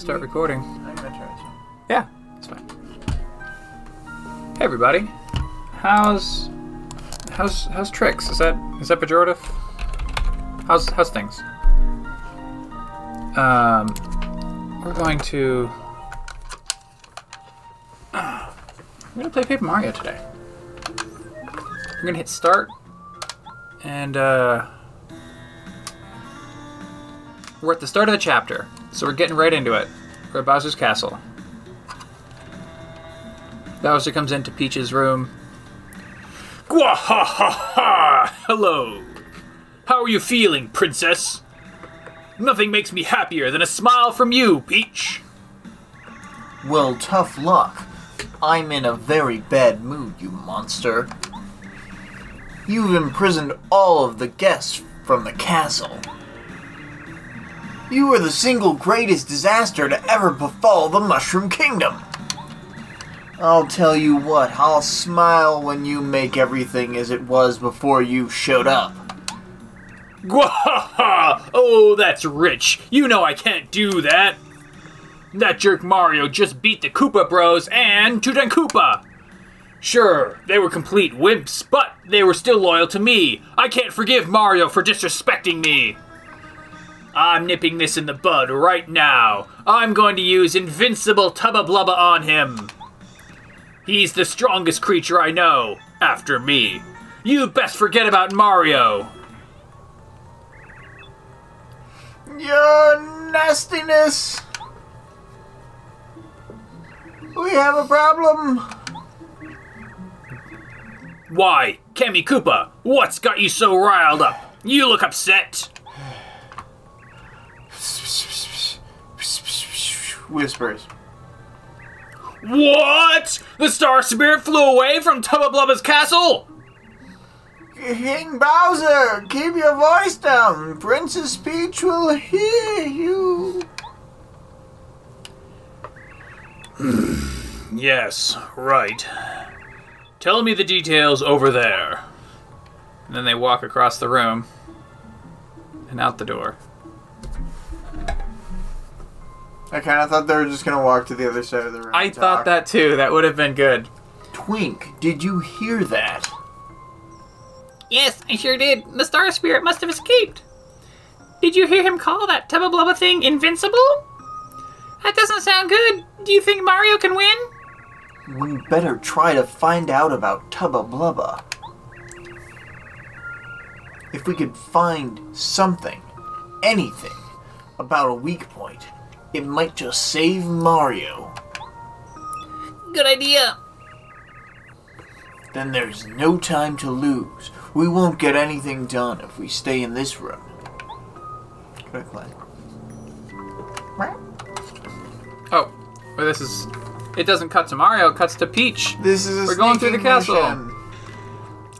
Start recording. I'm gonna try this. Yeah, it's fine. Hey everybody, how's how's how's tricks? Is that is that pejorative? How's how's things? Um, we're going to we're gonna play Paper Mario today. We're gonna hit start, and uh, we're at the start of the chapter, so we're getting right into it. We're at Bowser's castle. Bowser comes into Peach's room. Gwahahaha! Hello. How are you feeling, princess? Nothing makes me happier than a smile from you, Peach. Well, tough luck. I'm in a very bad mood, you monster. You've imprisoned all of the guests from the castle. You are the single greatest disaster to ever befall the Mushroom Kingdom. I'll tell you what, I'll smile when you make everything as it was before you showed up. Gwahaha! Oh, that's rich. You know I can't do that. That jerk Mario just beat the Koopa Bros and Tutankoopa. Koopa. Sure, they were complete wimps, but they were still loyal to me. I can't forgive Mario for disrespecting me. I'm nipping this in the bud right now. I'm going to use Invincible Tubba Blubba on him. He's the strongest creature I know, after me. You best forget about Mario. Your nastiness! We have a problem! Why, Kammy Koopa, what's got you so riled up? You look upset. Whispers. What? The Star Spirit flew away from Tubba Blubba's castle? King Bowser, keep your voice down. Princess Peach will hear you. Yes, right. Tell me the details over there. And then they walk across the room and out the door. I kind of thought they were just gonna walk to the other side of the room. I and thought talk. that too. That would have been good. Twink, did you hear that? Yes, I sure did. The Star Spirit must have escaped. Did you hear him call that Tubba Blubba thing invincible? That doesn't sound good. Do you think Mario can win? We better try to find out about Tubba Blubba. If we could find something, anything, about a weak point, it might just save Mario. Good idea. Then there's no time to lose. We won't get anything done if we stay in this room. Can I play? Oh, well, this is. It doesn't cut to Mario, it cuts to Peach. This is a We're going through the castle. mission.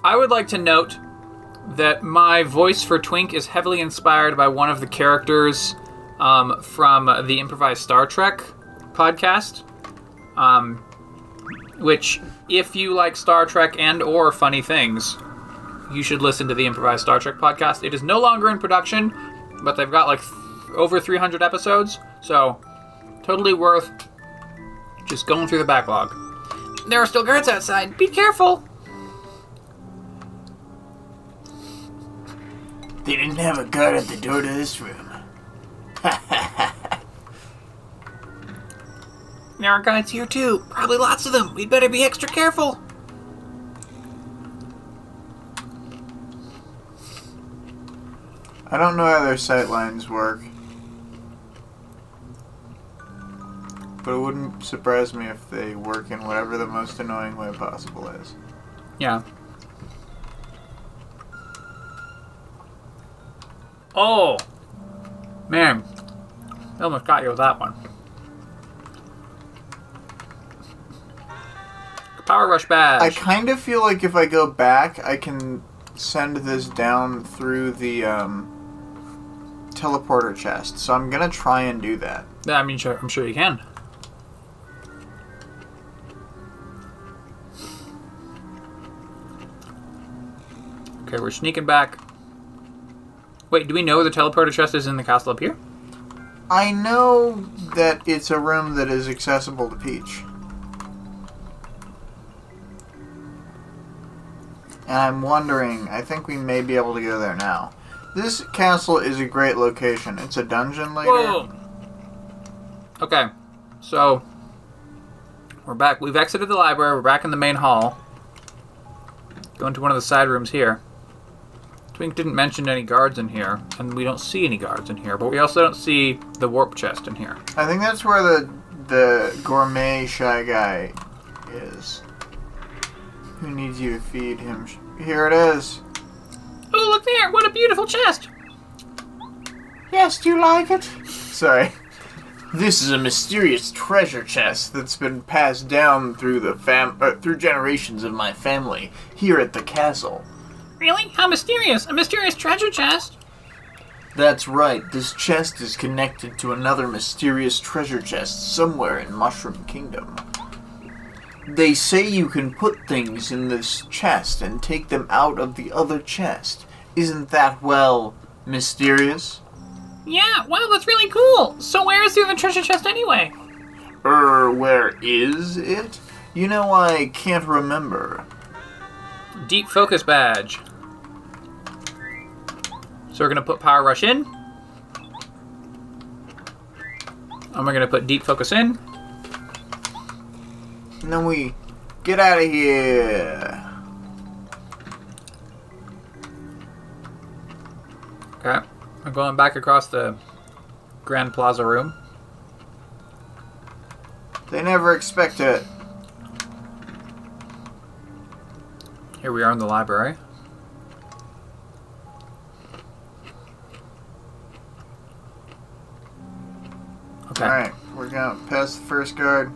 I would like to note that my voice for Twink is heavily inspired by one of the characters um, from the improvised Star Trek podcast. Um, which, if you like Star Trek and or funny things, you should listen to the improvised Star Trek podcast. It is no longer in production, but they've got like th- over 300 episodes, so totally worth just going through the backlog. There are still guards outside. Be careful. They didn't have a guard at the door to this room. There are guards here too. Probably lots of them. We'd better be extra careful. I don't know how their sight lines work. But it wouldn't surprise me if they work in whatever the most annoying way possible is. Yeah. Oh, man, I almost got you with that one. Power Rush badge. I kind of feel like if I go back, I can send this down through the um, teleporter chest. So I'm gonna try and do that. Yeah, I mean, sure, I'm sure you can. Okay, we're sneaking back. Wait, do we know the teleporter chest is in the castle up here? I know that it's a room that is accessible to Peach. And I'm wondering, I think we may be able to go there now. This castle is a great location. It's a dungeon later. Whoa. Okay, so we're back. We've exited the library. We're back in the main hall. Going to one of the side rooms here. Twink didn't mention any guards in here, and we don't see any guards in here. But we also don't see the warp chest in here. I think that's where the the gourmet shy guy is. Who needs you to feed him? Here it is. Oh, look there! What a beautiful chest! Yes, do you like it? Sorry. This is a mysterious treasure chest that's been passed down through the fam uh, through generations of my family here at the castle. Really? How mysterious! A mysterious treasure chest! That's right. This chest is connected to another mysterious treasure chest somewhere in Mushroom Kingdom. They say you can put things in this chest and take them out of the other chest. Isn't that, well, mysterious? Yeah, wow, that's really cool! So where is the other treasure chest anyway? Er, where is it? You know, I can't remember. Deep focus badge. So we're gonna put power rush in. And we're gonna put deep focus in. And then we get out of here. Okay. I'm going back across the Grand Plaza room. They never expect it. Here we are in the library. Okay. Alright, we're gonna pass the first guard.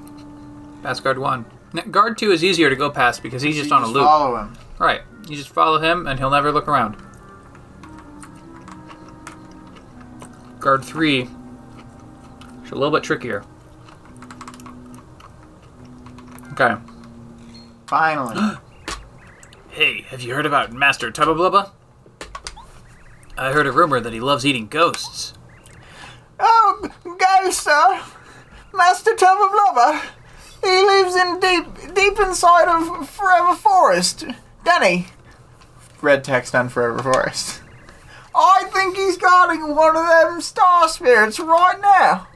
Pass guard one. N- Guard two is easier to go past because he's just You on a loop. Follow him. Right. You just follow him and he'll never look around. Guard three is a little bit trickier. Okay. Finally. Hey, have you heard about Master Tubba I heard a rumor that he loves eating ghosts. Oh, Ghoster! Master Tubba Blubba! He lives in deep, deep inside of Forever Forest. Danny. Red text on Forever Forest. I think he's guarding one of them star spirits right now.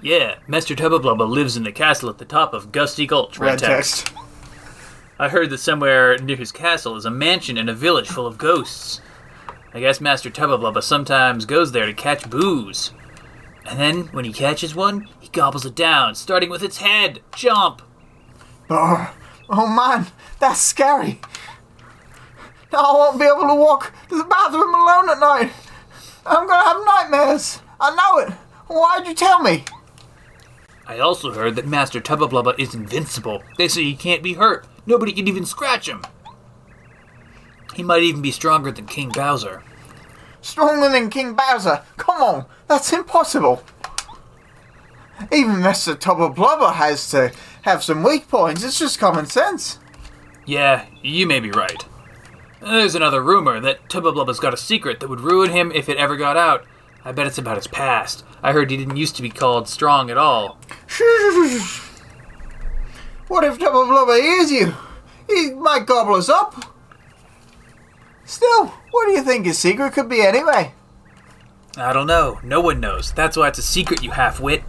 Yeah, Master Tubba lives in the castle at the top of Gusty Gulch. Red text. I heard that somewhere near his castle is a mansion and a village full of ghosts. I guess Master Tubba sometimes goes there to catch Boos. And then, when he catches one, he gobbles it down, starting with its head. Jump! Oh, oh man, that's scary. Now I won't be able to walk to the bathroom alone at night. I'm gonna have nightmares. I know it. Why'd you tell me? I also heard that Master Tubba Blubba is invincible. They say he can't be hurt. Nobody can even scratch him. He might even be stronger than King Bowser. Stronger than King Bowser. Come on, that's impossible. Even Mr. Tubba Blubba has to have some weak points. It's just common sense. Yeah, you may be right. There's another rumor that Tubba has got a secret that would ruin him if it ever got out. I bet it's about his past. I heard he didn't used to be called strong at all. What if Tubba Blubba hears you? He might gobble us up. Still, what do you think his secret could be anyway? I don't know. No one knows. That's why it's a secret, you half-wit.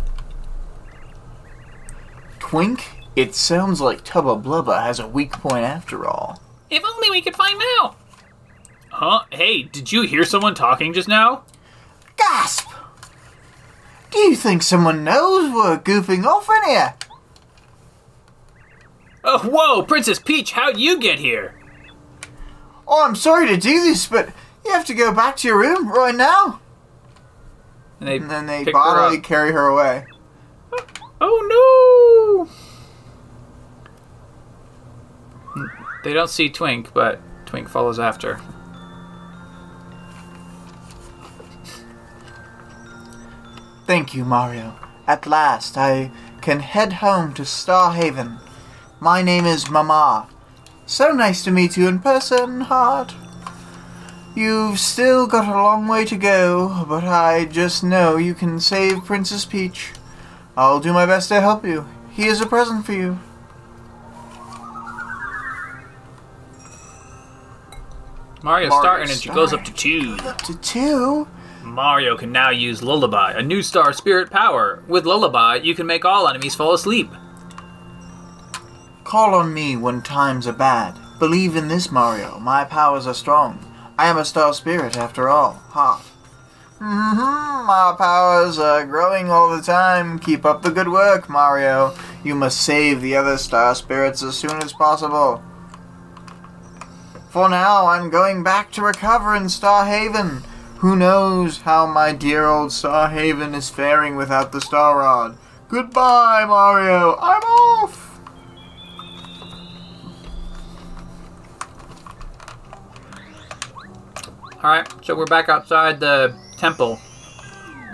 Twink, it sounds like Tubba Blubba has a weak point after all. If only we could find out! Huh? Hey, did you hear someone talking just now? Gasp! Do you think someone knows we're goofing off in here? Oh, whoa! Princess Peach, how'd you get here? Oh, I'm sorry to do this, but you have to go back to your room right now. And they, And then they pick her bodily carry her away. Oh no! They don't see Twink, but Twink follows after. Thank you, Mario. At last, I can head home to Star Haven. My name is Mamar. So nice to meet you in person, Heart. You've still got a long way to go, but I just know you can save Princess Peach. I'll do my best to help you. Here's a present for you. Mario's Mario star energy goes up to two. Up to two? Mario can now use Lullaby, a new star spirit power. With Lullaby, you can make all enemies fall asleep. Call on me when times are bad. Believe in this, Mario. My powers are strong. I am a star spirit, after all. Ha. Mm-hmm. My powers are growing all the time. Keep up the good work, Mario. You must save the other star spirits as soon as possible. For now, I'm going back to recover in Star Haven. Who knows how my dear old Star Haven is faring without the Star Rod? Goodbye, Mario. I'm off. Alright, so we're back outside the temple.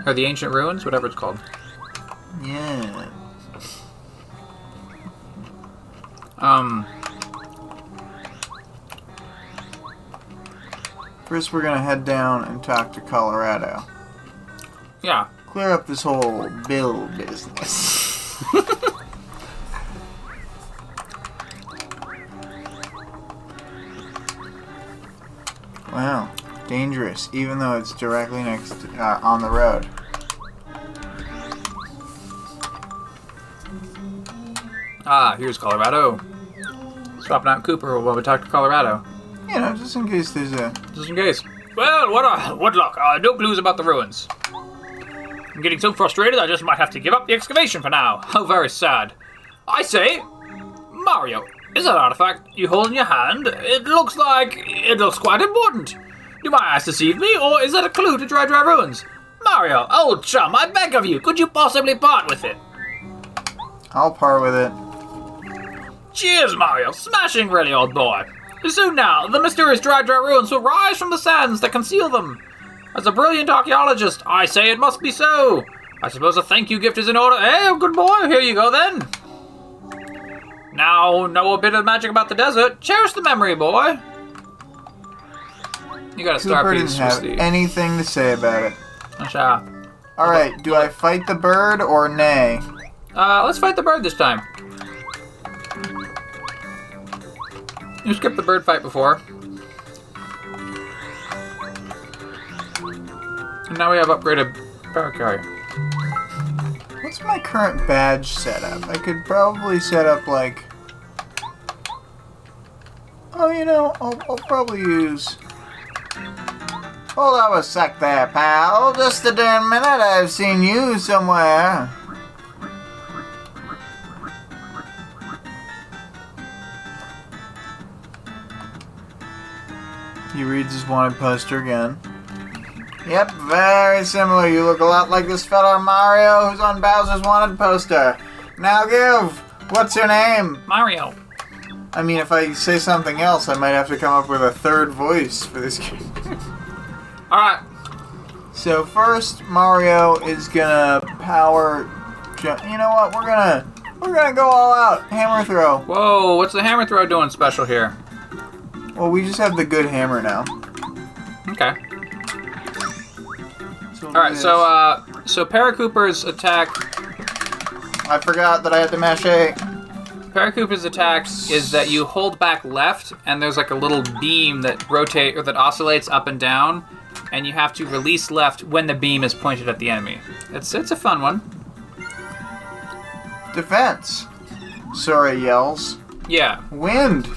Or the ancient ruins, whatever it's called. Yeah. Um, First, we're gonna head down and talk to Kolorado. yeah. Clear up this whole bill business. wow, dangerous. Even though it's directly next to, uh, on the road. Ah, here's Kolorado. Swapping out Kooper while we talk to Kolorado. You know, just in case there's a. Just in case. Well, what a what luck. Uh, no clues about the ruins. I'm getting so frustrated I just might have to give up the excavation for now. How very sad. I say, Mario, is that artifact you hold in your hand? It looks like it looks quite important. Do my eyes deceive me, or is that a clue to Dry Dry Ruins? Mario, old chum, I beg of you, could you possibly part with it? I'll part with it. Cheers, Mario! Smashing, really, old boy! Soon now, the mysterious dry, dry ruins will rise from the sands that conceal them. As a brilliant archaeologist, I say it must be so. I suppose a thank you gift is in order. Eh, good boy, here you go then. Now, know a bit of magic about the desert. Cherish the memory, boy. You got a star Cooper piece didn't have Steve. anything to say about it. Asha. Alright, do I fight the bird or nay? Uh, let's fight the bird this time. You skipped the bird fight before. And now we have upgraded power carrier. What's my current badge setup? I could probably set up like. Oh, you know, I'll, I'll probably use. Hold up a sec there, pal. Just a damn minute. I've seen you somewhere. He reads his wanted poster again. Yep, very similar. You look a lot like this fella Mario who's on Bowser's wanted poster. Now give. What's your name? Mario. I mean, if I say something else, I might have to come up with a third voice for this game. Alright. So first, Mario is gonna power. Ju- you know what? We're gonna we're gonna go all out. Hammer throw. Whoa, what's the hammer throw doing special here? Well, we just have the good hammer now. Okay. So Alright, so, uh, so Paracooper's attack, I forgot that I had to mash A. Paracooper's attack is that you hold back left, and there's like a little beam that rotate, or that oscillates up and down, and you have to release left when the beam is pointed at the enemy. It's, it's a fun one. Defense. Sora yells. Yeah. Wind.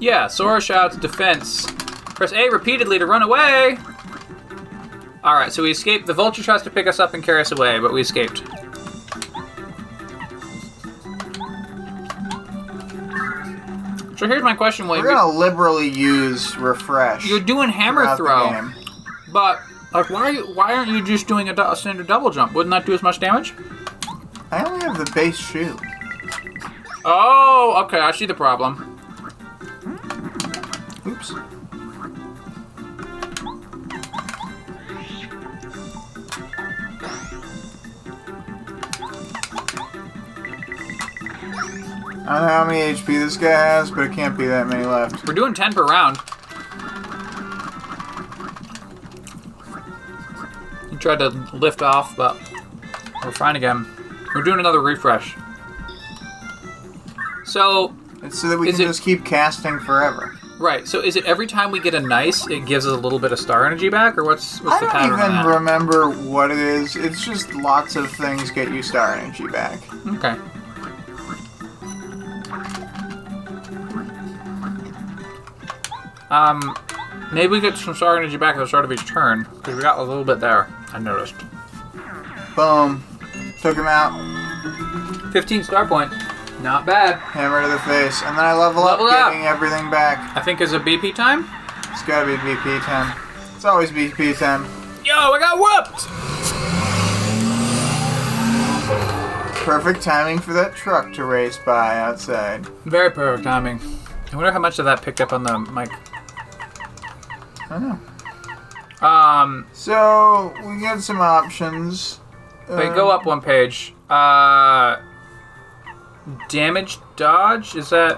Yeah, Sora shouts defense. Press A repeatedly to run away. Alright, so we escaped. The vulture tries to pick us up and carry us away, but we escaped. So here's my question, William. We're gonna liberally use refresh. You're doing hammer throw, but like, why are you? Why aren't you just doing a, a standard double jump? Wouldn't that do as much damage? I only have the base shoe. Oh, okay. I see the problem. Oops. I don't know how many HP this guy has, but it can't be that many left. We're doing ten per round. He tried to lift off, but we're fine again. We're doing another refresh. So, It's so that we can it- just keep casting forever. right. So, is it every time we get a nice, it gives us a little bit of star energy back, or what's what's I the don't pattern on even that? remember what it is. It's just lots of things get you star energy back. Okay. Um, maybe we get some star energy back at the start of each turn because we got a little bit there. I noticed. Boom. Took him out. 15 star points. Not bad. Hammer to the face. And then I level, Level up, up. getting everything back. I think is a BP time. It's gotta be BP 10. It's always BP 10. Yo, I got whooped. Perfect timing for that truck to race by outside. Very perfect timing. I wonder how much of that picked up on the mic. I don't know. Um, So, we got some options. wait, go up one page. Uh, damage dodge is that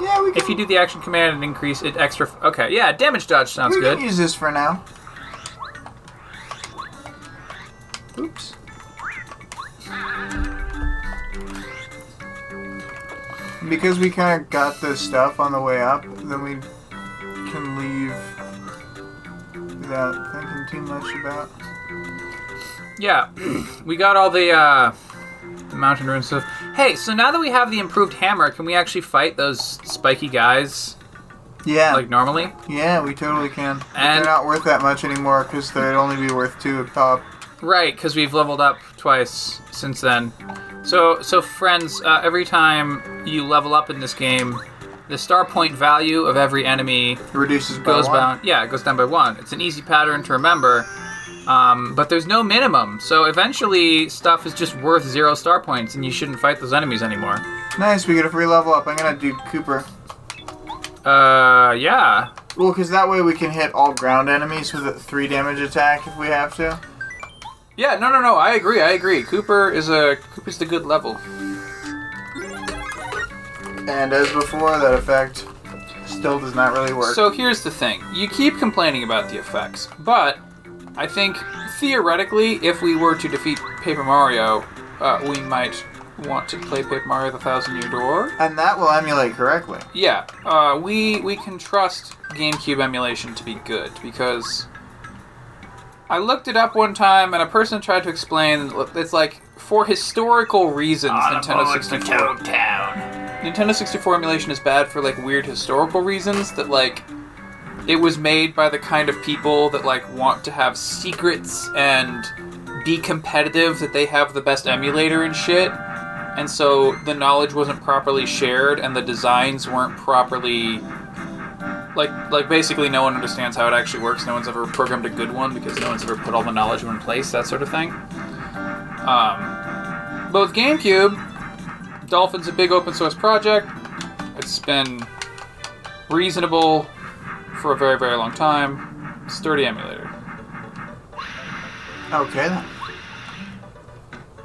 Yeah, we can, if you do the action command and increase it extra? Okay, yeah, damage dodge sounds we good. can use this for now. Oops. Because we kind of got this stuff on the way up, then we can leave without thinking too much about. Yeah, we got all the uh, the mountain ruin stuff. Hey, so now that we have the improved hammer, can we actually fight those spiky guys Yeah, like normally? yeah, we totally can. But And- they're not worth that much anymore because they'd only be worth two a pop. Right, because we've leveled up twice since then. So, so friends, uh, every time you level up in this game, the star point value of every enemy It reduces by goes one. down. Yeah, it goes down by one. It's an easy pattern to remember, um, but there's no minimum. So eventually, stuff is just worth zero star points, and you shouldn't fight those enemies anymore. Nice, we get a free level up. I'm gonna do Kooper. Uh, yeah. Well, because that way we can hit all ground enemies with a three damage attack if we have to. Yeah, no, no, no. I agree. I agree. Kooper is a Kooper's the good level. And as before, that effect still does not really work. So here's the thing. You keep complaining about the effects, but I think theoretically, if we were to defeat Paper Mario, uh, we might want to play Paper Mario: The Thousand Year Door. and that will emulate correctly. Yeah, uh, we we can trust GameCube emulation to be good because I looked it up one time and a person tried to explain it's like for historical reasons Nintendo 64 Nintendo 64 emulation is bad for like weird historical reasons that like it was made by the kind of people that like want to have secrets and be competitive that they have the best emulator and shit. And so the knowledge wasn't properly shared and the designs weren't properly like like basically no one understands how it actually works. No one's ever programmed a good one because no one's ever put all the knowledge in place, that sort of thing. Um, both GameCube Dolphin's a big open source project. It's been reasonable for a very, very long time. Sturdy emulator. Okay then.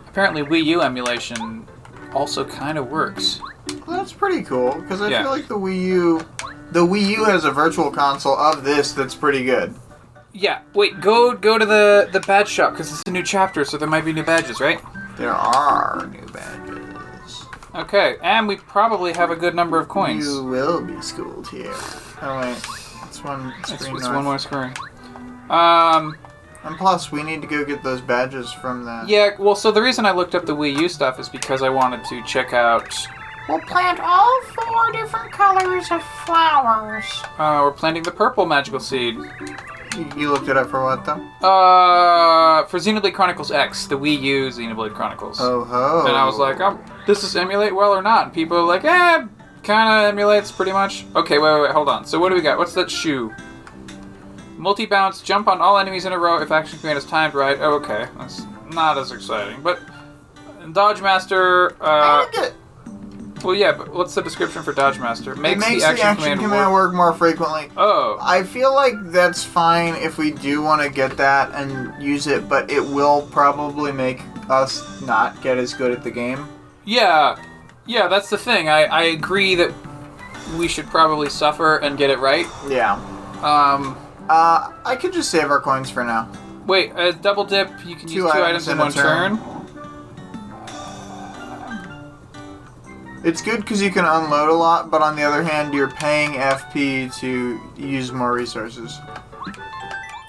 Apparently, Wii U emulation also kind of works. Well, that's pretty cool because I Yeah. feel like the Wii U, the Wii U has a virtual console of this that's pretty good. Yeah. Wait. Go go to the the badge shop because it's a new chapter, so there might be new badges, right? There are new badges. Okay. And we probably have a good number of coins. You will be schooled here. Oh wait, it's one It's, screen it's north. one more screen. Um. And plus, we need to go get those badges from the. Yeah. Well, so the reason I looked up the Wii U stuff is because I wanted to check out. We'll plant all four different colors of flowers. Uh, we're planting the purple magical seed. You- You looked it up for what though? Uh, for Xenoblade Chronicles X, the Wii U Xenoblade Chronicles. Oh ho! And I was like, oh, does this emulate well or not? And people are like, eh, kind of emulates pretty much. Okay, wait, wait, wait, hold on. So what do we got? What's that shoe? Multi bounce, jump on all enemies in a row if action command is timed right. Oh, okay, that's not as exciting. But Dodge Master, I uh, like it. Well, yeah, but what's the description for Dodge Master? It Makes, makes the action, command, work. work more frequently. Oh, I feel like that's fine if we do want to get that and use it, but it will probably make us not get as good at the game. yeah, yeah, that's the thing. I, I agree that we should probably suffer and get it right. Yeah. Um, Uh, I could just save our coins for now. Wait, a double dip. You can Two use two items items in in one turn. turn. It's good because you can unload a lot, but on the other hand, you're paying FP to use more resources.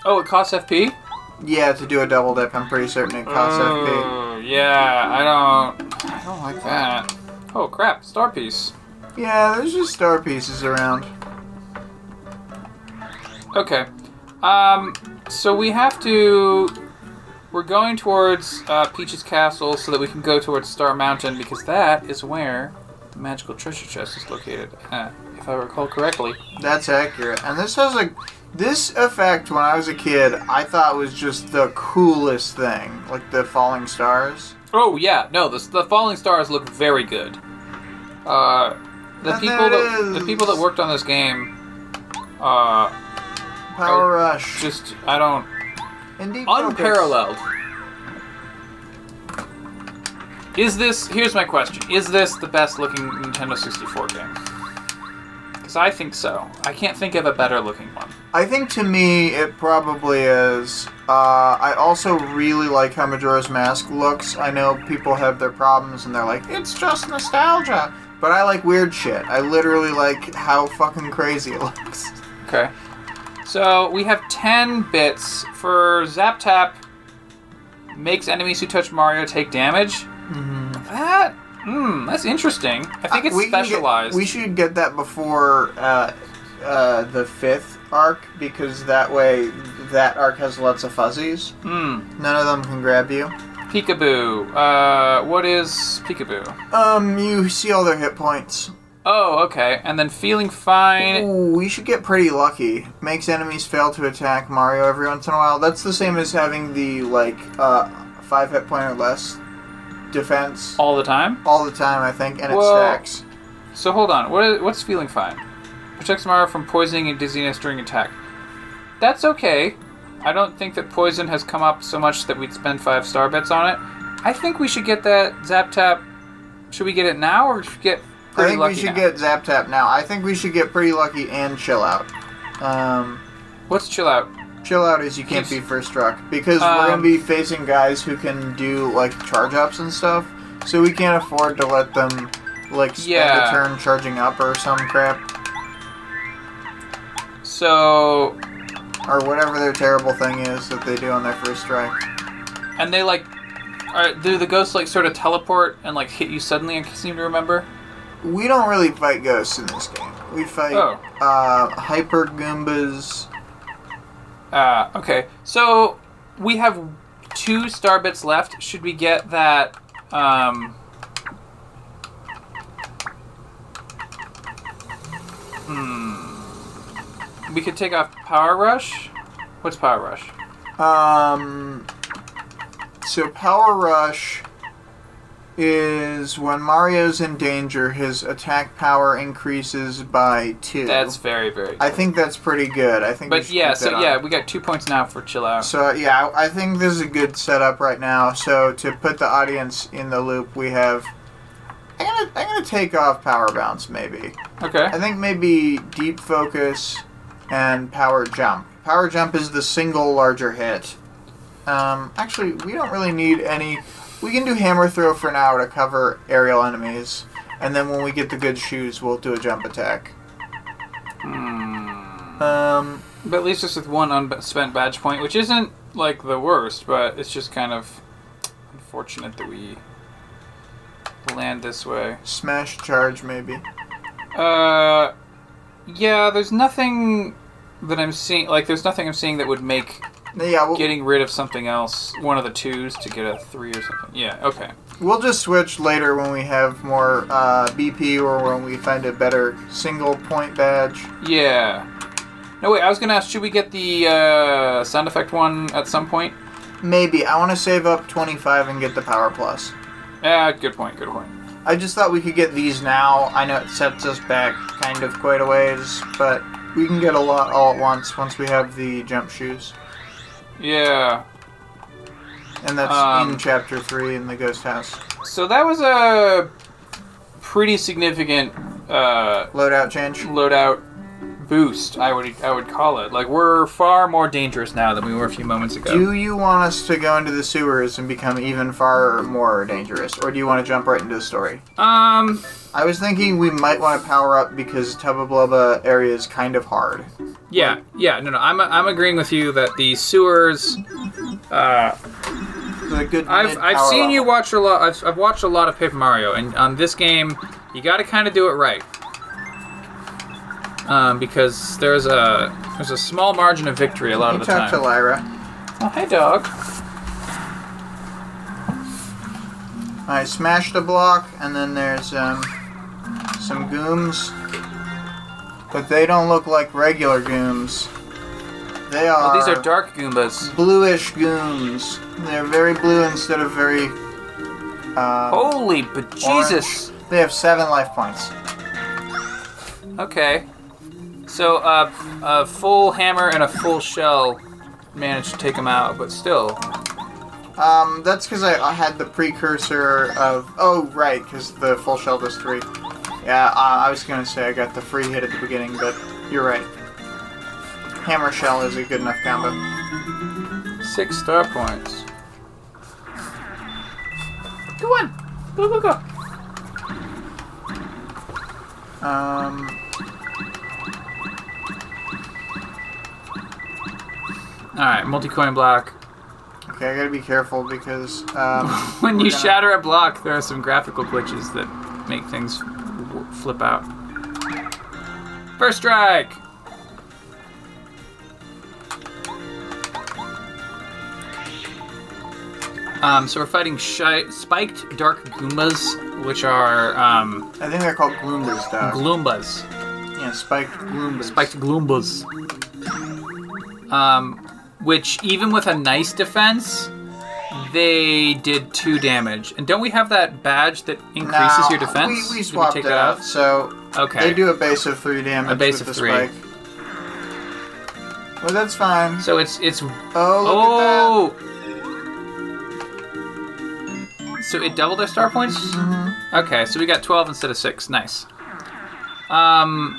Oh, it costs FP. Yeah, to do a double dip, I'm pretty certain it costs FP. Oh, yeah, I don't. I don't like that. Oh crap! Star piece. Yeah, there's just star pieces around. Okay. Um. So we have to. We're going towards uh, Peach's castle so that we can go towards Star Mountain because that is where the magical treasure chest is located. Uh, if I recall correctly. That's accurate. And this has a this effect when I was a kid, I thought was just the coolest thing, like the falling stars. Oh yeah, no, the, the falling stars look very good. Uh, the And people that it the people that is. worked on this game, uh, Power Rush. just I don't Indeed. focus. Is this? Here's my question: Is this the best looking Nintendo 64 game? Because I think so. I can't think of a better looking one. I think to me it probably is. Uh, I also really like how Majora's Mask looks. I know people have their problems and they're like, it's just nostalgia. But I like weird shit. I literally like how fucking crazy it looks. Okay. So we have 10 bits for Zap Tap. Makes enemies who touch Mario take damage. Mm-hmm. That, hmm, that's interesting. I think it's We can get- specialized. we should get that before uh, uh, the fifth arc because that way that arc has lots of fuzzies. Hmm. None of them can grab you. Peekaboo. Uh, what is Peekaboo? Um, you see all their hit points. Oh, okay. And then feeling fine. Ooh, we should get pretty lucky. Makes enemies fail to attack Mario every once in a while. That's the same as having the like uh, five hit point or less defense all the time. all the time. I think, and it Whoa. stacks. So hold on. What is, what's feeling fine? Protects Mario from poisoning and dizziness during attack. That's okay. I don't think that poison has come up so much that we'd spend five star bets on it. I think we should get that Zap Tap. Should we get it now or should we get I pretty think we should now? get Zap Tap now. I think we should get pretty lucky and chill out. Um, What's chill out? Chill out is you can't be first struck because we're Um, gonna be facing guys who can do like charge ups and stuff. So we can't afford to let them like spend Yeah. a turn charging up or some crap So or whatever their terrible thing is that they do on their first strike. and they like, are, do the ghosts like sort of teleport and like hit you suddenly? I seem to remember. We don't really fight ghosts in this game. We fight Oh. uh, hyper goombas. Uh, okay. So we have two star bits left. Should we get that? Um, hmm. We could take off Power Rush. What's Power Rush? Um, so Power Rush is when Mario's in danger, his attack power increases by two. That's very very. Good. I think that's pretty good. I think. but yeah, so yeah, we got two points now for chill out. So yeah, I think this is a good setup right now. So to put the audience in the loop, we have. I'm gonna, I'm gonna take off power bounce maybe. Okay. I think maybe deep focus and power jump. Power jump is the single larger hit. Um, actually, we don't really need any. We can do hammer throw for now to cover aerial enemies, and then when we get the good shoes, we'll do a jump attack. Hmm. Um, But at least just with one unspent badge point, which isn't like the worst, but it's just kind of unfortunate that we land this way. smash charge maybe. Uh, yeah. There's nothing that I'm seeing. Like, there's nothing I'm seeing that would make Yeah, we'll, getting rid of something else one of the twos to get a three or something. Yeah. Okay. we'll just switch later when we have more uh, BP or when we find a better single point badge. Yeah. No wait. I was gonna ask. Should we get the uh, sound effect one at some point? Maybe I want to save up 25 and get the power plus. Yeah. Good point. Good point. I just thought we could get these now. I know it sets us back kind of quite a ways, but we can get a lot all at once once we have the jump shoes. Yeah. And that's Um, in chapter 3 in the ghost house. So that was a pretty significant uh, Loadout change. loadout boost. I would I would call it. Like we're far more dangerous now than we were a few moments ago. Do you want us to go into the sewers and become even far more dangerous, or do you want to jump right into the story? um. I was thinking we might want to power up because Tubba Blubba area is kind of hard. Yeah. Yeah. No. No. I'm I'm agreeing with you that the sewers. Uh, good I've I've seen you watch a lot. I've, I've watched a lot of Paper Mario, and on this game, you got to kind of do it right. Um, because there's a there's a small margin of victory a lot You of the time. talk time. to Lyra. oh, hey, dog. I smashed a block, and then there's um, some gooms, but they don't look like regular gooms. They Oh, are. these are dark Goombas. bluish gooms. They're very blue instead of very. Uh, Holy Jesus! They have seven life points. Okay. So, uh, a full hammer and a full shell managed to take them out, but still. Um, that's because I, I had the precursor of. Oh, right, because the full shell does three. Yeah, uh, I was gonna say I got the free hit at the beginning, but you're right. Hammer shell is a good enough combo. Six star points. Go on. Go, go, go. Um, Alright, multi coin block. okay, I gotta be careful because um, When you gonna- shatter a block, there are some graphical glitches that make things w- flip out. First strike! Um, so we're fighting shi- spiked dark Goombas, which are um, I think they're called Gloombas, dog. Gloombas. yeah, spiked Gloombas. Spiked Gloombas. Um, which even with a nice defense, they did two damage. And don't we have that badge that increases Now, your defense? We, we Did swapped take it that out, so Okay. they do a base of three damage. A base with of the three. Spike. Well, that's fine. So it's it's Oh, look oh. So it doubled our star points. that. Okay, so we got twelve instead of six. Nice. Um.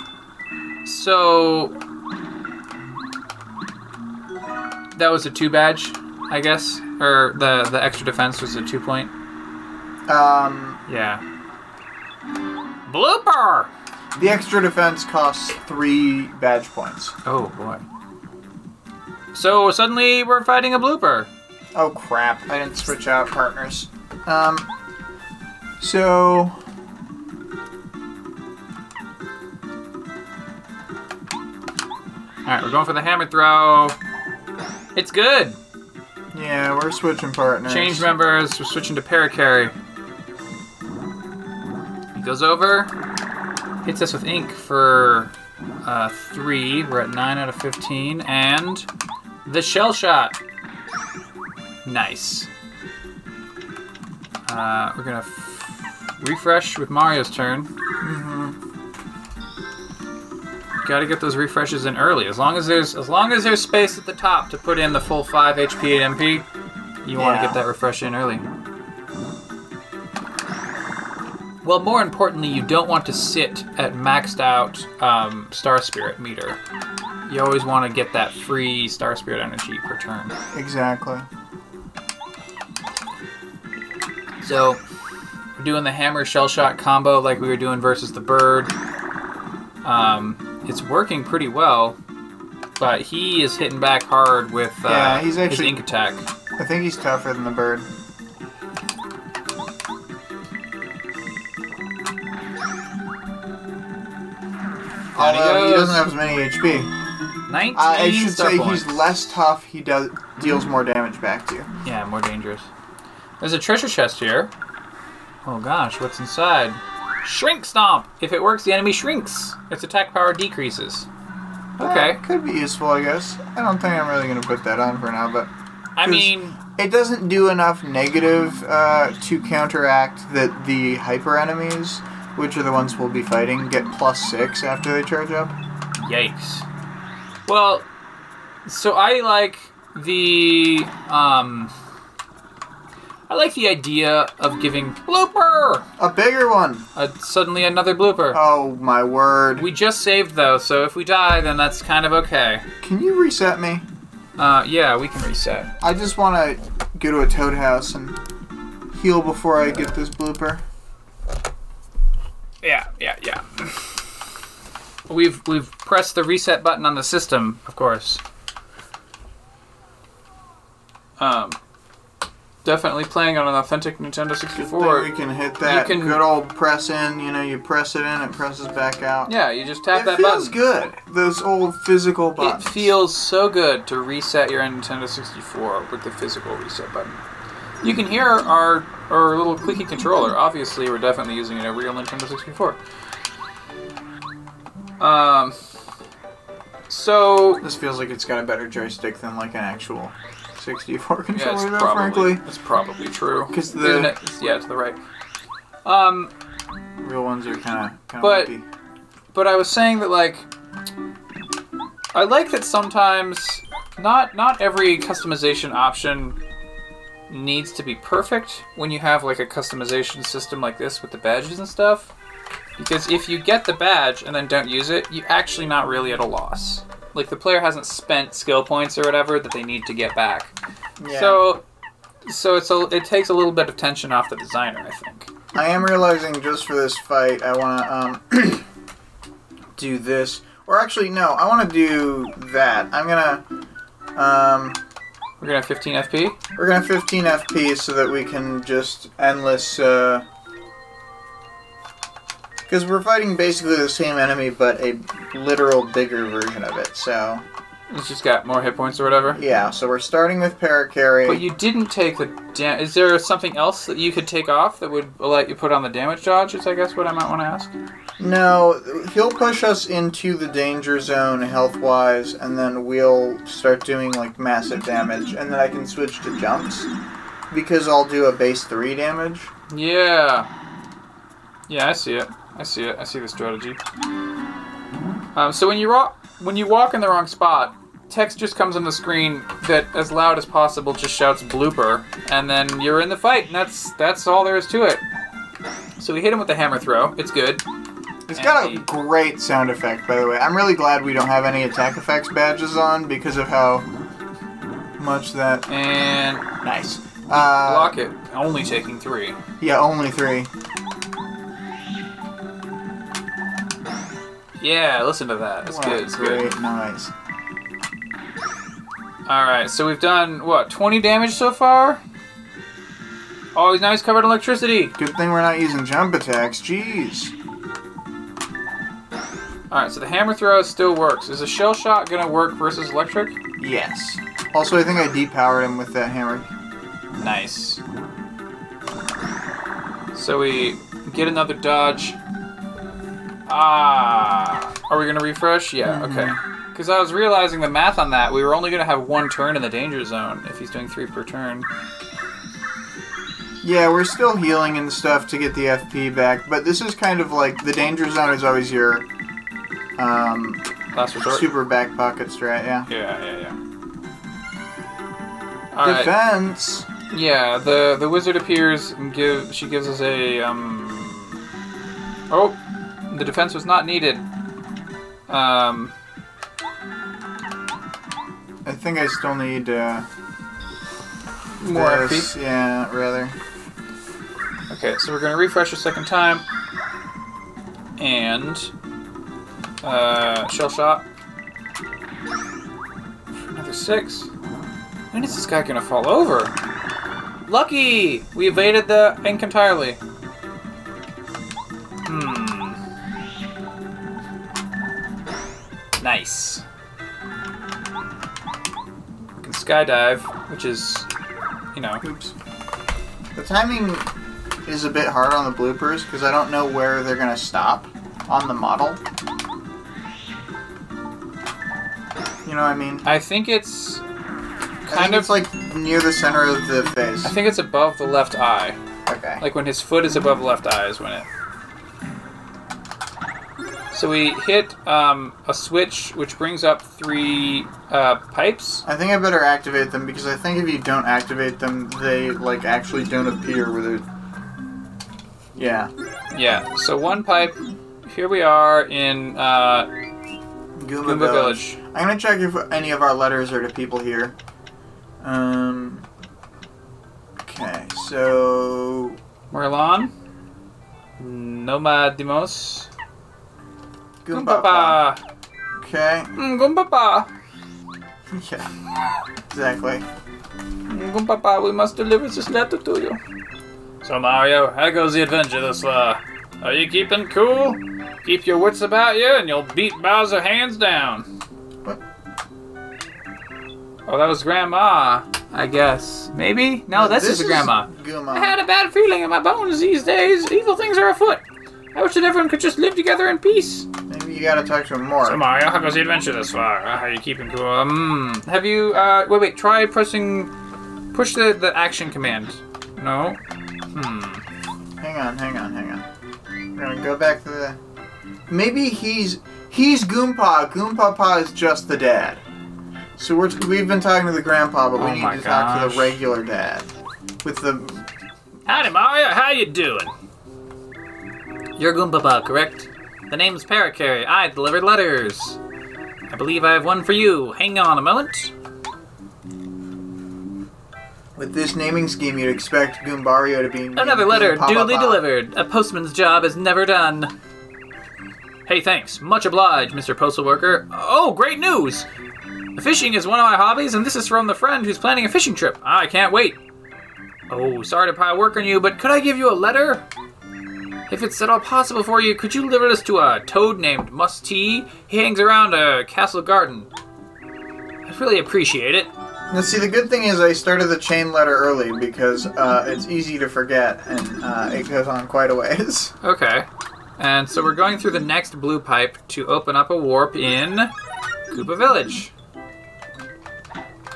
So that was a two badge, I guess, or the the extra defense was a two point. Um, Yeah. Blooper. the extra defense costs three badge points. Oh boy. So suddenly we're fighting a blooper. Oh crap! I didn't switch out partners. Um, so All right, we're going for the hammer throw. It's good. Yeah, we're switching partners. Change members. We're switching to Parakarry. He goes over, hits us with ink for uh, three. We're at nine out of fifteen, and the shell shot. Nice. Uh, we're gonna f- refresh with Mario's turn. Got to get those refreshes in early. As long as there's as long as there's space at the top to put in the full five HP and MP, you want to get that refresh in early. Well, more importantly, you don't want to sit at maxed out um, Star Spirit meter. You always want to get that free Star Spirit energy per turn. Exactly. So, we're doing the hammer shell shot combo like we were doing versus the bird. Um, it's working pretty well, but he is hitting back hard with uh, Yeah, he's his actually- ink attack. I think he's tougher than the bird. Although he doesn't have as many HP. 19 Uh, I should say points. he's less tough. He does deals more damage back to you. Yeah, more dangerous. There's a treasure chest here. Oh gosh, what's inside? Shrink Stomp! If it works, the enemy shrinks. Its attack power decreases. Okay. Uh, could be useful, I guess. I don't think I'm really gonna put that on for now, but I mean, it doesn't do enough negative uh, to counteract that the hyper enemies, which are the ones we'll be fighting, get plus six after they charge up. Yikes. Well, so I like the um I like the idea of giving blooper. A bigger one. Uh, suddenly another blooper. Oh my word. We just saved though, so if we die, then that's kind of okay. Can you reset me? Uh, yeah, we can reset. I just want to go to a toad house and heal before I get this blooper. Yeah, yeah, yeah. We've we've pressed the reset button on the system, of course. Um, definitely playing on an authentic Nintendo Then 64. we can hit that you can- good old press in. You know, you press it in, it presses back out. Yeah, you just tap it that feels button. good. Those old physical buttons. It feels so good to reset your Nintendo 64 with the physical reset button. You can hear our our little clicky controller. Obviously, we're definitely using a real Nintendo 64. Um. So This feels like it's got a better joystick than like an actual 64 yeah, controller, it's though, probably frankly. it's probably true. 'Cause the- Isn't it? yeah, to the right. Um, Real ones are kind of kind But- but I was saying that like I like that sometimes not not every customization option needs to be perfect when you have like a customization system like this with the badges and stuff. Because if you get the badge and then don't use it, you're actually not really at a loss. Like the player hasn't spent skill points or whatever that they need to get back. Yeah. So so it's a, it takes a little bit of tension off the designer, I think. I am realizing just for this fight, I want to um, do this. Or actually, no, I want to do that. I'm gonna um, We're gonna have 15 FP. we're gonna have 15 FP so that we can just endless. Uh, because we're fighting basically the same enemy, but a literal bigger version of it. So It's just got more hit points or whatever. yeah, so we're starting with Parakarry. But you didn't take the dam. Is there something else that you could take off that would let you put on the damage dodge? Is I guess what I might want to ask. No, he'll push us into the danger zone health wise, and then we'll start doing like massive damage, and then I can switch to jumps because I'll do a base three damage. Yeah. Yeah, I see it. I see it. I see the strategy. Um, so when you rock, when you walk in the wrong spot, text just comes on the screen that, as loud as possible, just shouts "blooper," and then you're in the fight, and that's that's all there is to it. So we hit him with the hammer throw. It's good. It's got a And great sound effect, by the way. I'm really glad we don't have any attack effects badges on because of how much that. And Nice. Uh, block it. Only taking three. Yeah, only three. Yeah, listen to that. It's Wow, good. It's great, good. nice. All right, so we've done what? 20 damage so far. Oh, he's now he's covered in electricity. Good thing we're not using jump attacks. Jeez. All right, so the hammer throw still works. Is a shell shot gonna work versus electric? Yes. Also, I think I depowered him with that hammer. Nice. So we get another dodge. Ah, are we gonna refresh? Yeah. Okay. Because I was realizing the math on that. We were only gonna have one turn in the danger zone if he's doing three per turn. Yeah, we're still healing and stuff to get the FP back, but this is kind of like the danger zone is always your um, Last resort. super back pocket strat. Yeah. Yeah, yeah, yeah. All right. Defense. Yeah, the the wizard appears and give she gives us a um. Oh, the defense was not needed. Um. I think I still need uh, More this. FP. Yeah, rather. Okay, so we're gonna refresh a second time. And uh, shell shot. Another six. When is this guy gonna fall over? Lucky! We evaded the ink entirely. Nice. We can skydive, which is, you know, Oops. The timing is a bit hard on the bloopers because I don't know where they're gonna stop on the model. You know what I mean? I think it's I kind think of it's like near the center of the face. I think it's above the left eye. okay. Like when his foot is above the left eye is when it. So we hit um, a switch which brings up three uh, pipes. I think I better activate them because I think if you don't activate them, they like actually don't appear where they're. Yeah. Yeah. So one pipe. Here we are in uh, Goomba, Goomba Village. Village. I'm gonna check if any of our letters are to people here. Um. Okay, so Merlon. Nomadimouse. Goomba. Goompapa. Okay. Mm, Goompapa. Yeah. Exactly. Mm, Goompapa, we must deliver this letter to you. So Mario, how goes the adventure thus far? Are you keeping cool? Keep your wits about you, and you'll beat Bowser hands down. What? Oh, that was Grandma, I guess. Maybe? No, this, is, Grandma. Goomba. I had a bad feeling in my bones these days. Evil things are afoot. I wish that everyone could just live together in peace. Maybe you gotta talk to him more. So Mario, how goes the adventure this far? Uh, How are you keeping cool? Um, have you? Uh, wait, wait. Try pressing, push the the action command. No. Hmm. Hang on, hang on, hang on. We're gonna go back to the. Maybe he's he's Goompa. Goompa is just the dad. So we're we've been talking to the grandpa, but we Oh need my to talk to the regular dad. With the Howdy, Mario. How you doing? You're Goompapa, correct? The name's Parakarry. I delivered letters. I believe I have one for you. Hang on a moment. with this naming scheme, you'd expect Goombario to be Another letter duly delivered. A postman's job is never done. Hey, thanks. Much obliged, Mr. Postal Worker. Oh, great news! Fishing is one of my hobbies, and this is from the friend who's planning a fishing trip. I can't wait. Oh, sorry to pile work on you, but could I give you a letter? If it's at all possible for you, could you deliver this to a toad named Musty? He hangs around a castle garden. I'd really appreciate it. Now, see, the good thing is I started the chain letter early because uh, it's easy to forget, and uh, it goes on quite a ways. Okay. And so we're going through the next blue pipe to open up a warp in Koopa Village.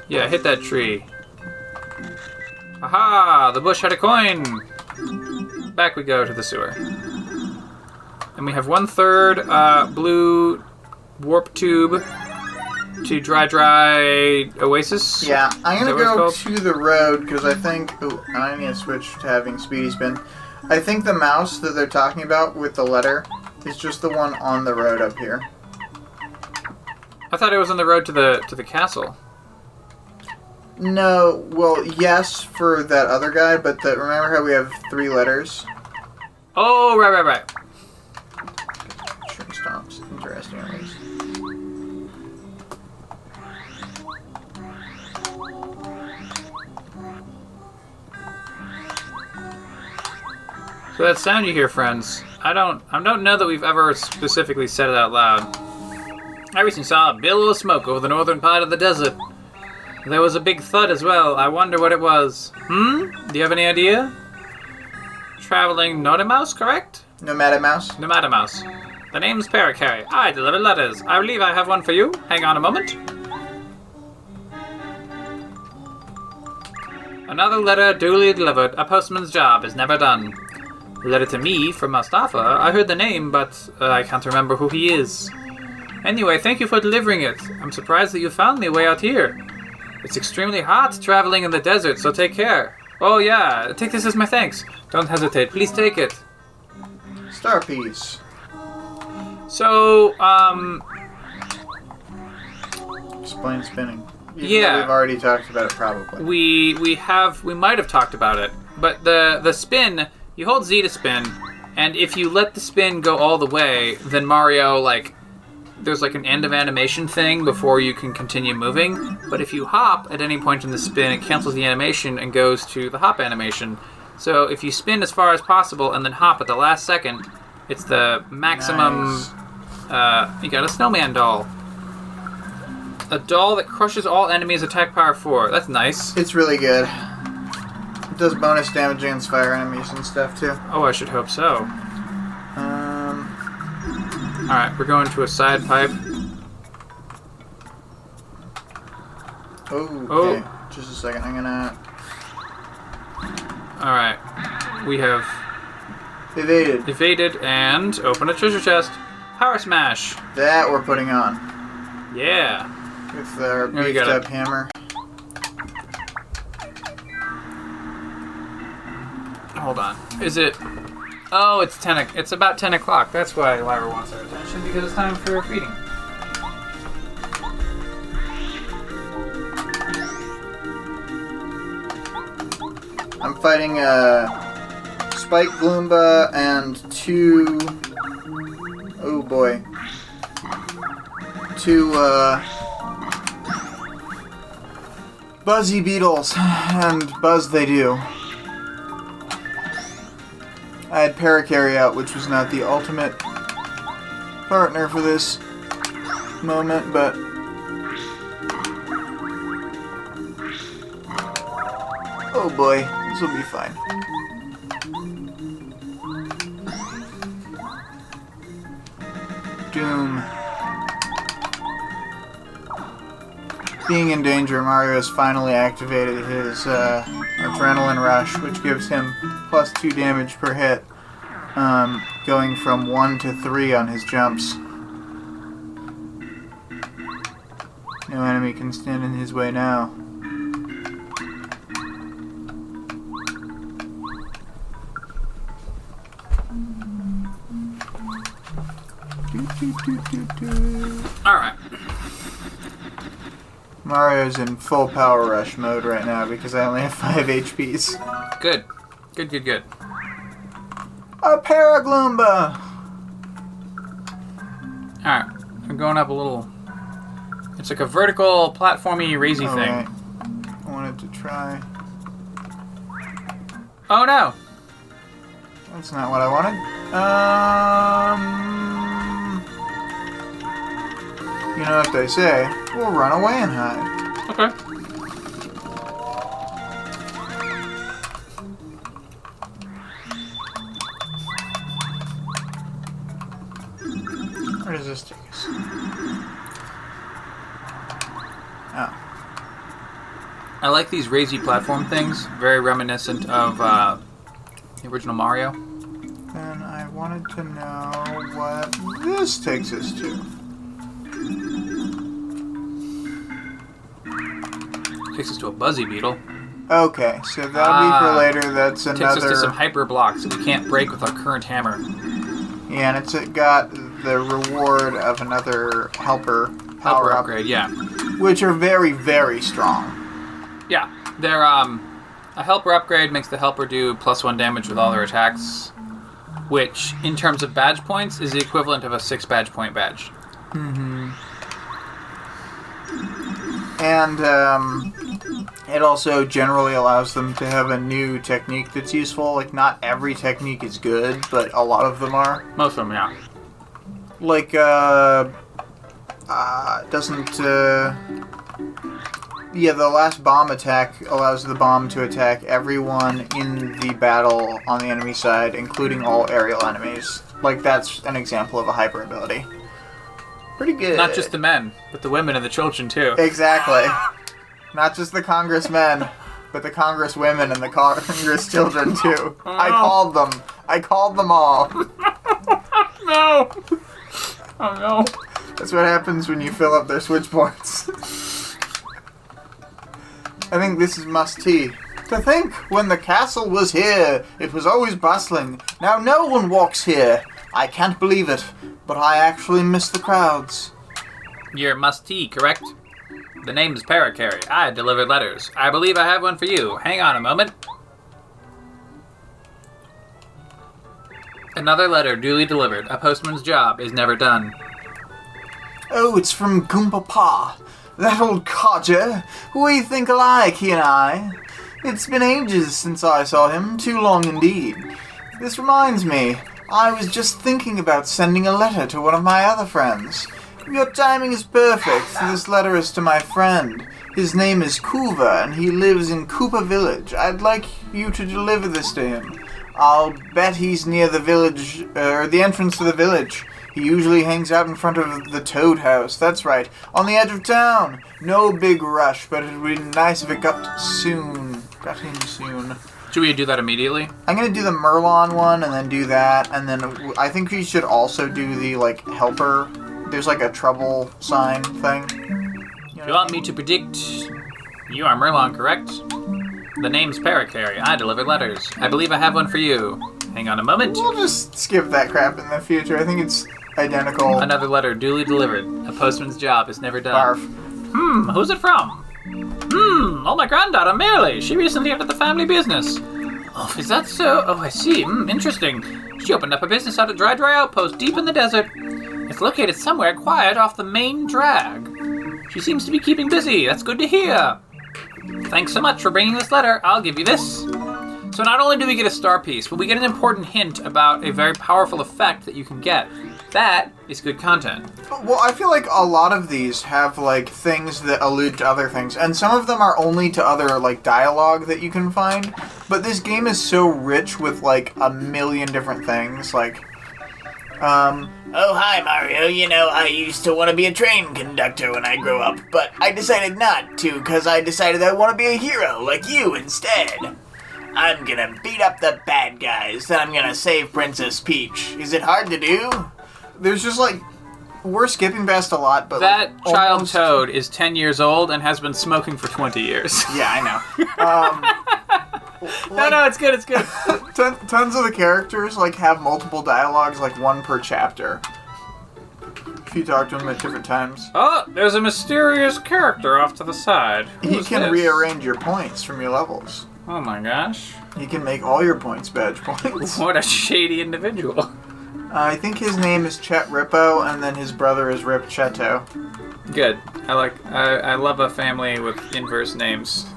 Yeah, hit that tree. Aha! The bush had a coin! Back we go to the sewer. And we have one third uh, blue warp tube to Dry Dry Oasis. Yeah, I'm gonna go to the road because I think. Ooh, I need to switch to having speedy spin. I think the mouse that they're talking about with the letter is just the one on the road up here. I thought it was on the road to the to the castle. No, well, yes for that other guy, but the, remember how we have three letters? Oh, right, right, right. Sure, stomps. Interesting, at least. So that sound you hear, friends, I don't I don't know that we've ever specifically said it out loud. I recently saw a billow of smoke over the northern part of the desert. There was a big thud as well. I wonder what it was. Hmm? Do you have any idea? Traveling Mouse, correct? Nomadic mouse. Mouse. The name's Parakarry. I deliver letters. I believe I have one for you. Hang on a moment. Another letter duly delivered. A postman's job is never done. Letter to me from Mustafa. I heard the name, but uh, I can't remember who he is. Anyway, thank you for delivering it. I'm surprised that you found me way out here. It's extremely hot traveling in the desert, so take care. Oh yeah, take this as my thanks. Don't hesitate. Please take it. Star piece. So, um, Explain spinning. Even Yeah. We've already talked about it, probably. we we have we might have talked about it, but the the spin you hold Z to spin, and if you let the spin go all the way, then Mario like there's like an end of animation thing before you can continue moving. But if you hop at any point in the spin, it cancels the animation and goes to the hop animation. So if you spin as far as possible and then hop at the last second, it's the maximum. Nice. Uh, you got a snowman doll. A doll that crushes all enemies attack power 4. That's nice. It's really good. It does bonus damage against fire enemies and stuff too. Oh, I should hope so. Um, Alright, we're going to a side pipe. oh, Oh. okay. Just a second. I'm gonna Alright. We have evaded. evaded and open a treasure chest. Power Smash. That we're putting on Yeah. with our There we beefed up hammer. Hold on. Is it? Oh, it's ten. o- It's about ten o'clock. That's why Lyra wants our attention because it's time for feeding. I'm fighting a Spike Gloomba and two. Oh boy. Two, uh. Buzzy Beetles, and buzz they do. I had Parakarry out, which was not the ultimate partner for this moment, but. Oh boy, this will be fine. Doom. Being in danger, Mario has finally activated his uh, adrenaline rush, which gives him plus two damage per hit, um, going from one to three on his jumps. No enemy can stand in his way now. All right. Mario's in full power rush mode right now because I only have 5 HPs. Good. Good. Good. Good. A Paragloomba! All right. I'm going up a little. It's like a vertical platformy raisy Alright. thing. I wanted to try. Oh no! That's not what I wanted. Um. You know what they say? We'll run away and hide. Okay. Like these raisy platform things. Very reminiscent of uh, the original Mario. Then I wanted to know what this takes us to. Takes us to a Buzzy Beetle. Okay, so that'll be Ah. for later. That's another Takes us to some hyper blocks that we can't break with our current hammer. Yeah, and it's got the reward of another helper Helper power up, upgrade, yeah. which are very, very strong. Yeah. They're um a helper upgrade makes the helper do plus one damage with all their attacks. Which, in terms of badge points, is the equivalent of a six badge point badge. Mm-hmm. And um, it also generally allows them to have a new technique that's useful. Like, not every technique is good, but a lot of them are. Most of them, yeah. Like, uh, uh doesn't, uh, yeah, the last bomb attack allows the bomb to attack everyone in the battle on the enemy side, including all aerial enemies. Like, that's an example of a hyper ability. Pretty good. Not just the men, but the women and the children too. Exactly. Not just the congressmen, but the congresswomen and the congress children too. I oh, called them. I called them all. No! Oh no. That's what happens when you fill up their switchboards. I think this is must tea. To think, when the castle was here, it was always bustling. Now no one walks here. I can't believe it, but I actually miss the crowds. You're Musty, correct? The name is Parakarry. I delivered letters. I believe I have one for you. Hang on a moment. Another letter duly delivered. A postman's job is never done. Oh, it's from Goompapa. That old codger. We think alike, he and I. It's been ages since I saw him, too long indeed. This reminds me, I was just thinking about sending a letter to one of my other friends. Your timing is perfect. This letter is to my friend. His name is Koover, and he lives in Koopa Village. I'd like you to deliver this to him. I'll bet he's near the village, uh, or the entrance to the village. He usually hangs out in front of the Toad House. That's right, on the edge of town. No big rush, but it would be nice if it got soon. Got him soon. Should we do that immediately? I'm gonna do the Merlon one and then do that, and then I think we should also do the like helper. There's like a trouble sign thing. Do you want me to predict? You are Merlon, correct? The name's Paracarry. I deliver letters. I believe I have one for you. Hang on a moment. We'll just skip that crap in the future. I think it's identical. Another letter duly delivered. A postman's job is never done. Barf. Hmm, who's it from? Hmm, oh, my granddaughter, Merely. She recently entered the family business. Oh, is that so? Oh, I see. Hmm, interesting. She opened up a business out at Dry Dry Outpost deep in the desert. It's located somewhere quiet off the main drag. She seems to be keeping busy. That's good to hear. Thanks so much for bringing this letter. I'll give you this. So not only do we get a star piece, but we get an important hint about a very powerful effect that you can get. That is good content. Well, I feel like a lot of these have like things that allude to other things, and some of them are only to other like dialogue that you can find. But this game is so rich with like a million different things. Like, um, Oh, hi, Mario. You know, I used to want to be a train conductor when I grew up, but I decided not to because I decided I want to be a hero like you instead. I'm gonna beat up the bad guys, then I'm gonna save Princess Peach. Is it hard to do? There's just like we're skipping past a lot, but That like, child almost- toad is 10 years old and has been smoking for 20 years. Yeah, I know. Um, no, no, it's good, it's good. ton, tons of the characters like have multiple dialogues, like one per chapter. If you talk to them at different times, Oh, there's a mysterious character off to the side. he can this? rearrange your points from your levels. Oh my gosh. He can make all your points badge points. What a shady individual. I think his name is Chet Rippo, and then his brother is Rip Cheto. Good. I like, I, I love a family with inverse names.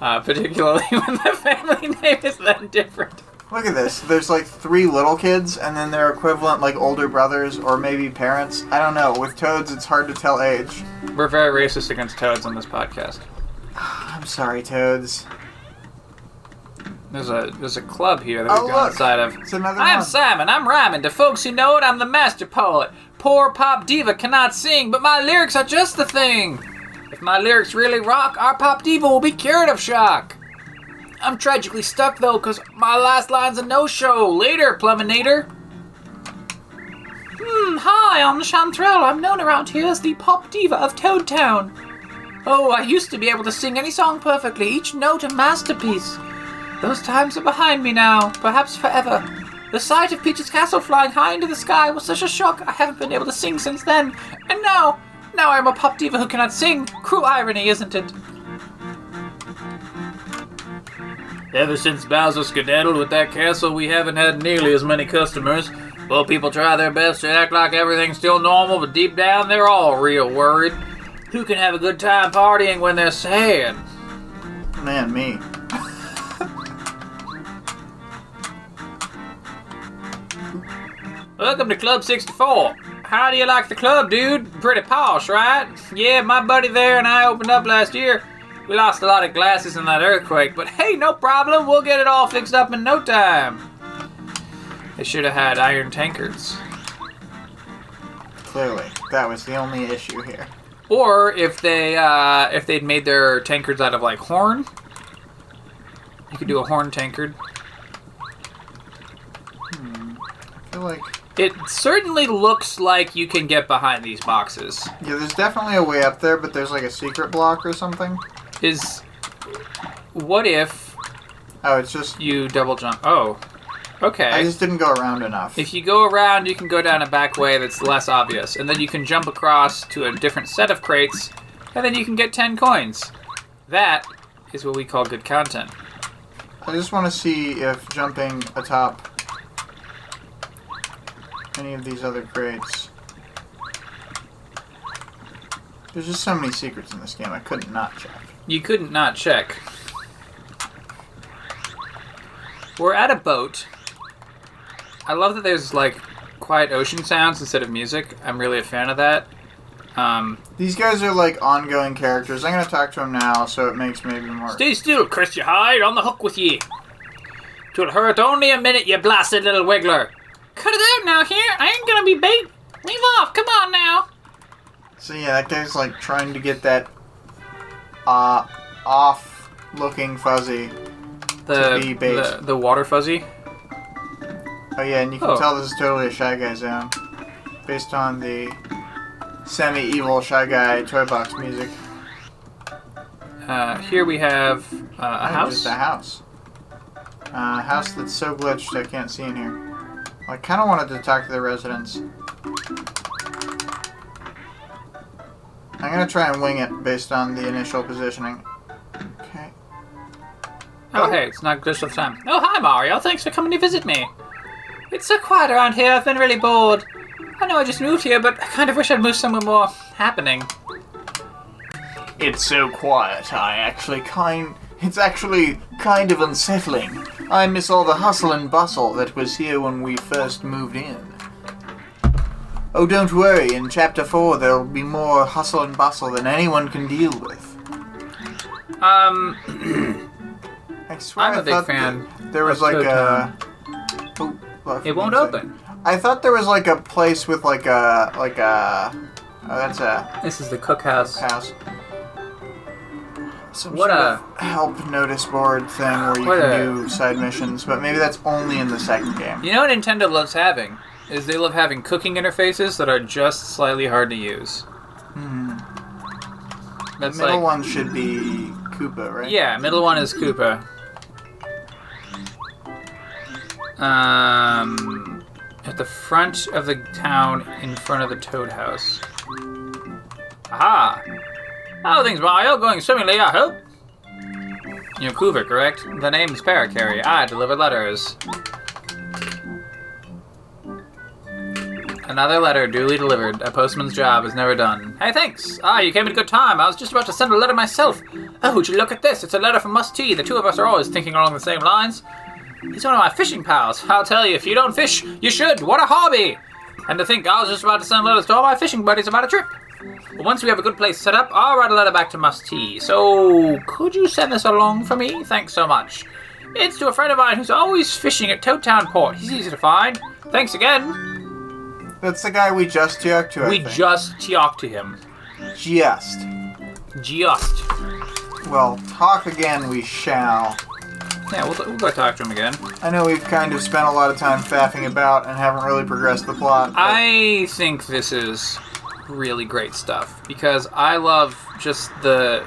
Uh, particularly when the family name is that different. Look at this. There's like three little kids, and then their equivalent, like older brothers or maybe parents. I don't know. With toads, it's hard to tell age. We're very racist against toads on this podcast. I'm sorry, toads. There's a there's a club here that Oh, gone look. inside of. It's another I'm one. Simon. I'm rhyming. To folks who know it, I'm the master poet. Poor pop diva cannot sing, but my lyrics are just the thing. If my lyrics really rock, our pop diva will be cured of shock. I'm tragically stuck though, cause my last line's a no-show. Later, Pluminator. Hmm, hi, I'm Chanterelle. I'm known around here as the pop diva of Toad Town. Oh, I used to be able to sing any song perfectly, each note a masterpiece. Those times are behind me now, perhaps forever. The sight of Peach's castle flying high into the sky was such a shock I haven't been able to sing since then. And now, now I am a pop diva who cannot sing. Cruel irony, isn't it? Ever since Bowser skedaddled with that castle, we haven't had nearly as many customers. Well, people try their best to act like everything's still normal, but deep down they're all real worried. Who can have a good time partying when they're sad? Man, me. Welcome to Club 64. How do you like the club, dude? Pretty posh, right? Yeah, my buddy there and I opened up last year. We lost a lot of glasses in that earthquake, but hey, no problem. We'll get it all fixed up in no time. They should have had iron tankards. Clearly, that was the only issue here. Or if they uh, if they'd made their tankards out of like horn, you could do a horn tankard. I feel like It certainly looks like you can get behind these boxes. yeah, there's definitely a way up there, but there's like a secret block or something. Is what if Oh, it's just you double jump? Oh, okay. I just didn't go around enough. If you go around, you can go down a back way that's less obvious, and then you can jump across to a different set of crates, and then you can get 10 coins. That is what we call good content. I just want to see if jumping atop any of these other crates. There's just so many secrets in this game. I couldn't not check. You couldn't not check. We're at a boat. I love that there's like quiet ocean sounds instead of music. I'm really a fan of that. Um, These guys are like ongoing characters. I'm gonna talk to them now, so it makes maybe more. Stay still, Chris, you hide on the hook with ye. Twill hurt only a minute, you blasted little wiggler. Cut it out now, here. I ain't gonna be bait. Leave off. Come on now. So yeah, that guy's like trying to get that uh off looking fuzzy. The, be bait. the the water fuzzy. Oh yeah, and you can Oh. tell this is totally a Shy Guy zone, based on the semi-evil Shy Guy toy box music. Uh, here we have uh, a Oh, house. Just a house. Uh, a house that's so glitched I can't see in here. I kind of wanted to talk to the residents. I'm gonna try and wing it based on the initial positioning. Okay. Oh, hey, it's not just this time. Oh, hi, Mario. Thanks for coming to visit me. It's so quiet around here. I've been really bored. I know I just moved here, but I kind of wish I'd moved somewhere more happening. It's so quiet, I Actually, kind. It's actually kind of unsettling. I miss all the hustle and bustle that was here when we first moved in. Oh, don't worry. In Chapter 4, there'll be more hustle and bustle than anyone can deal with. Um, I swear I'm I a big thought fan that there was like a. Oh, left it won't open. I thought there was like a place with like a like a. Oh, that's a This is the cookhouse. house. Some What sort a- of help notice board thing where you can a- do side missions, but maybe that's only in the second game. You know what Nintendo loves having? Is they love having cooking interfaces that are just slightly hard to use. Hmm. The middle like, one should be Koopa, right? yeah, middle one is Koopa. Um, at the front of the town, in front of the Toad House. Aha! How things, Mario? Going swimmingly, I hope. You're Koover, correct? The name's Paracarry. I deliver letters. Another letter duly delivered. A postman's job is never done. Hey, thanks. Ah, you came at a good time. I was just about to send a letter myself. Oh, would you look at this? It's a letter from Muss T. The two of us are always thinking along the same lines. He's one of my fishing pals. I'll tell you, if you don't fish, you should. What a hobby! And to think I was just about to send letters to all my fishing buddies about a trip. But once we have a good place set up, I'll write a letter back to Muss T. So, could you send this along for me? Thanks so much. It's to a friend of mine who's always fishing at Toad Town Port. He's easy to find. Thanks again. That's the guy we just talked to. I We think. just talked to him. just. Just. Well, talk again we shall. Yeah, we'll, we'll go talk to him again. I know we've kind of spent a lot of time faffing about and haven't really progressed the plot. I think this is really great stuff because I love just the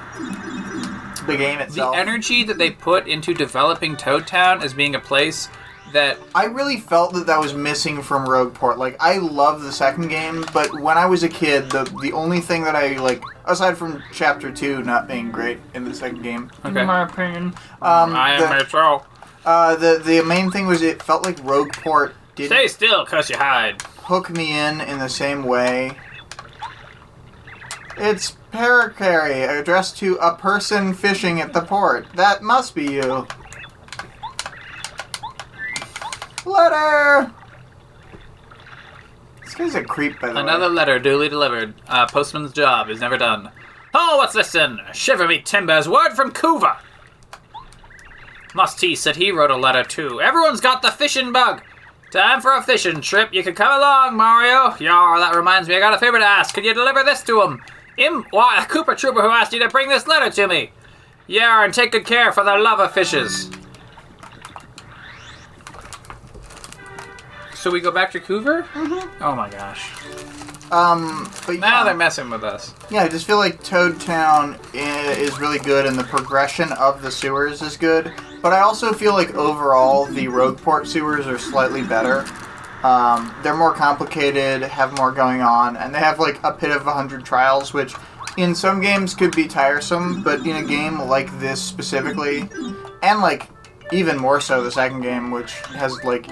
the game itself. the energy that they put into developing Toad Town as being a place that I really felt that that was missing from Rogueport. Like, I love the second game, but when I was a kid, the the only thing that I like, aside from Chapter Two not being great in the second game, okay. In my opinion. um, I am the, a troll. uh, the the main thing was it felt like Rogueport didn't Stay still, cause you hide. hook me in in the same way. It's Paracarry addressed to a person fishing at the port. That must be you. Letter. This guy's a creep, by the Another way. letter duly delivered. Uh, postman's job is never done. Oh, what's this then? Shiver me timbers, word from Koover. Musty said he wrote a letter too. Everyone's got the fishing bug. Time for a fishing trip. You can come along, Mario. Yar, that reminds me, I got a favor to ask. Could you deliver this to him? Him? Why, a Koopa Trooper who asked you to bring this letter to me. Yar, and take good care for the love of fishes. So we go back to Koover? Mm-hmm. Oh my gosh. Um, but Now yeah, they're messing with us. yeah, I just feel like Toad Town i- is really good, and the progression of the sewers is good. But I also feel like overall the Rogueport sewers are slightly better. Um, they're more complicated, have more going on, and they have like a pit of a hundred trials, which in some games could be tiresome, but in a game like this specifically, and like even more so the second game, which has like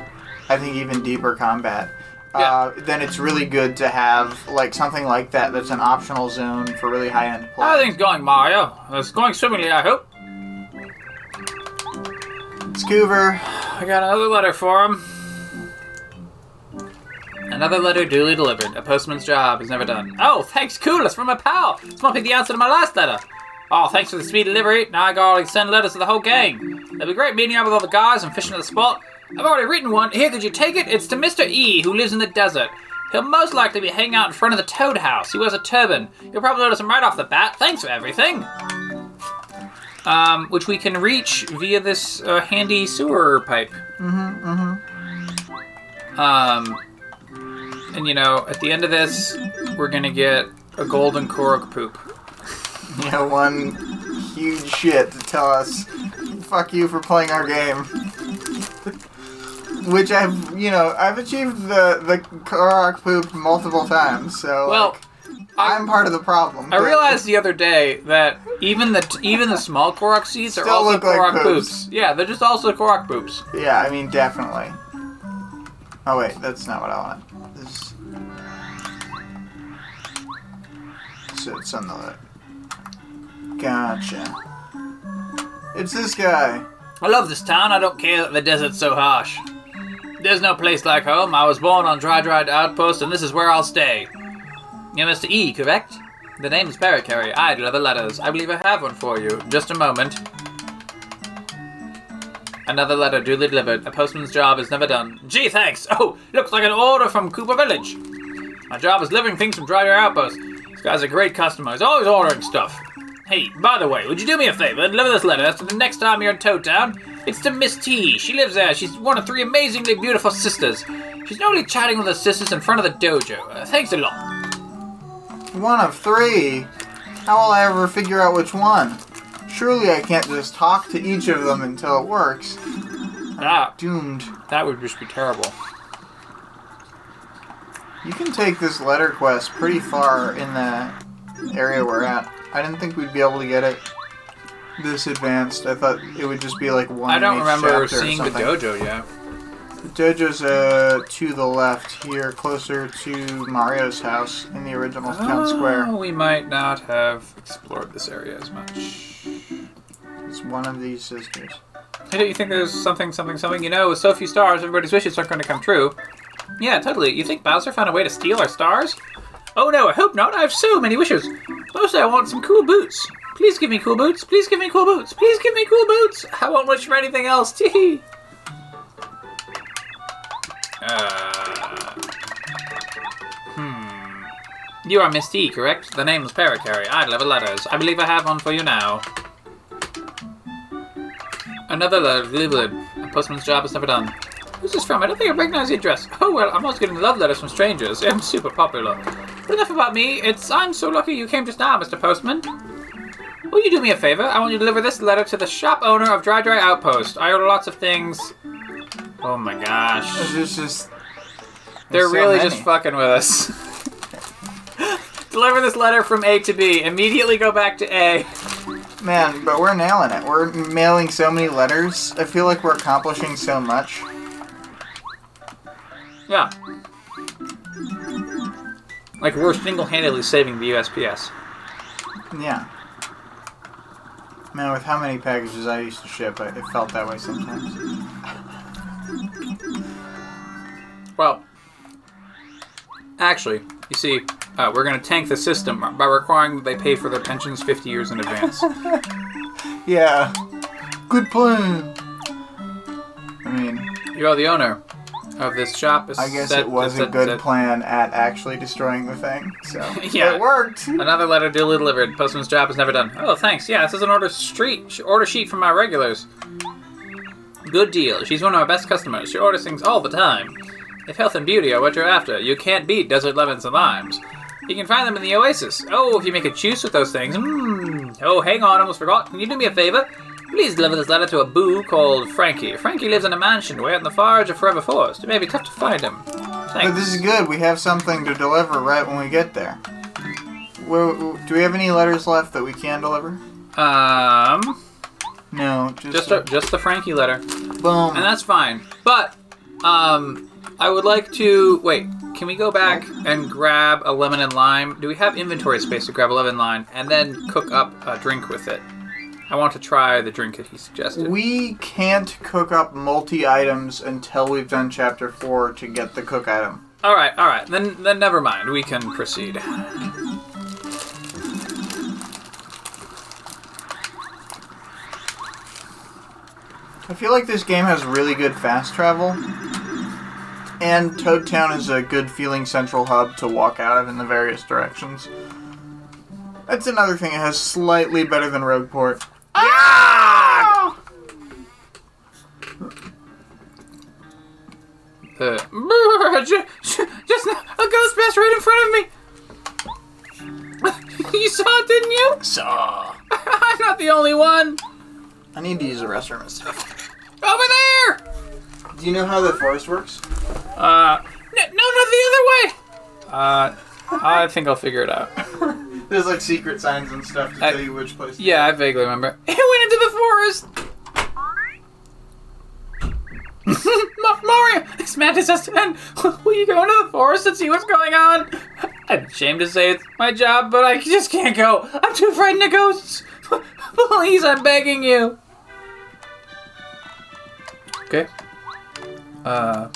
I think even deeper combat. Uh, then it's really good to have like something like that that's an optional zone for really high end play. How things going, Mario? It's going swimmingly, I hope. Scoover, I got another letter for him. Another letter duly delivered. A postman's job is never done. Oh, thanks, cool. It's from my pal. Be the answer to my last letter. Oh, thanks for the speedy delivery. Now I gotta send letters to the whole gang. It'll be great meeting up with all the guys and fishing at the spot. I've already written one. Here, could you take it? It's to Mr. E, who lives in the desert. He'll most likely be hanging out in front of the Toad House. He wears a turban. You'll probably notice him right off the bat. Thanks for everything. um, which we can reach via this uh, handy sewer pipe. Mm-hmm. Mm-hmm. Um, and you know, at the end of this, we're gonna get a golden Korok poop. You know, one huge shit to tell us, fuck you for playing our game. Which I've, you know, I've achieved the the Korok poop multiple times, so Well, like, I'm part of the problem. I realized the other day that even the even the small Korok seeds are also look like Korok poops. poops. Yeah, they're just also Korok poops. Yeah, I mean, definitely. Oh wait, that's not what I want. So it's on the. Gotcha. It's this guy. I love this town. I don't care that the desert's so harsh. There's no place like home. I was born on Dry Dried Outpost, and this is where I'll stay. You're Mr. E, correct? The name is Parakarry. I deliver letters. I believe I have one for you. Just a moment. Another letter duly delivered. A postman's job is never done. Gee, thanks. Oh, looks like an order from Koopa Village. My job is delivering things from Dry Dried Outpost. Guy's a great customer. He's always ordering stuff. Hey, by the way, would you do me a favor deliver this letter so the next time you're in Toad Town? It's to Miss T. She lives there. She's one of three amazingly beautiful sisters. She's normally chatting with her sisters in front of the dojo. Uh, thanks a lot. One of three. How will I ever figure out which one? Surely I can't just talk to each of them until it works. Ah, Doomed. that would just be terrible. You can take this letter quest pretty far in the area we're at. I didn't think we'd be able to get it this advanced. I thought it would just be like one. I don't remember seeing the dojo yet. The dojo's uh, to the left here, closer to Mario's house in the original town square. Oh, we might not have explored this area as much. It's one of these sisters. Hey, don't you think there's something, something, something? You know, with so few stars, everybody's wishes aren't going to come true. Yeah, totally. You think Bowser found a way to steal our stars? Oh no, I hope not. I have so many wishes. Mostly, I want some cool boots. Please give me cool boots. Please give me cool boots. Please give me cool boots. I won't wish for anything else. Tee. Uh, hmm. You are Miss T, correct? The name is Parakarry. I deliver letters. I believe I have one for you now. Another letter. A postman's job is never done. Who's this from? I don't think I recognize the address. Oh well, I'm always getting love letters from strangers. I'm super popular. But enough about me. It's I'm so lucky you came just now, Mr. Postman. Will you do me a favor? I want you to deliver this letter to the shop owner of Dry Dry Outpost. I order lots of things. Oh my gosh. This is just. They're so really many. just fucking with us. Deliver this letter from A to B. Immediately go back to A. Man, but we're nailing it. We're mailing so many letters. I feel like we're accomplishing so much. Yeah. Like we're single-handedly saving the USPS. Yeah. Man, with how many packages I used to ship, I, it felt that way sometimes. Well, actually, you see, uh, we're going to tank the system by requiring that they pay for their pensions 50 years in advance. Yeah. Good plan. I mean, you are the owner of this shop. Is I guess Set- it was a good set- plan at actually destroying the thing. So Yeah. it worked. Another letter duly delivered. Postman's job is never done. Oh, thanks. Yeah, this is an order street order sheet from my regulars. Good deal. She's one of our best customers. She orders things all the time. If health and beauty are what you're after, you can't beat desert lemons and limes. You can find them in the oasis. Oh, if you make a juice with those things. Mmm. Oh, hang on, almost forgot. Can you do me a favor? Please deliver this letter to a boo called Frankie. Frankie lives in a mansion way out in the far edge of Forever Forest. It may be tough to find him. But Thanks. this is good. We have something to deliver right when we get there. Well, do we have any letters left that we can deliver? Um, No, just, just a, just the Frankie letter. boom. and that's fine. But um, I would like to wait. Can we go back and grab a lemon and lime? Do we have inventory space to grab a lemon and lime and then cook up a drink with it? I want to try the drink that he suggested. We can't cook up multi items until we've done chapter four to get the cook item. all right, all right. Then then never mind. We can proceed. I feel like this game has really good fast travel, and Toad Town is a good feeling central hub to walk out of in the various directions. That's another thing it has slightly better than Rogueport. Ah! Uh, Ju- ju- Just a ghost passed right in front of me. you saw it, didn't you? Saw. I'm not the only one. I need to use the restroom and stuff. Over there. Do you know how the forest works? uh, N- no, not the other way. uh, I think I'll figure it out. There's like secret signs and stuff to I- tell you which place. to Yeah, I vaguely remember. It went into the forest. Ma- Mario, this madness has to end. Will you go into the forest and see what's going on? I'm ashamed to say it's my job, but I just can't go. I'm too frightened of ghosts. Please, I'm begging you. Okay. Uh,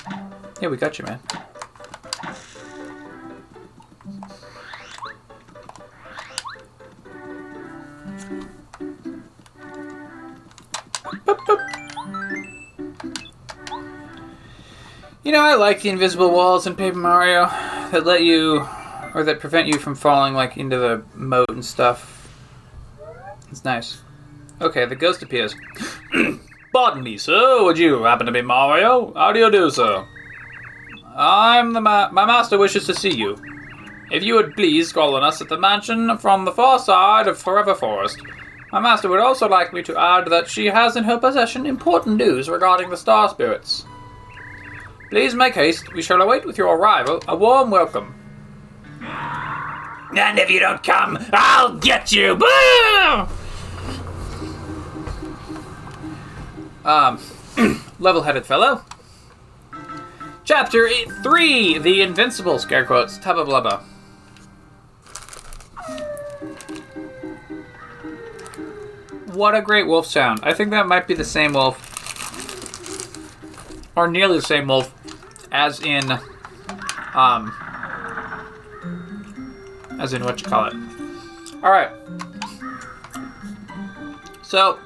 yeah, we got you, man. Boop, boop. You know, I like the invisible walls in Paper Mario that let you, or that prevent you from falling like into the moat and stuff. It's nice. Okay, the ghost appears. Pardon me, sir. Would you happen to be Mario? How do you do, sir? I'm the ma- my master wishes to see you. If you would please call on us at the mansion from the far side of Forever Forest. My master would also like me to add that she has in her possession important news regarding the star spirits. Please make haste. We shall await with your arrival a warm welcome. And if you don't come, I'll get you. Boo! Um, level-headed fellow. Chapter 3, The Invincible, scare quotes, Blubba. What a great wolf sound. I think that might be the same wolf, or nearly the same wolf, as in, um, as in what you call it. Alright. So,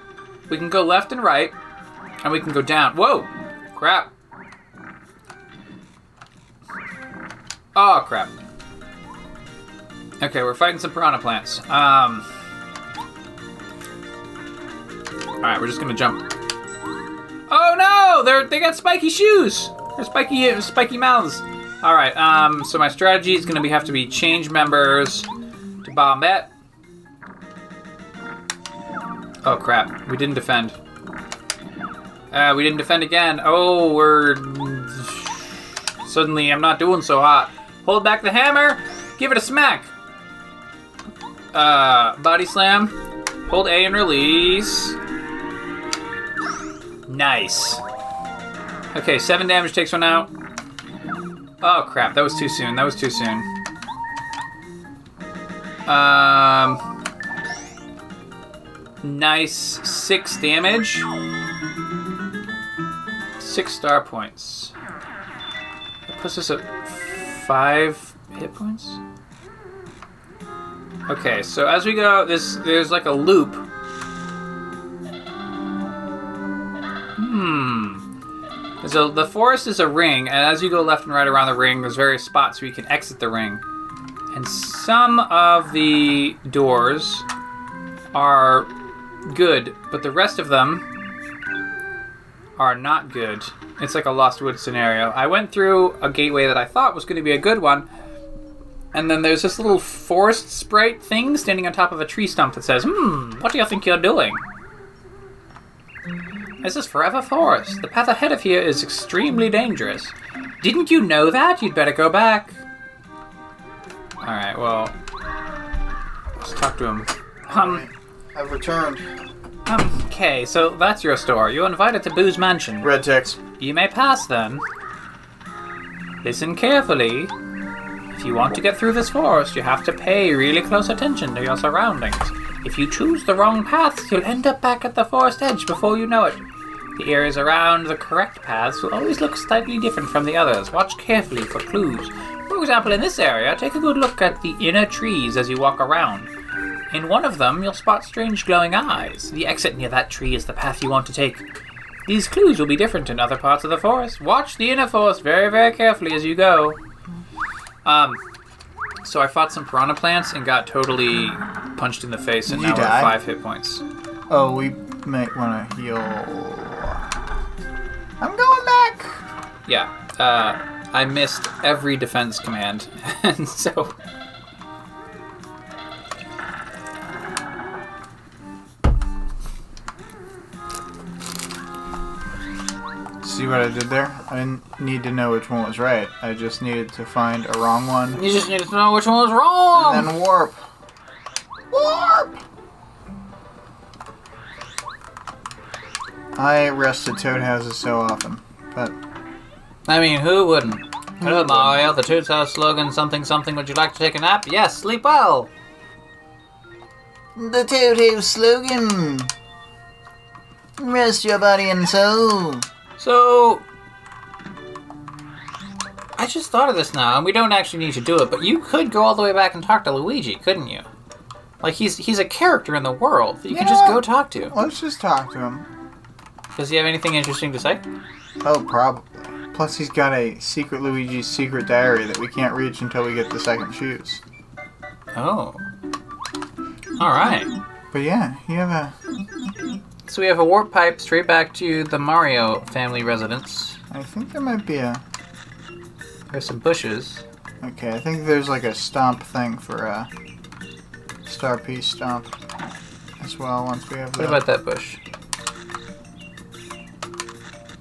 we can go left and right, and we can go down. Whoa! Crap. Oh, crap. Okay, we're fighting some piranha plants. Um. Alright, we're just gonna jump. Oh no! They're they got spiky shoes! They're spiky spiky mouths. Alright, um, so my strategy is gonna be have to be change members to Bombette. Oh crap, we didn't defend. Uh, we didn't defend again. Oh, we're. Suddenly, I'm not doing so hot. Hold back the hammer. Give it a smack. Uh, body slam. Hold A and release. Nice. Okay, seven damage takes one out. Oh crap, that was too soon. That was too soon. Um. Nice six damage. Six star points. That puts us at five hit points. Okay, so as we go, this there's like a loop. Hmm. So the forest is a ring, and as you go left and right around the ring, there's various spots where you can exit the ring. And some of the doors are good, but the rest of them are not good. It's like a Lost Woods scenario. I went through a gateway that I thought was going to be a good one, and then there's this little forest sprite thing standing on top of a tree stump that says, Hmm, what do you think you're doing? This is Forever Forest. The path ahead of here is extremely dangerous. Didn't you know that? You'd better go back. Alright, well. Let's talk to him. Um, I've returned. um, okay, so that's your store. You're invited to Boo's Mansion. Red text. You may pass then. Listen carefully. If you want to get through this forest, you have to pay really close attention to your surroundings. If you choose the wrong paths, you'll end up back at the forest edge before you know it. The areas around the correct paths will always look slightly different from the others. Watch carefully for clues. For example, in this area, take a good look at the inner trees as you walk around. In one of them, you'll spot strange glowing eyes. The exit near that tree is the path you want to take. These clues will be different in other parts of the forest. Watch the inner forest very, very carefully as you go. Um, so I fought some piranha plants and got totally punched in the face, and You now we're at five hit points. Oh, we might want to heal. I'm going back. Yeah. Uh, I missed every defense command, and so See what I did there? I didn't need to know which one was right. I just needed to find a wrong one. you just needed to know which one was wrong. And then warp. Warp! I rested toad houses so often, but I mean, who wouldn't? Hello, Mario. The Toots House slogan, something, something. Would you like to take a nap? Yes, sleep well. The Toto slogan. Rest your body and soul. So, I just thought of this now, and we don't actually need to do it, but you could go all the way back and talk to Luigi, couldn't you? Like he's he's a character in the world that you can just go talk to. let's just talk to him. Does he have anything interesting to say? Oh, probably. Plus, he's got a secret Luigi's secret diary that we can't reach until we get the second shoes. Oh. All right. But yeah, you have a. So we have a warp pipe straight back to the Mario family residence. I think there might be a. There's some bushes. Okay, I think there's like a stomp thing for a star piece stomp as well. Once we have What that. about that bush?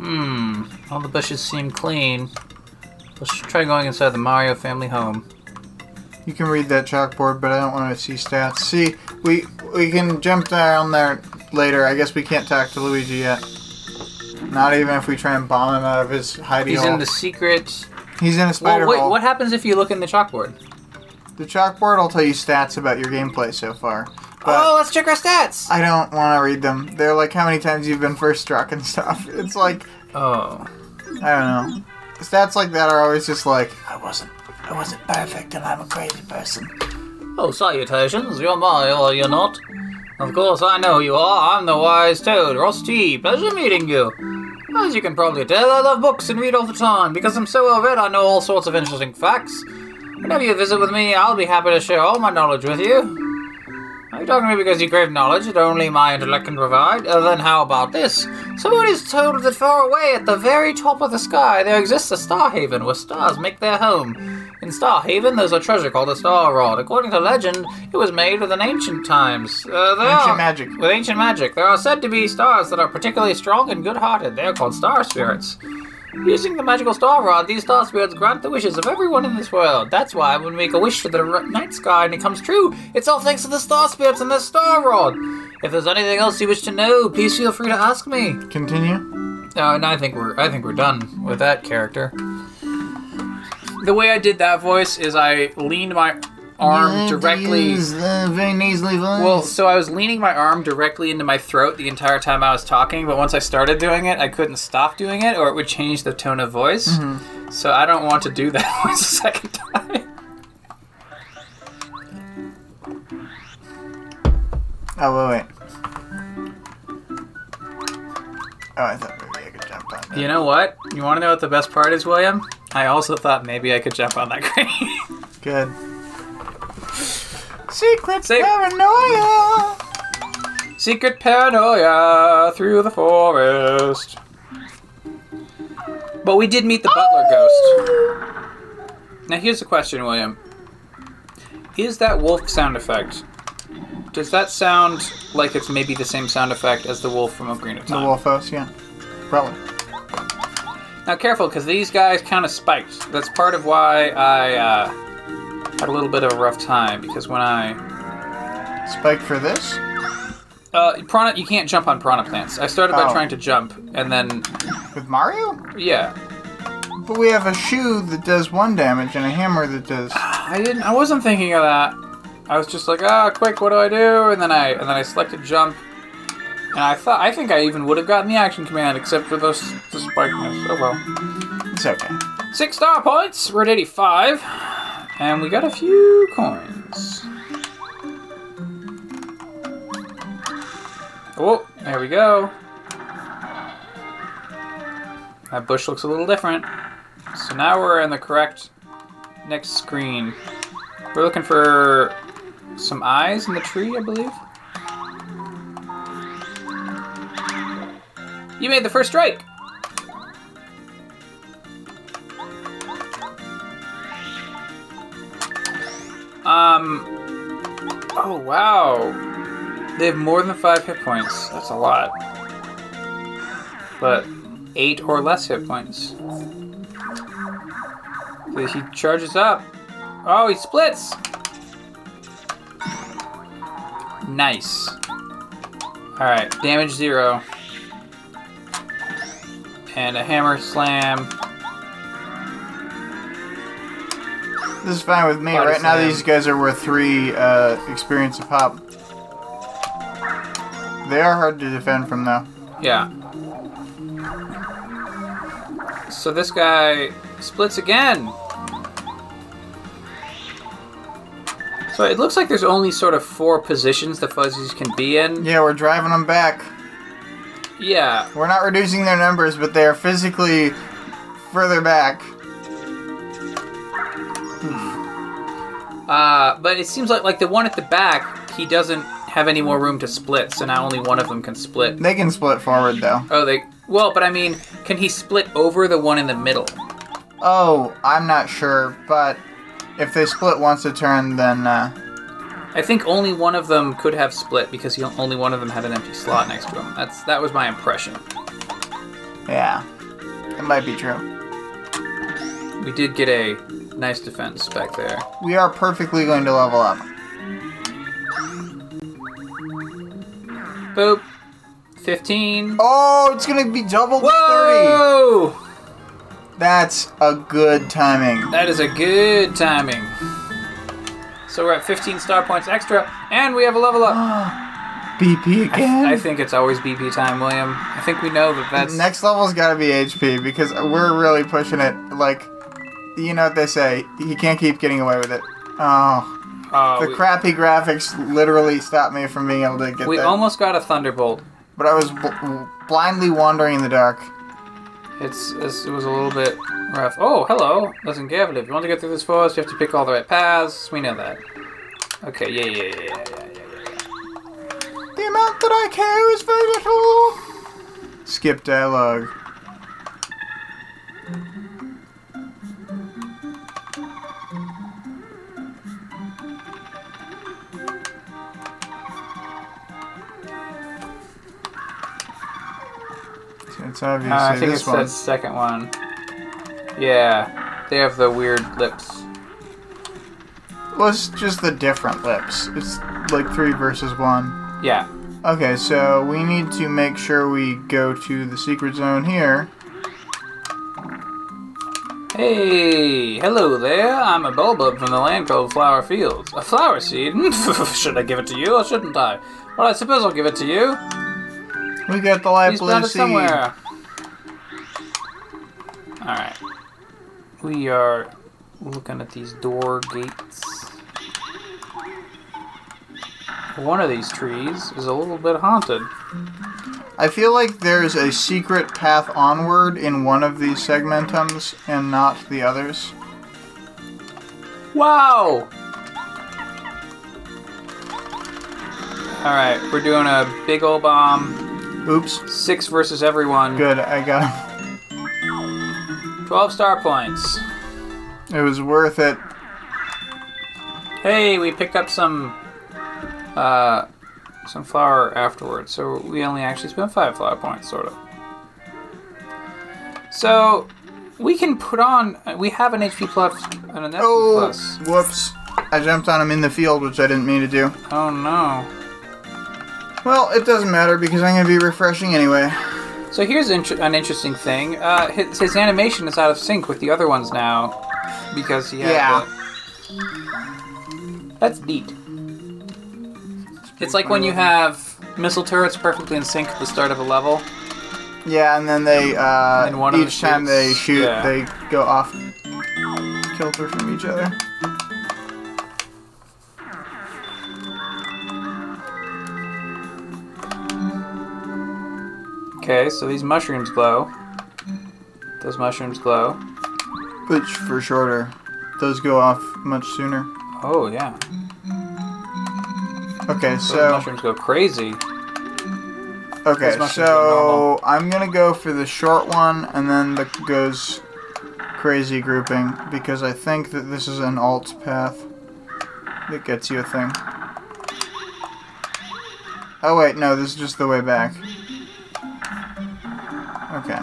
Hmm. All the bushes seem clean. Let's try going inside the Mario family home. You can read that chalkboard, but I don't want to see stats. See, we we can jump down there later. I guess we can't talk to Luigi yet. Not even if we try and bomb him out of his hidey hole. He's hole. in the secret. He's in a Well, spider wait. hole. What happens if you look in the chalkboard? The chalkboard will tell you stats about your gameplay so far. But oh, let's check our stats. I don't want to read them. They're like how many times you've been first struck and stuff. It's like Oh. I don't know. Stats like that are always just like I wasn't. I wasn't perfect, and I'm a crazy person. Oh, salutations. You're my, or you're not? Of course, I know who you are. I'm the wise toad, Russ T. Pleasure meeting you. As you can probably tell, I love books and read all the time. Because I'm so well read, I know all sorts of interesting facts. Whenever you visit with me, I'll be happy to share all my knowledge with you. Are you talking to me because you crave knowledge that only my intellect can provide? Uh, then how about this? Someone is told that far away at the very top of the sky there exists a star haven where stars make their home. In Star Haven, there's a treasure called the Star Rod. According to legend, it was made within ancient times. Uh, Ancient are- magic. With ancient magic, there are said to be stars that are particularly strong and good-hearted. They are called star spirits. Using the magical star rod, these star spirits grant the wishes of everyone in this world. That's why when we make a wish for the r- night sky and it comes true, it's all thanks to the star spirits and the star rod. If there's anything else you wish to know, please feel free to ask me. continue. No, and I think we're I think we're done with that character. The way I did that voice is I leaned my arm directly. Very nasally voice. Well, so I was leaning my arm directly into my throat the entire time I was talking, but once I started doing it, I couldn't stop doing it, or it would change the tone of voice. Mm-hmm. So I don't want to do that a second time. Oh wait, wait. Oh, I thought maybe I could jump on that. You know what? You want to know what the best part is, William? I also thought maybe I could jump on that crane. Good. Secret paranoia. Secret paranoia through the forest. But we did meet the butler ghost. Now here's the question, William. Is that wolf sound effect? Does that sound like it's maybe the same sound effect as the wolf from Ocarina of The Time? wolf house, yeah. Probably. Now careful, because these guys kind of spiked. That's part of why I uh, had a little bit of a rough time because when I Spike for this? uh, piranha, you can't jump on piranha plants. I started by Oh. trying to jump, and then With Mario? yeah, But we have a shoe that does one damage and a hammer that does. I didn't. I wasn't thinking of that. I was just like, ah, quick, what do I do? And then I and then I selected jump, and I thought I think I even would have gotten the action command except for those the spikeness. Oh well. It's okay. Six star points. We're at eighty-five, and we got a few coins. Oh, there we go. That bush looks a little different. So now we're in the correct next screen. We're looking for some eyes in the tree, I believe. You made the first strike. Wow. They have more than five hit points. That's a lot. But eight or less hit points. So he charges up. Oh, he splits. Nice. All right, damage zero. And a hammer slam. This is fine with me. Body right now, these guys are worth three uh, experience a pop. They are hard to defend from, though. Yeah. So this guy splits again. So it looks like there's only sort of four positions the fuzzies can be in. Yeah, we're driving them back. Yeah. We're not reducing their numbers, but they are physically further back. Uh, but it seems like like the one at the back, he doesn't have any more room to split. So now only one of them can split. They can split forward, though. Oh, they. Well, but I mean, can he split over the one in the middle? Oh, I'm not sure, but if they split once a turn, then uh, I think only one of them could have split because he, only one of them had an empty slot next to him. That's that was my impression. yeah, it might be true. We did get a nice defense back there. We are perfectly going to level up. Boop. 15. Oh, it's gonna be double to 30. Whoa! That's a good timing. That is a good timing. So we're at 15 star points extra, and we have a level up. BP again. I think it's always BP time, William. I think we know that that's. Next level's gotta be HP because we're really pushing it. Like, you know what they say, you can't keep getting away with it. Oh, Oh, the we, crappy graphics literally stopped me from being able to get through. we that. almost got a Thunderbolt. but I was bl- blindly wandering in the dark. It's, it's it was a little bit rough. Oh, hello, listen, Gavin. If you want to get through this forest, you have to pick all the right paths. We know that. Okay, yeah, yeah, yeah, yeah, yeah, yeah. The amount that I care is very little. Skip dialogue. It's obvious. Uh, I think this it's one. that second one. Yeah, they have the weird lips. Well, it's just the different lips. It's like three versus one. Yeah. Okay, so we need to make sure we go to the secret zone here. Hey, hello there. I'm a bulbub from the land called Flower Fields. A flower seed? Should I give it to you or shouldn't I? Well, I suppose I'll give it to you. We got the light He's blue seed. somewhere. Alright. We are looking at these door gates. One of these trees is a little bit haunted. I feel like there's a secret path onward in one of these segmentums and not the others. Wow! Alright, we're doing a big ol' bomb. Oops. Six versus everyone. Good, I got him. 12 star points. It was worth it. Hey, we picked up some uh some flower afterwards, so we only actually spent five flower points, sort of. So we can put on. We have an HP plus and an SP Oh, plus. whoops. I jumped on him in the field, which I didn't mean to do. Oh no! Well, it doesn't matter because I'm going to be refreshing anyway. So here's inter- an interesting thing. Uh, his, his animation is out of sync with the other ones now because he. Yeah. the- That's neat. It's like when you have missile turrets perfectly in sync at the start of a level. Yeah, and then they, uh, And one of each time they shoot, yeah. they go off kilter from each other. Okay, so these mushrooms glow. Those mushrooms glow. Which, for shorter, those go off much sooner. Oh yeah. Okay, Those so mushrooms go crazy. Okay, so I'm gonna go for the short one and then the goes crazy grouping because I think that this is an alt path that gets you a thing. Oh wait, no, this is just the way back. Okay.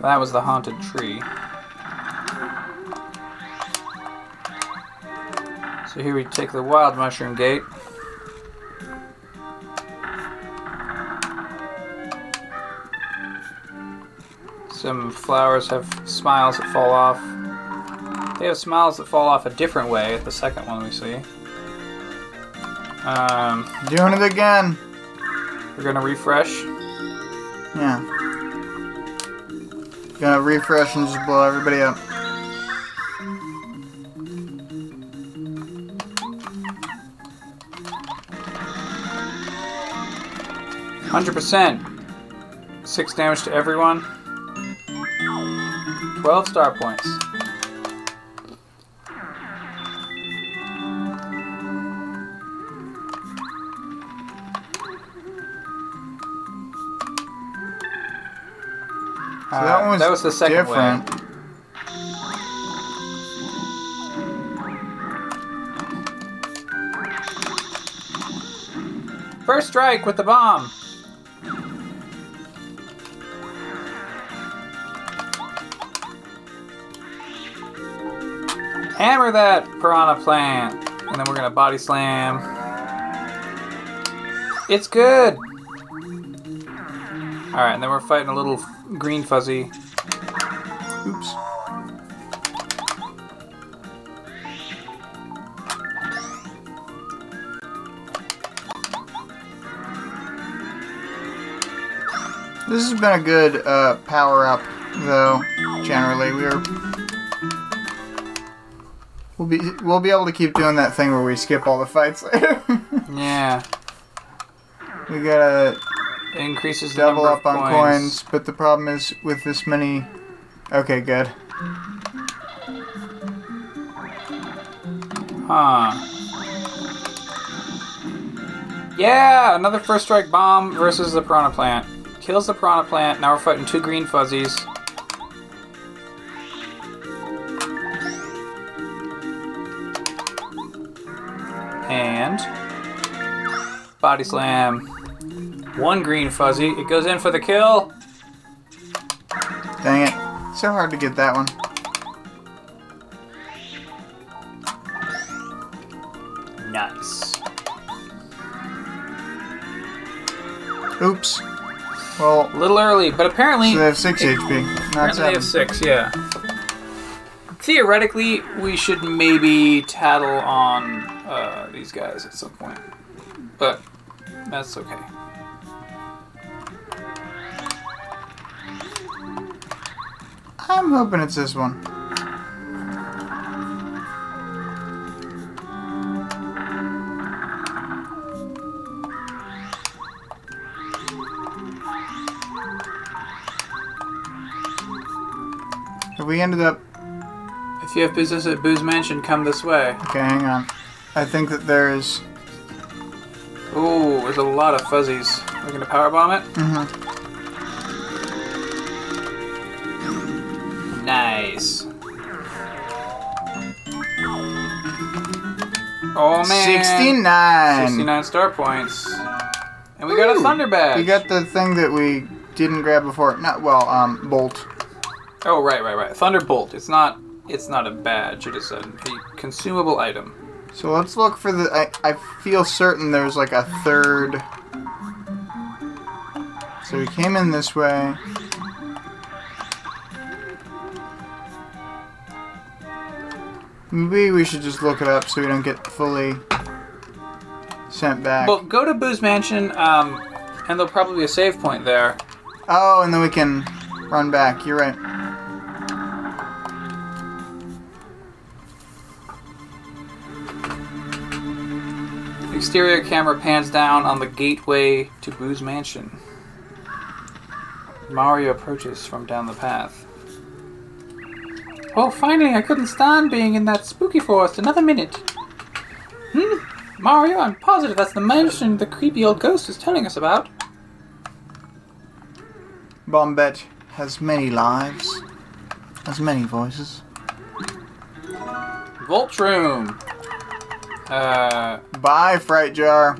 That was the haunted tree. So here we take the wild mushroom gate. Some flowers have smiles that fall off. They have smiles that fall off a different way. At the second one we see. Um, Doing it again. we're gonna refresh. Yeah. Gonna refresh and just blow everybody up. Hundred percent. Six damage to everyone. Twelve star points. So that one was, Uh, that was the second different. First strike with the bomb. Hammer that piranha plant. And then we're gonna body slam. It's good. Alright, and then we're fighting a little green fuzzy. Oops. This has been a good uh, power up, though. Generally, we're we'll be we'll be able to keep doing that thing where we skip all the fights later. Yeah. we gotta Increases the double up of on coins, but the problem is with this many. Okay, good. Huh. Yeah, another first strike bomb versus the piranha plant. Kills the piranha plant. Now we're fighting two green fuzzies. And body slam. One green fuzzy. It goes in for the kill. Dang it. So hard to get that one. Nice. Oops. Well, A little early, but apparently so they have 6 HP, not Apparently they have six, yeah. Theoretically, we should maybe tattle on uh, these guys at some point. But that's okay. I'm hoping it's this one. Have we ended up. If you have business at Boo's Mansion, come this way. Okay, hang on. I think that there is. Ooh, there's a lot of fuzzies. We're gonna powerbomb it? Mhm. Nice. Oh man. 69! 69 star points. And we got a Ooh, Thunder Badge. We got the thing that we didn't grab before. Not, well, um, Bolt. Oh right, right, right. Thunderbolt. It's not. It's not a badge. It is a, a consumable item. So let's look for the. I, I feel certain there's like a third. So we came in this way. Maybe we should just look it up so we don't get fully sent back. Well, go to Boo's Mansion, um, and there'll probably be a save point there. oh, and then we can run back. You're right. Exterior camera pans down on the gateway to Boo's Mansion. Mario approaches from down the path. Oh, finally, I couldn't stand being in that spooky forest another minute. Hmm? Mario, I'm positive that's the mansion the creepy old ghost is telling us about. Bombette has many lives, has many voices. Volt Shroom. Uh, Bye, Fright Jar.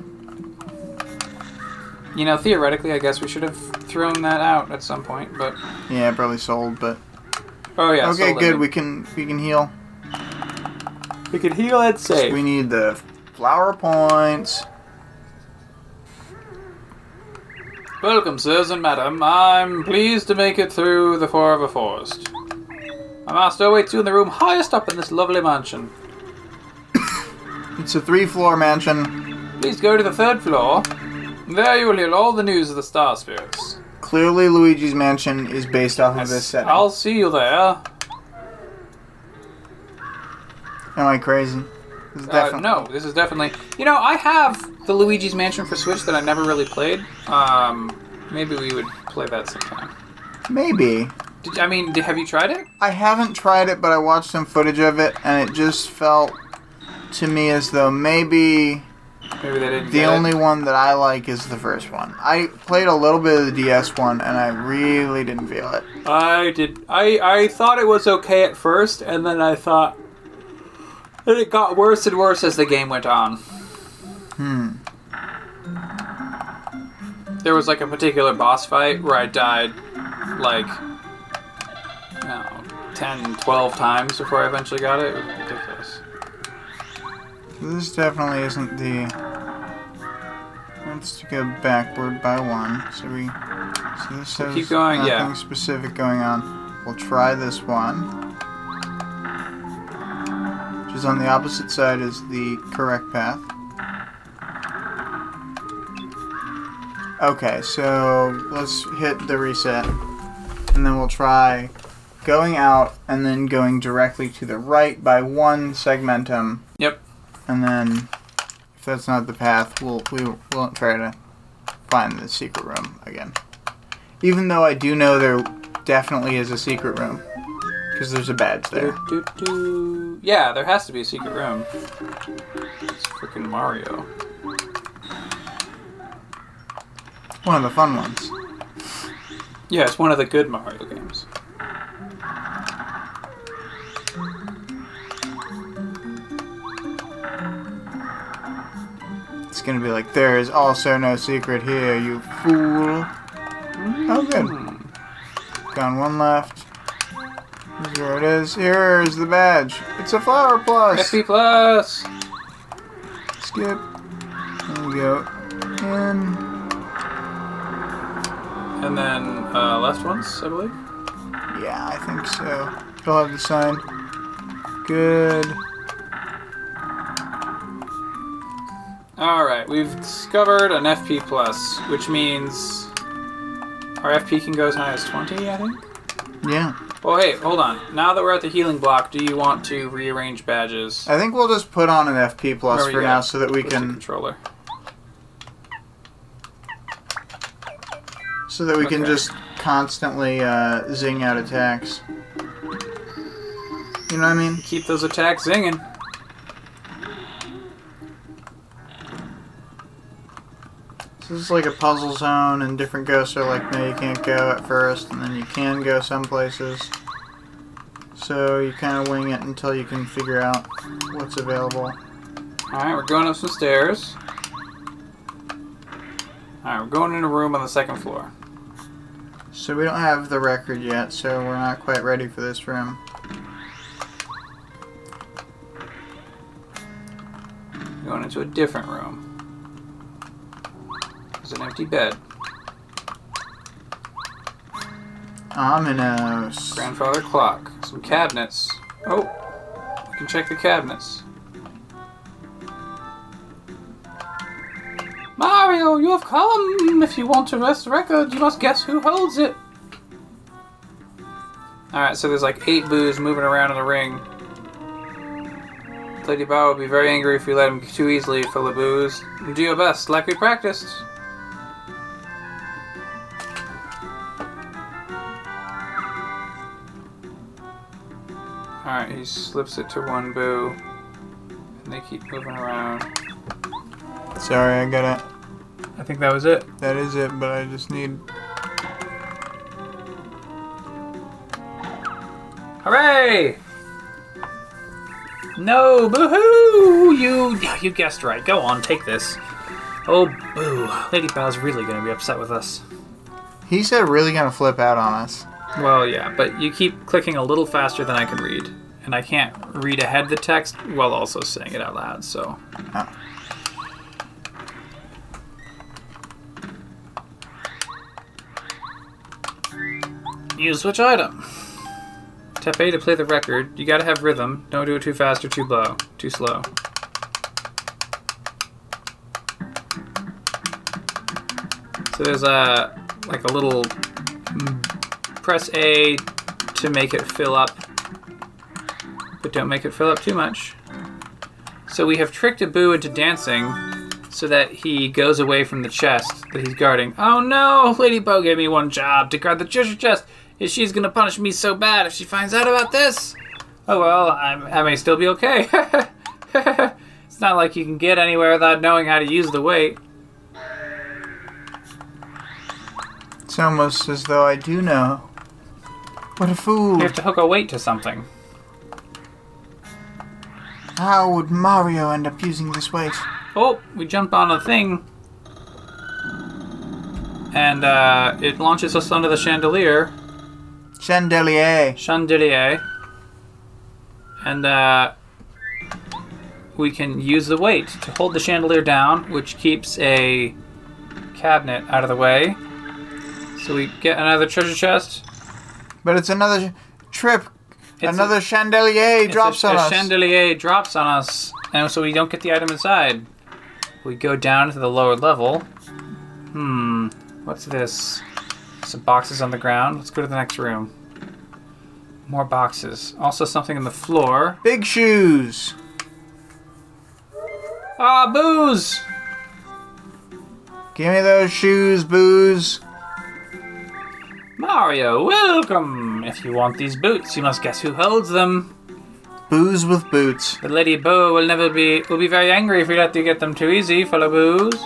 you know, theoretically, I guess we should have thrown that out at some point, but Yeah, probably sold, but oh yeah. okay, good. it. We can we can heal. we can heal and save. We need the flower points. Welcome, sirs and madam. I'm pleased to make it through the Forever Forest. My master awaits you in the room highest up in this lovely mansion. It's a three-floor mansion. Please go to the third floor. There you will hear all the news of the Star Spirits. Clearly, Luigi's Mansion is based off of this setting. I'll see you there. Am I crazy? This is Uh, definitely no, this is definitely. You know, I have the Luigi's Mansion for Switch that I never really played. Um, maybe we would play that sometime. Maybe. Did, I mean, have you tried it? I haven't tried it, but I watched some footage of it, and it just felt to me as though maybe Maybe they didn't. the only It. one that I like is the first one. I played a little bit of the DS one, and I really didn't feel it. I did. I I thought it was okay at first, and then I thought. And it got worse and worse as the game went on. Hmm. There was like a particular boss fight where I died like I know, 10, 12 times before I eventually got it. It was ridiculous. This definitely isn't the. Let's go backward by one. So we. So this has keep going, nothing yeah. specific going on. We'll try this one. Which is on the opposite side is the correct path. Okay, so let's hit the reset. And then we'll try going out and then going directly to the right by one segmentum. Yep. And then, if that's not the path, we'll we won't try to find the secret room again. Even though I do know there definitely is a secret room, because there's a badge there. Do, do, do. Yeah, there has to be a secret room. It's freaking Mario. One of the fun ones. Yeah, it's one of the good Mario games. It's gonna be like there is also no secret here, you fool. Oh, good. Found one left. Where it is. Here's the badge. It's a flower plus. SP Plus! Skip. There we go. In. And then uh, left ones, I believe. Yeah, I think so. You'll have the sign. Good. Alright, we've discovered an FP Plus, which means our FP can go as high as 20, I think? Yeah. Oh, hey, hold on. Now that we're at the healing block, do you want to rearrange badges? I think we'll just put on an FP plus for now so that we can controller. so that we can just constantly uh, zing out attacks. You know what I mean? Keep those attacks zinging. This is like a puzzle zone, and different ghosts are like, no, you can't go at first, and then you can go some places. So you kind of wing it until you can figure out what's available. Alright, we're going up some stairs. Alright, we're going in a room on the second floor. So we don't have the record yet, so we're not quite ready for this room. Going into a different room. There's an empty bed. Ominous. Grandfather clock. Some cabinets. Oh, we can check the cabinets. Mario, you have come! If you want to rest the record, you must guess who holds it. Alright, so there's like eight boos moving around in the ring. Lady Bow would be very angry if we let him too easily fill the boos. Do your best, like we practiced. Alright, he slips it to one boo. And they keep moving around. Sorry, I got it. I think that was it. That is it, but I just need. Hooray! No, boohoo! You you guessed right. Go on, take this. Oh boo! Lady Bow's really gonna be upset with us. He said really gonna flip out on us. Well, yeah, but you keep clicking a little faster than I can read. And I can't read ahead the text while also saying it out loud, so. Oh. Use switch item. Tap A to play the record. You gotta have rhythm. Don't do it too fast or too low. Too slow. So there's a like a little press A to make it fill up, but don't make it fill up too much. So we have tricked a Boo into dancing so that he goes away from the chest that he's guarding. Oh no! Lady Bow gave me one job to guard the treasure chest. Is she's gonna punish me so bad if she finds out about this? Oh well, I'm, I may still be okay. it's not like you can get anywhere without knowing how to use the weight. It's almost as though I do know. What a fool! You have to hook a weight to something. How would Mario end up using this weight? Oh, we jumped on a thing. And uh, it launches us onto the chandelier. Chandelier. Chandelier. And uh, we can use the weight to hold the chandelier down, which keeps a cabinet out of the way. So we get another treasure chest. But it's another trip. It's another a- chandelier drops a, on a us. chandelier drops on us, and so we don't get the item inside. We go down to the lower level. Hmm, what's this? Some boxes on the ground. Let's go to the next room. More boxes. Also something on the floor. Big shoes. Ah, boos! Give me those shoes, boos. Mario, welcome! If you want these boots, you must guess who holds them. Boos with boots. The Lady Bow will never be will be very angry if we let you get them too easy, fellow boos.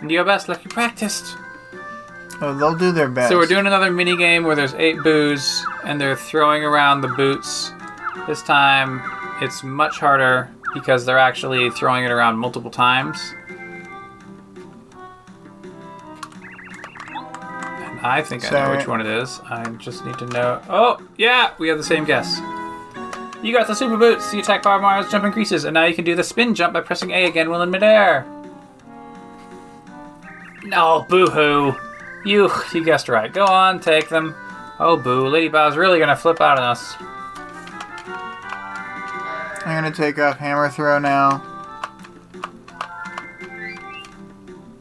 And do your best like you practiced. Oh, they'll do their best. So we're doing another mini game where there's eight boos and they're throwing around the boots. This time it's much harder because they're actually throwing it around multiple times. I think I know which one it is. I just need to know. Oh, yeah, we have the same guess. You got the super boots. You attack Bob Mario's jump increases, and now you can do the spin jump by pressing A again while in midair. No, boo-hoo. You, you guessed right. Go on, take them. Oh, boo. Lady Bow's really gonna flip out on us. I'm gonna take off hammer throw now.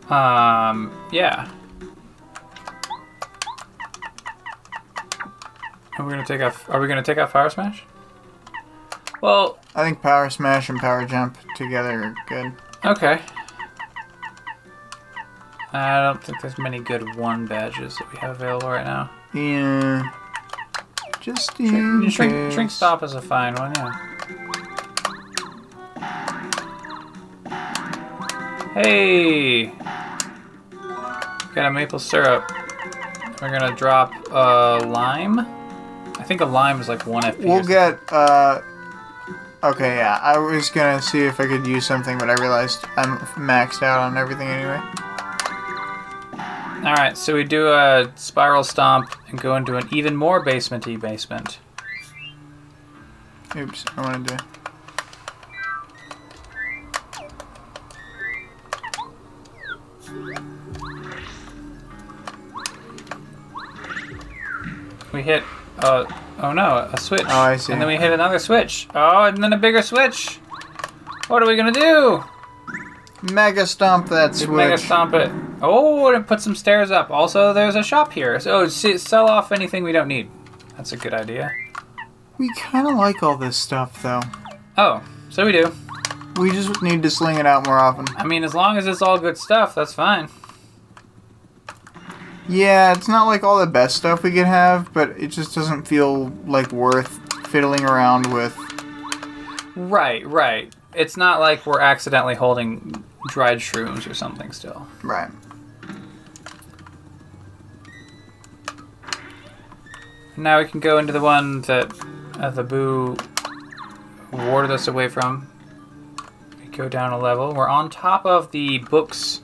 Um, yeah. Are we gonna take off? Are we gonna take off Fire Smash? Well, I think power smash and power jump together are good. okay. I don't think there's many good one badges that we have available right now. Yeah. Just in Shrink, case. shrink stop is a fine one, yeah. Hey! Got a maple syrup. We're gonna drop a lime. I think a lime is like one FP. We'll get. uh... Okay, yeah. I was gonna see if I could use something, but I realized I'm maxed out on everything anyway. All right, so we do a spiral stomp and go into an even more basementy basement. Oops, I wanted to. We hit, uh, oh no, a switch. Oh, I see. And then we hit another switch. Oh, and then a bigger switch. What are we gonna do? Mega stomp that switch. Mega stomp it. Oh, and it put some stairs up. Also, there's a shop here. So s- sell off anything we don't need. That's a good idea. We kind of like all this stuff, though. Oh, so we do. We just need to sling it out more often. I mean, as long as it's all good stuff, that's fine. Yeah, it's not like all the best stuff we could have, but it just doesn't feel like worth fiddling around with. Right, right. It's not like we're accidentally holding dried shrooms or something still. Right. Now we can go into the one that uh, the boo warded us away from. We go down a level. We're on top of the books.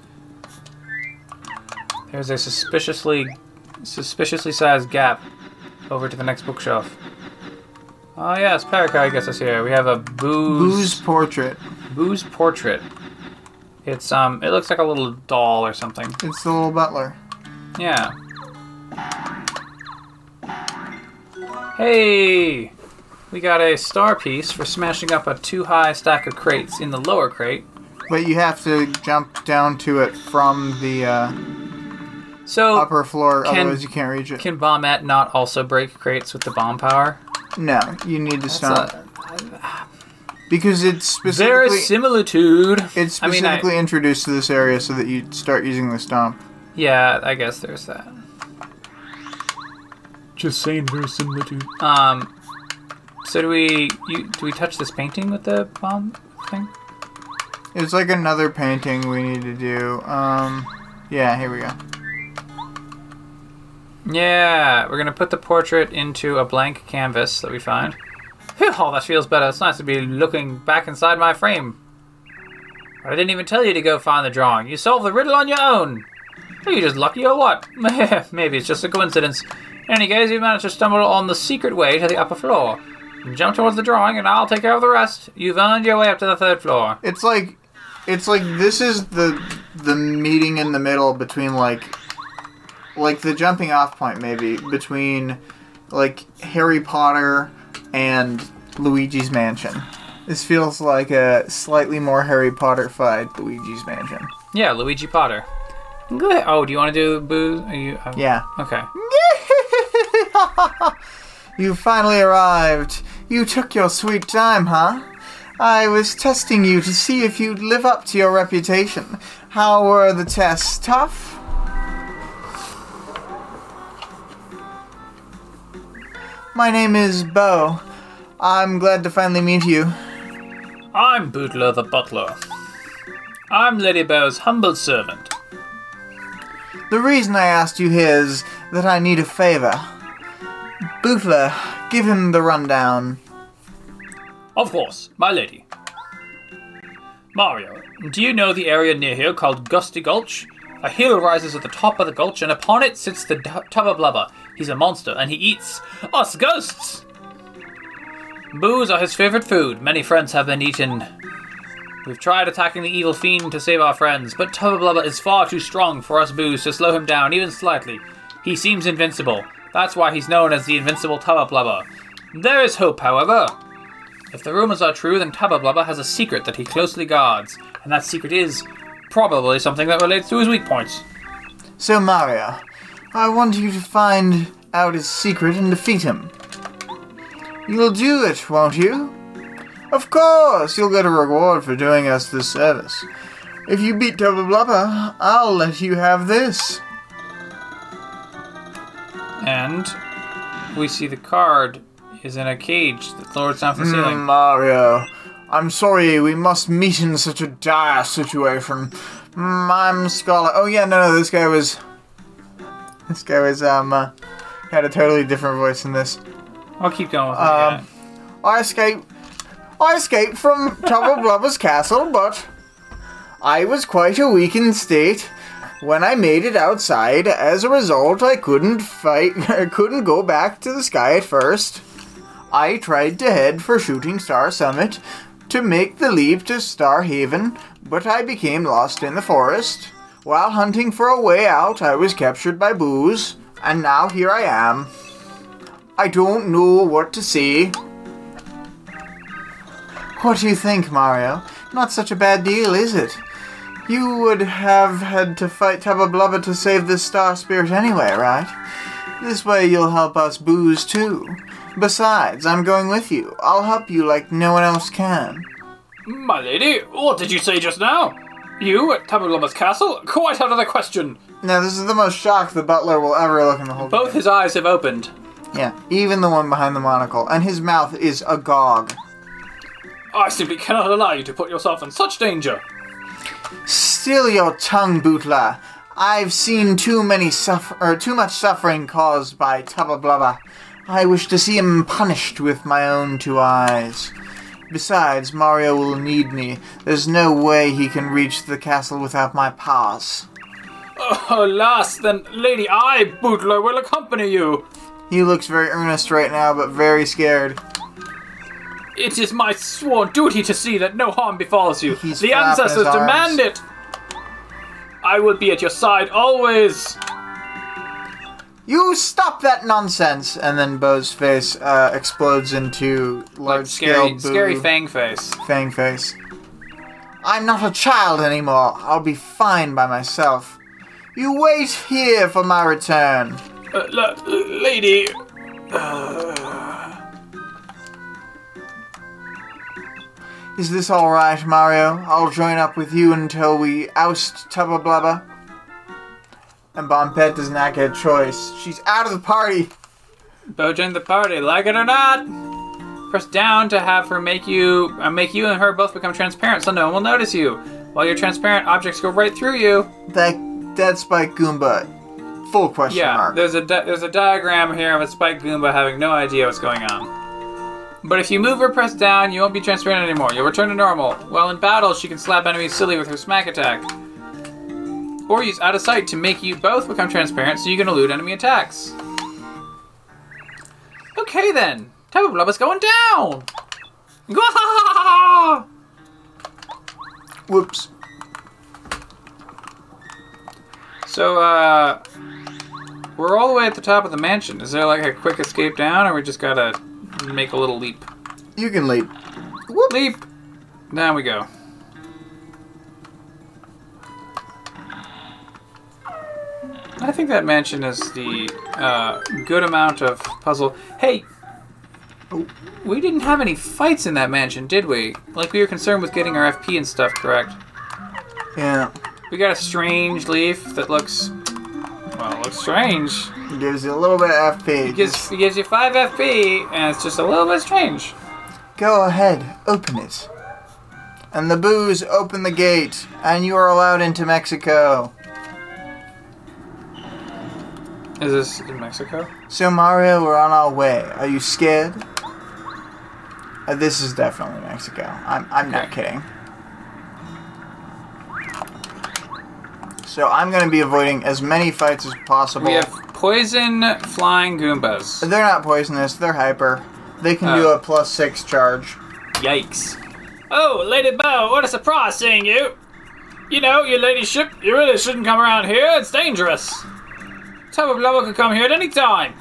There's a suspiciously suspiciously sized gap over to the next bookshelf. Oh yes, Parakarry gets us here. We have a booze Boo's portrait. Boo's portrait. It's um it looks like a little doll or something. It's the little butler. Yeah. Hey! We got a star piece for smashing up a too high stack of crates in the lower crate. But you have to jump down to it from the uh, So, upper floor, Can- otherwise you can't reach it. can Bombette not also break crates with the bomb power? no, you need to That's stop. a- because it's There specifically is similitude. it's I mean, I- specifically introduced to this area so that you start using the stomp. Yeah, I guess there's that. Just saying, there's similitude. Um, so do we you, do we touch this painting with the bomb thing? It's like another painting we need to do. Um, yeah, here we go. Yeah, we're gonna put the portrait into a blank canvas that we find. Oh, that feels better. It's nice to be looking back inside my frame. I didn't even tell you to go find the drawing. You solved the riddle on your own. Are you just lucky or what? Maybe it's just a coincidence. In any case, you managed to stumble on the secret way to the upper floor. Jump towards the drawing, and I'll take care of the rest. You've earned your way up to the third floor. It's like, it's like this is the the meeting in the middle between like, like the jumping off point maybe between, like Harry Potter and Luigi's Mansion. This feels like a slightly more Harry Potter-fied Luigi's Mansion. Yeah, Luigi Potter. Go ahead. Oh, do you want to do boos? Are you? uh, Yeah. Okay. you finally arrived. You took your sweet time, huh? I was testing you to see if you'd live up to your reputation. How were the tests? Tough? My name is Bow. I'm glad to finally meet you. I'm Bootler the Butler. I'm Lady Bow's humble servant. The reason I asked you here is that I need a favor. Bootler, give him the rundown. Of course, my lady. Mario, do you know the area near here called Gusty Gulch? A hill rises at the top of the gulch, and upon it sits the d- Tubba Blubba. He's a monster, and he eats us ghosts! Boos are his favorite food. Many friends have been eaten. We've tried attacking the evil fiend to save our friends, but Tubba Blubba is far too strong for us Boos to slow him down even slightly. He seems invincible. That's why he's known as the invincible Tubba Blubba. There is hope, however. If the rumors are true, then Tubba Blubba has a secret that he closely guards, and that secret is probably something that relates to his weak points. So, Mario, I want you to find out his secret and defeat him. You'll do it, won't you? Of course, you'll get a reward for doing us this service. If you beat Tubba Blubba, I'll let you have this. And we see the card is in a cage that lowers down from the Mm, ceiling. Mario, I'm sorry we must meet in such a dire situation. Mm, I'm Skolar. Oh yeah, no, no, this guy was. This guy was um uh, had a totally different voice in this. I'll keep going with it. Um. I escaped. I escaped from Tubba Blubba's castle, but I was quite a weakened state. When I made it outside, as a result, I couldn't fight. I couldn't go back to the sky at first. I tried to head for Shooting Star Summit to make the leap to Star Haven, but I became lost in the forest. While hunting for a way out, I was captured by Boos, and now here I am. I don't know what to say. What do you think, Mario? Not such a bad deal, is it? You would have had to fight Tubba Blubba to save this star spirit anyway, right? This way you'll help us boos too. Besides, I'm going with you. I'll help you like no one else can. My lady, what did you say just now? You at Tubba Blubba's castle? Quite out of the question. Now, this is the most shocked the butler will ever look in the whole Both his eyes have opened. Yeah, even the one behind the monocle. And his mouth is agog. I simply cannot allow you to put yourself in such danger. Still your tongue, Bootler. I've seen too many suffer or too much suffering caused by Tubba Blubba. I wish to see him punished with my own two eyes. Besides, Mario will need me. There's no way he can reach the castle without my pass. Oh, Alas, then, Lady I, Bootler, will accompany you. He looks very earnest right now, but very scared. It is my sworn duty to see that no harm befalls you. He's the ancestors demand it. I will be at your side always. You stop that nonsense! And then Bow's face uh, explodes into large Scary, scale scary fang face. fang face. I'm not a child anymore. I'll be fine by myself. You wait here for my return. Uh, la- lady, Is this alright, Mario? I'll join up with you until we oust Tubba Blubba. And Bombette does not get a choice. She's out of the party. Bow joined the party, like it or not. Press down to have her make you uh, make you and her both become transparent, so no one will notice you. While you're transparent, objects go right through you. That that Spike Goomba. Full question Yeah, mark. there's a di- there's a diagram here of a spike Goomba having no idea what's going on. But if you move or press down, you won't be transparent anymore. You'll return to normal. While in battle, she can slap enemies silly with her smack attack. Or use out of sight to make you both become transparent so you can elude enemy attacks. Okay then. Tubba Blubba's going down! Whoops. So, uh, we're all the way at the top of the mansion. Is there like a quick escape down, or we just gotta make a little leap? You can leap. Leap! Down we go. I think that mansion is the uh, good amount of puzzle. Hey, we didn't have any fights in that mansion, did we? Like we were concerned with getting our FP and stuff correct. Yeah. We got a strange leaf that looks, well, it looks strange. It gives you a little bit of FP. It gives, it gives you 5 FP, and it's just a little bit strange. Go ahead, open it. And the boos open the gate, and you are allowed into Mexico. Is this in Mexico? So Mario, we're on our way. Are you scared? Uh, this is definitely Mexico. I'm, I'm not kidding. So I'm gonna be avoiding as many fights as possible. We have poison flying Goombas. They're not poisonous. They're hyper. They can do Oh. a plus six charge. Yikes. Oh, Lady Bow, what a surprise seeing you. You know, your ladyship, you really shouldn't come around here. It's dangerous. Tubba Blubba could come here at any time.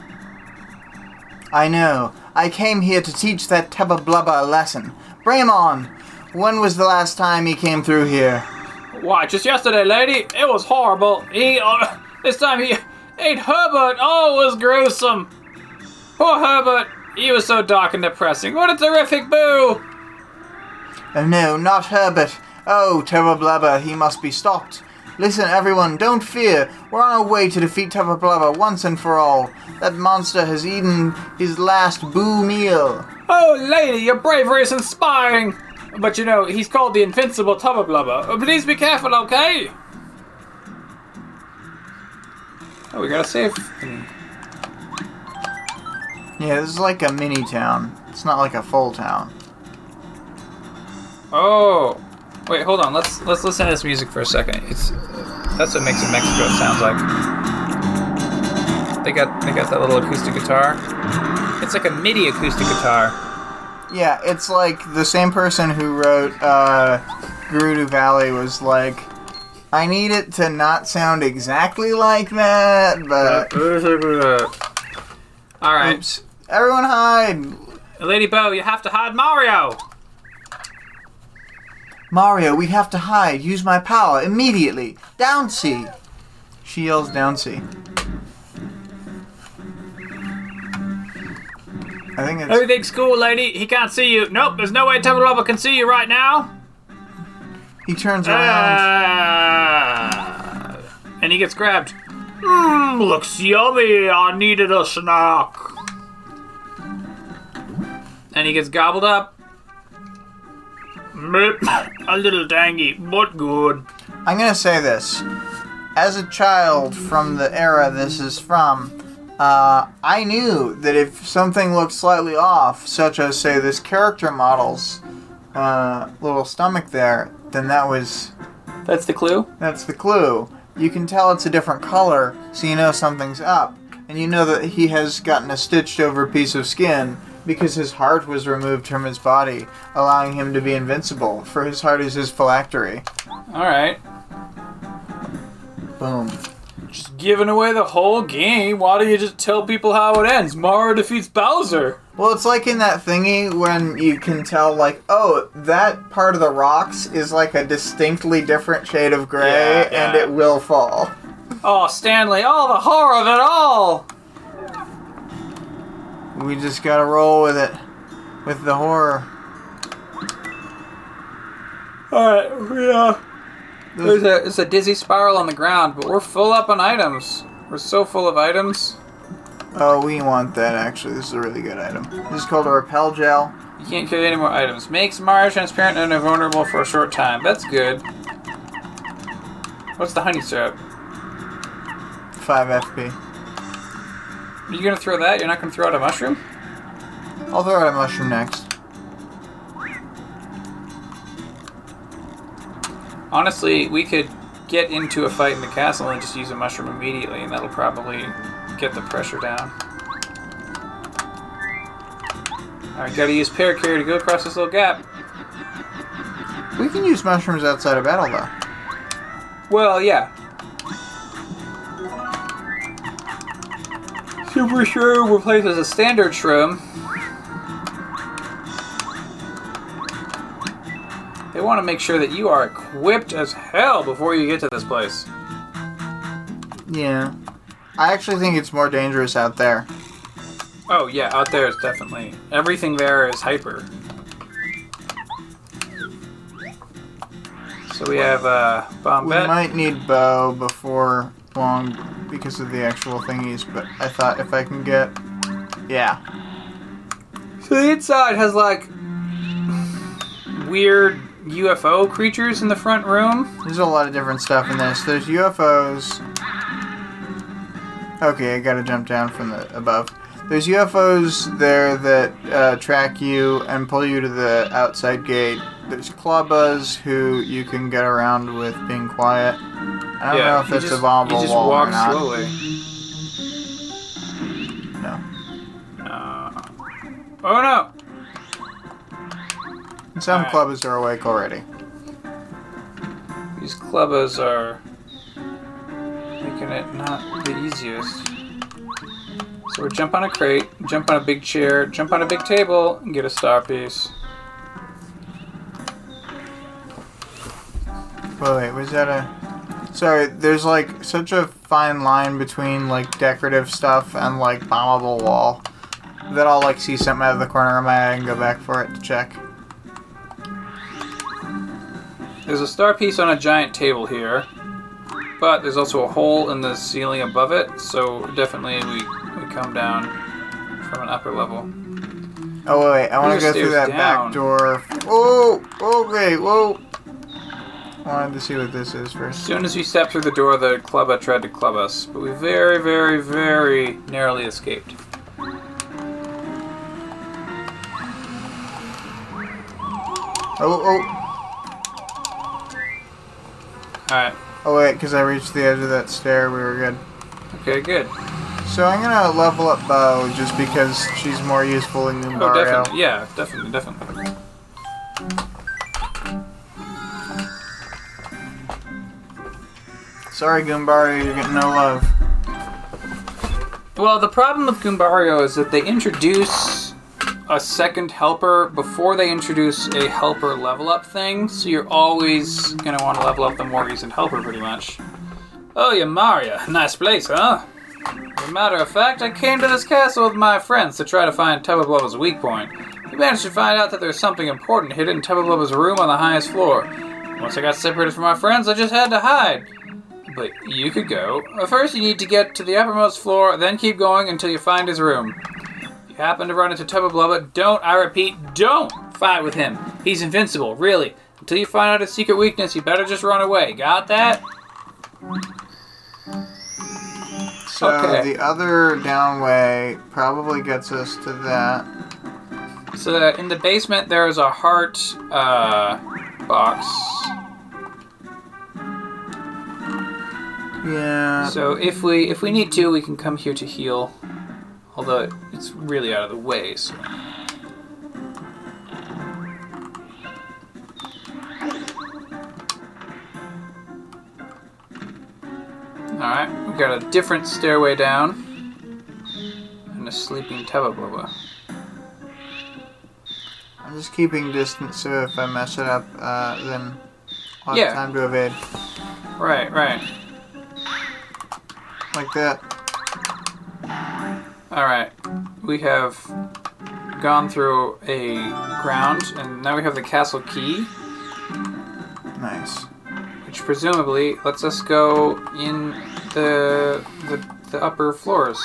I know. I came here to teach that Tubba Blubba a lesson. Bring him on. When was the last time he came through here? Why, just yesterday, lady, it was horrible. He, uh, this time he ate Herbert. Oh, it was gruesome. Poor Herbert. He was so dark and depressing. What a terrific boo. Oh no, not Herbert. Oh, Tubba Blubba, he must be stopped. Listen, everyone, don't fear. We're on our way to defeat Tubba Blubba once and for all. That monster has eaten his last boo meal. Oh, lady, your bravery is inspiring. But you know, he's called the invincible Tubba Blubba. Uh, Please be careful, okay? Oh, we got a safe. Yeah, this is like a mini town. It's not like a full town. Oh, wait, hold on. Let's let's listen to this music for a second. It's that's what makes it Mexico. It sounds like they got they got that little acoustic guitar. It's like a MIDI acoustic guitar. Yeah, it's like the same person who wrote uh, Gerudo Valley was like, I need it to not sound exactly like that, but. All right, Oops. Everyone hide! Lady Bow, you have to hide Mario. Mario, we have to hide. Use my power immediately. Down C. She yells down C. I think it's. Everything's cool, lady. He can't see you. Nope, there's no way Tubba can see you right now. He turns Uh, around. Ah. and he gets grabbed. Mmm, looks yummy. I needed a snack. And he gets gobbled up. Mip, a little tangy, but good. I'm gonna say this. As a child from the era this is from, uh, I knew that if something looked slightly off, such as say this character model's uh, little stomach there, then that was That's the clue. that's the clue. You can tell it's a different color, so you know something's up, and you know that he has gotten a stitched over piece of skin because his heart was removed from his body, allowing him to be invincible. For his heart is his phylactery. All right. Boom. Just giving away the whole game. Why don't you just tell people how it ends? Mario defeats Bowser. Well, it's like in that thingy when you can tell, like, oh, that part of the rocks is like a distinctly different shade of gray, Yeah, and it will fall. Oh, Stanley! Oh, the horror of it all. We just gotta roll with it, with the horror. All right. Yeah. Uh, there's a it's a dizzy spiral on the ground, but we're full up on items. We're so full of items. Oh, we want that actually. This is a really good item. This is called a repel gel. You can't carry any more items. Makes Mario transparent and invulnerable for a short time. That's good. What's the honey syrup? 5 FP. Are you gonna throw that? You're not gonna throw out a mushroom? I'll throw out a mushroom next. Honestly, we could get into a fight in the castle and just use a mushroom immediately, and that'll probably get the pressure down. Alright, gotta use Parakarry to go across this little gap. We can use mushrooms outside of battle though. Well, yeah. Super Shroom replaces a standard Shroom. They want to make sure that you are equipped as hell before you get to this place. Yeah. I actually think it's more dangerous out there. Oh yeah, out there is definitely everything. There is hyper. So we have uh, We might need bow before long because of the actual thingies, but I thought if I can get. Yeah. So the inside has like weird UFO creatures in the front room. There's a lot of different stuff in this. There's UFOs. Okay, I gotta jump down from the above. There's UFOs there that uh, track you and pull you to the outside gate. There's Clubbas who you can get around with being quiet. I don't know if that's just, a bombable You just wall walk or not. slowly. No. Uh, oh no! Some Alright. Clubbas are awake already. These clubbas are making it not the easiest. We jump on a crate, jump on a big chair, jump on a big table, and get a star piece. Wait, wait, was that a? Sorry, there's like such a fine line between like decorative stuff and like bombable wall that I'll like see something out of the corner of my eye and go back for it to check. There's a star piece on a giant table here, but there's also a hole in the ceiling above it, so definitely we, come down from an upper level. Oh wait, wait I want to go through that down. back door. Oh, okay, whoa. I wanted to see what this is first. As soon as we stepped through the door, the clubba tried to club us, but we very, very, very narrowly escaped. Oh, oh, Alright, oh wait, because I reached the edge of that stair, we were good. okay, good. So I'm gonna level up Bow just because she's more useful than Oh, definitely. Yeah, definitely, definitely. Sorry, Goombario, you're getting no love. Well, the problem with Goombario is that they introduce a second helper before they introduce a helper level up thing, so you're always gonna want to level up the more recent helper, pretty much. Oh, yeah, Mario. Nice place, huh? As a matter of fact, I came to this castle with my friends to try to find Tubba weak point. We managed to find out that there's something important hidden in Tubba room on the highest floor. Once I got separated from my friends, I just had to hide. But you could go. First, you need to get to the uppermost floor, then keep going until you find his room. If you happen to run into Tubba don't, I repeat, don't fight with him. He's invincible, really. Until you find out his secret weakness, you better just run away. Got that? So Okay. the other downway probably gets us to that. So in the basement, there is a heart uh, box. Yeah. So if we if we need to, we can come here to heal. Although it's really out of the way. So. All right, we got a different stairway down and a sleeping Tubba Bubba. I'm just keeping distance so if I mess it up, uh, then I'll have Yeah. time to evade. Right, right. Like that. All right, we have gone through a ground, and now we have the castle key. Nice. Which presumably lets us go in the the, the upper floors.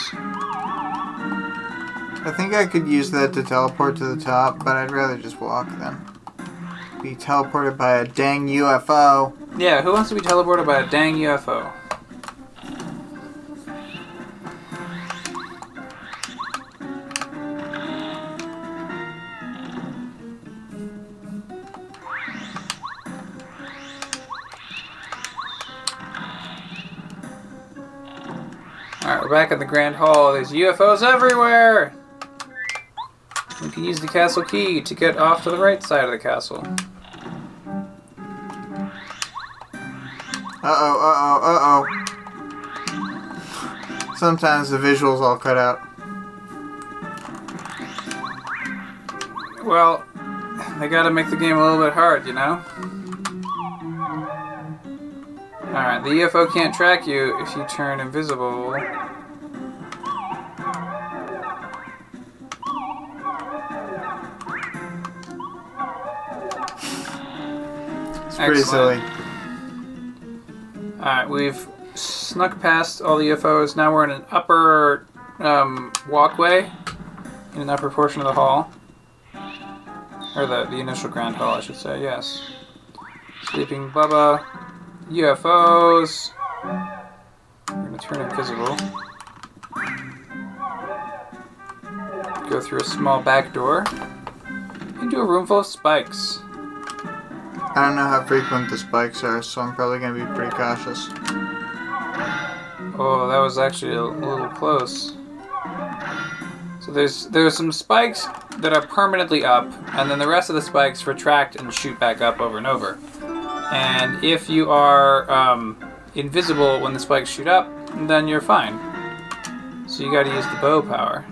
I think I could use that to teleport to the top, but I'd rather just walk then. Be teleported by a dang UFO. Yeah, who wants to be teleported by a dang UFO? Alright, we're back at the Grand Hall. There's UFOs everywhere! We can use the castle key to get off to the right side of the castle. Uh oh, uh oh, uh oh. Sometimes the visuals all cut out. Well, they gotta make the game a little bit hard, you know? Alright, the UFO can't track you if you turn invisible. It's pretty Excellent. silly. Alright, we've snuck past all the UFOs. Now we're in an upper um, walkway in an upper portion of the hall. Or the, the initial grand hall, I should say, yes. Sleeping Bubba, UFOs. We're gonna turn invisible. Go through a small back door into a room full of spikes. I don't know how frequent the spikes are, so I'm probably gonna be pretty cautious. Oh, that was actually a little close. So there's there's some spikes that are permanently up, and then the rest of the spikes retract and shoot back up over and over. And if you are um, invisible when the spikes shoot up, then you're fine. So you got to use the bow power.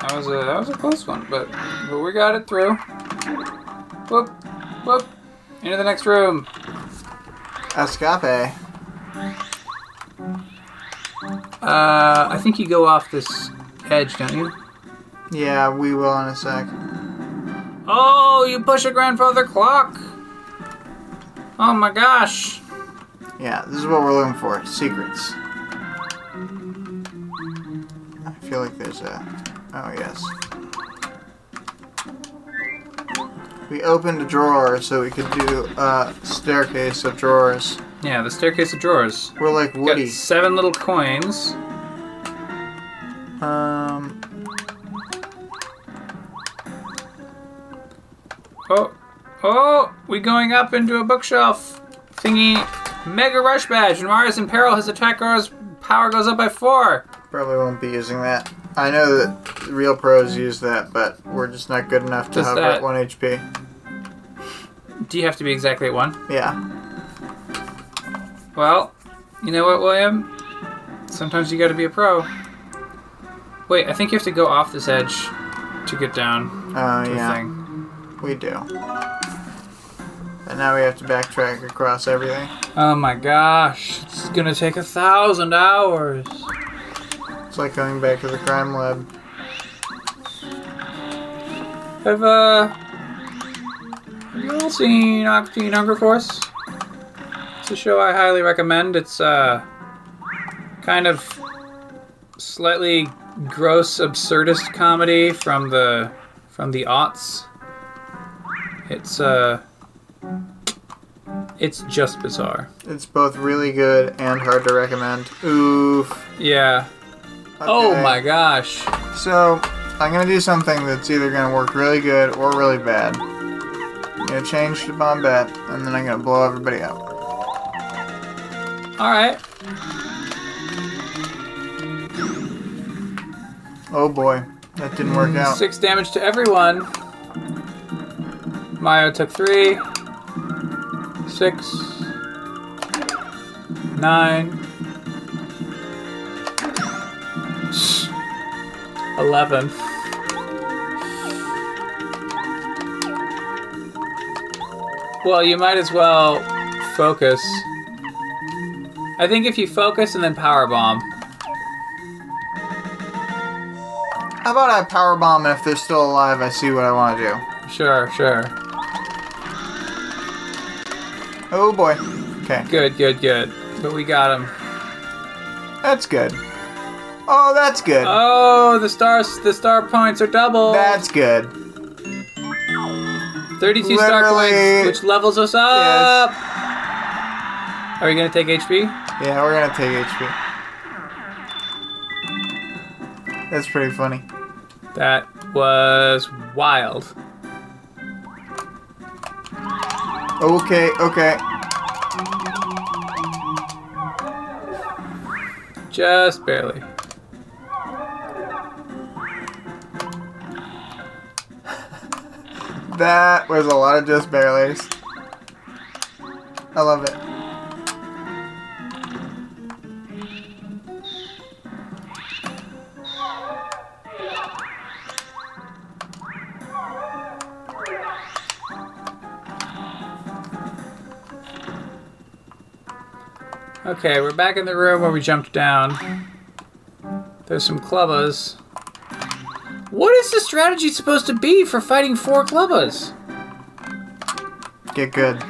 That was a that was a close one, but but we got it through. Whoop, whoop, into the next room. Escape. Uh, I think you go off this edge, don't you? Yeah, we will in a sec. Oh, you push a grandfather clock. Oh my gosh. Yeah, this is what we're looking for. Secrets. I feel like there's a. Oh, yes. We opened a drawer so we could do a staircase of drawers. Yeah, the staircase of drawers. We're like Woody. Got seven little coins. Um, Oh, oh, we going up into a bookshelf thingy. Mega Rush Badge. When Marius in peril, his attack goes, power goes up by four. probably won't be using that. I know that real pros use that, but we're just not good enough to Does hover that- at 1 HP. Do you have to be exactly at one? Yeah. Well, you know what, William? Sometimes you gotta be a pro. Wait, I think you have to go off this edge to get down Oh, to the yeah. thing. We do. And now we have to backtrack across everything. Oh my gosh, it's gonna take a thousand hours. It's like going back to the crime lab. Have uh, have you all seen Aqua Teen Hunger Force? It's a show I highly recommend. It's uh, kind of slightly gross, absurdist comedy from the from the aughts. It's uh, It's just bizarre. It's both really good and hard to recommend. Oof. Yeah. Oh my gosh. So, I'm gonna do something that's either gonna work really good or really bad. I'm gonna change to Bombette, and then I'm gonna blow everybody up. All right. Oh boy, that didn't work out. Six damage to everyone. Mario took three. Six. Nine. Eleven. Well, you might as well focus. I think if you focus and then power bomb. How about I power bomb, if they're still alive, I see what I want to do. Sure, sure. Oh boy. Okay, Good, good, good. But we got him. that's good. Oh, that's good. Oh, the stars, the star points are double. That's good. 32 star points, which levels us up. Are we gonna take HP? Yeah, we're gonna take HP. That's pretty funny. That was wild. Okay, okay. Just barely. That was a lot of just barely's. I love it. Okay, we're back in the room where we jumped down. There's some clubbas. What is the strategy supposed to be for fighting four clubbas? Get good.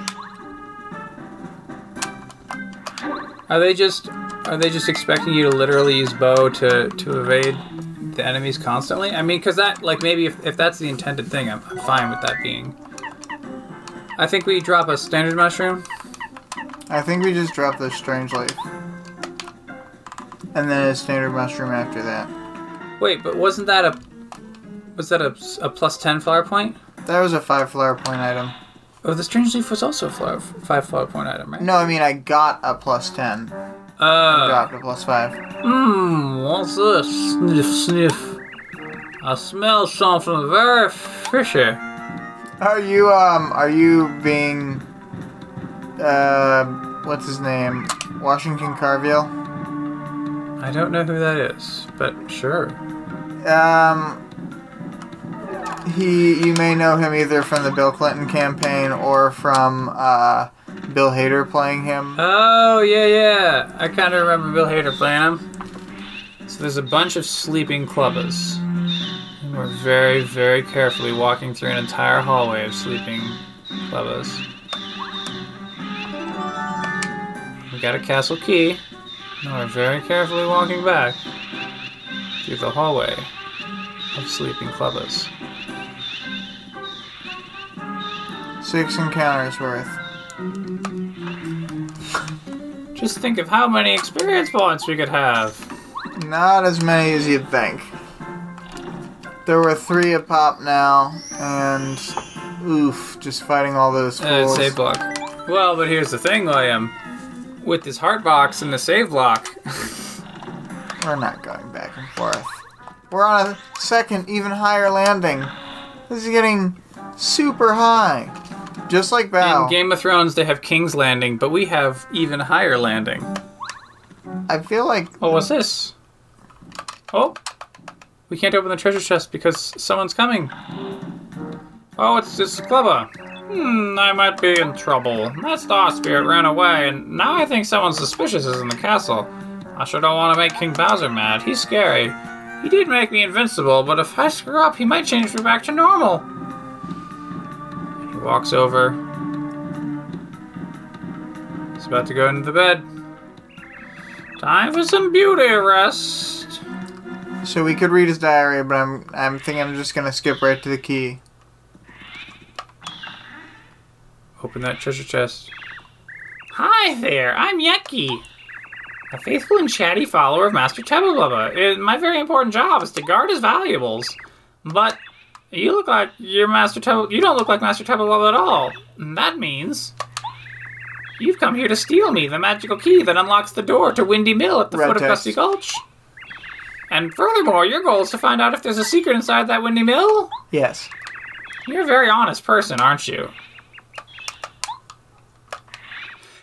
Are they just are they just expecting you to literally use bow to to evade the enemies constantly? I mean, because that like maybe if, if that's the intended thing, I'm, I'm fine with that being. I think we drop a standard mushroom. I think we just dropped the strange leaf. And then a standard mushroom after that. Wait, but wasn't that a was that a, a plus ten flower point? That was a five flower point item. Oh, the strange leaf was also a flower, five flower point item, right? No, I mean I got a plus ten. Uh, Dropped a plus five. Mmm, what's this? Sniff, sniff. I smell something very fishy. Are you um are you being uh what's his name? Washington Carville? I don't know who that is, but sure. Um he you may know him either from the Bill Clinton campaign or from uh Bill Hader playing him. Oh, yeah, yeah. I kind of remember Bill Hader playing him. So there's a bunch of sleeping clubbas. And we're very, very carefully walking through an entire hallway of sleeping clubbas. We got a castle key. And we're very carefully walking back through the hallway of sleeping clubbas. Six encounters worth. Just think of how many experience points we could have. Not as many as you'd think. There were three a pop now, and oof, just fighting all those Uh, fools. save block. Well, but here's the thing, William. With this heart box and the save block, We're not going back and forth. We're on a second, even higher landing. This is getting super high. Just like Bow. in Game of Thrones they have King's Landing, but we have even higher landing. I feel like Oh, what's this? Oh, we can't open the treasure chest because someone's coming. Oh, it's it's Clubba. Hmm, I might be in trouble. That star spirit ran away, and now I think someone suspicious is in the castle. I sure don't want to make King Bowser mad. He's scary. He did make me invincible, but if I screw up, he might change me back to normal. He walks over. He's about to go into the bed. Time for some beauty rest. so we could read his diary, but I'm I'm thinking I'm just gonna skip right to the key. Open that treasure chest. Hi there, I'm Yakkey, a faithful and chatty follower of Master Tubba Uh, My very important job is to guard his valuables. But you look like you're Master Tubba. You don't look like Master Tubba at all. That means you've come here to steal me the magical key that unlocks the door to Windy Mill at the Red foot of text. Gusty Gulch. And furthermore, your goal is to find out if there's a secret inside that Windy Mill. Yes. You're a very honest person, aren't you?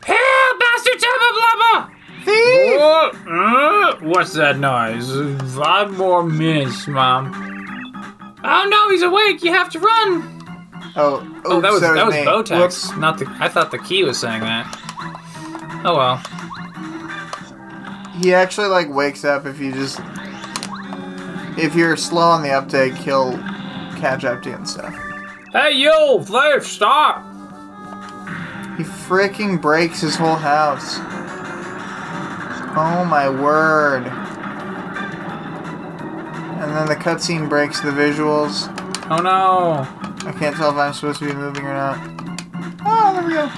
Help, Master Tubba Blubba! Thief! What? Uh, what's that noise? Five more minutes, Mom. Oh no, he's awake! You have to run! Oh, Oh, that was oops, that was me. Botex, Whoops. not the. I thought the key was saying that. Oh well. He actually like wakes up if you just if you're slow on the uptake, he'll catch up to you and stuff. Hey you, thief! Stop! He freaking breaks his whole house. Oh my word. And then the cutscene breaks the visuals. Oh no! I can't tell if I'm supposed to be moving or not. Oh, there we go.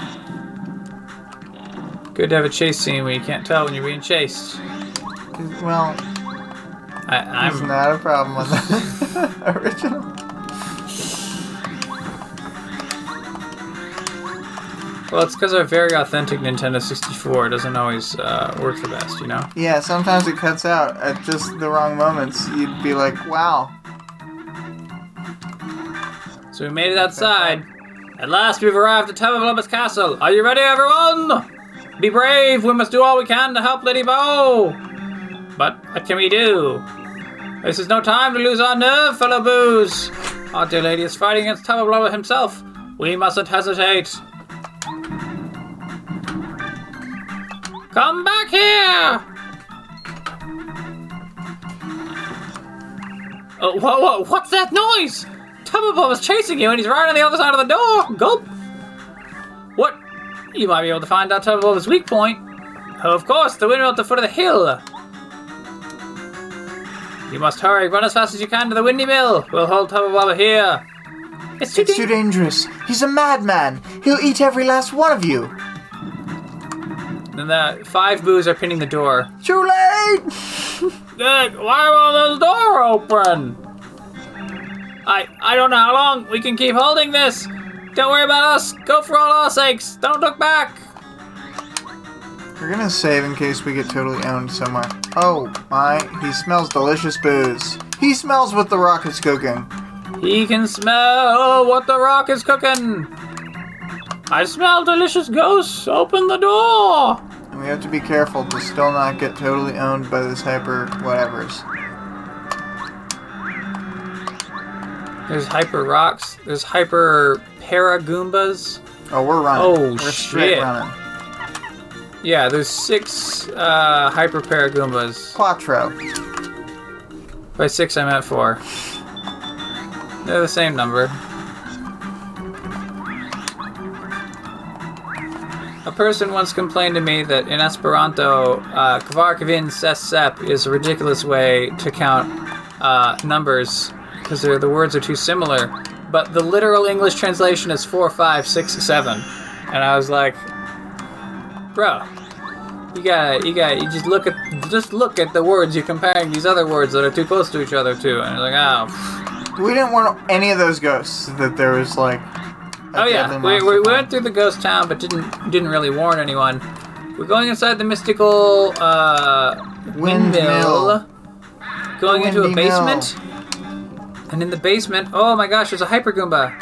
Good to have a chase scene where you can't tell when you're being chased. Well, I, there's I'm. not a problem with the original. Well, it's because our very authentic Nintendo 64 doesn't always uh, work the best, you know. Yeah, sometimes it cuts out at just the wrong moments. You'd be like, wow. So we made it outside. At last, we've arrived at Blubba's castle. Are you ready, everyone? Be brave. We must do all we can to help Lady Bow. But what can we do? This is no time to lose our nerve, fellow boos. Our dear lady is fighting against Blubba himself. We mustn't hesitate. Come back here! Uh, oh, whoa, whoa, what's that noise? Tubba is chasing you and he's right on the other side of the door. Gulp. What? You might be able to find out Tubba weak point. Oh, of course, the windmill at the foot of the hill. You must hurry. Run as fast as you can to the windy mill. We'll hold Tubba here. It's too, It's too dangerous. He's a madman. He'll eat every last one of you. And the five boos are pinning the door. Too late! Good. Why won't this door open? I I don't know how long we can keep holding this. Don't worry about us. Go for all our sakes. Don't look back. We're gonna save in case we get totally owned somewhere. Oh my, he smells delicious boos. He smells what the rock is cooking. He can smell what the rock is cooking. I smell delicious ghosts. Open the door. And we have to be careful to still not get totally owned by this hyper whatevers. There's hyper rocks. There's hyper paragoombas. Oh, we're running. Oh, we're straight shit. running. Yeah, there's six uh, hyper paragoombas. Quattro. By six, I meant four. They're the same number. A person once complained to me that in Esperanto, uh, Kvar Kvin Ses Sep is a ridiculous way to count uh, numbers because the words are too similar. But the literal English translation is four, five, six, seven, and I was like, bro, you gotta, you gotta, you just look at, just look at the words you're comparing these other words that are too close to each other too, and you're like, oh, We didn't want any of those ghosts that there was like. Oh yeah, we, we went through the ghost town, but didn't didn't really warn anyone. We're going inside the mystical uh, windmill, Windmill. going into a windy mill. basement, and in the basement, oh my gosh, there's a hyper goomba.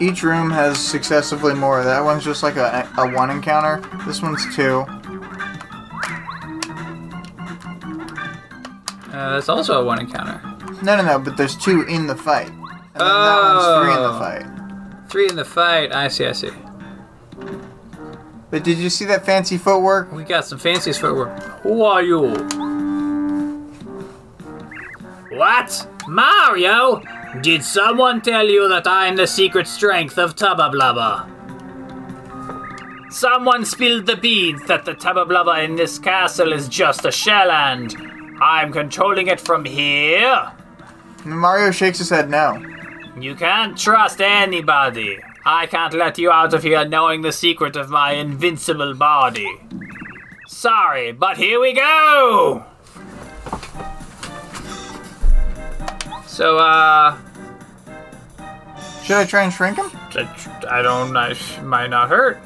Each room has successively more. That one's just like a, a one encounter. This one's two. Uh, that's also a one encounter. No, no, no, but there's two in the fight. And then that one's three in the Oh. fight. Three in the fight. I see. I see. But did you see that fancy footwork? We got some fancy footwork. Who are you? What? Mario? Did someone tell you that I'm the secret strength of Tubba Blubba? Someone spilled the beans that the Tubba Blubba in this castle is just a shell and I'm controlling it from here. Mario shakes his head no. You can't trust anybody. I can't let you out of here knowing the secret of my invincible body. Sorry, but here we go! So, uh, Should I try and shrink him? I don't, I might not hurt.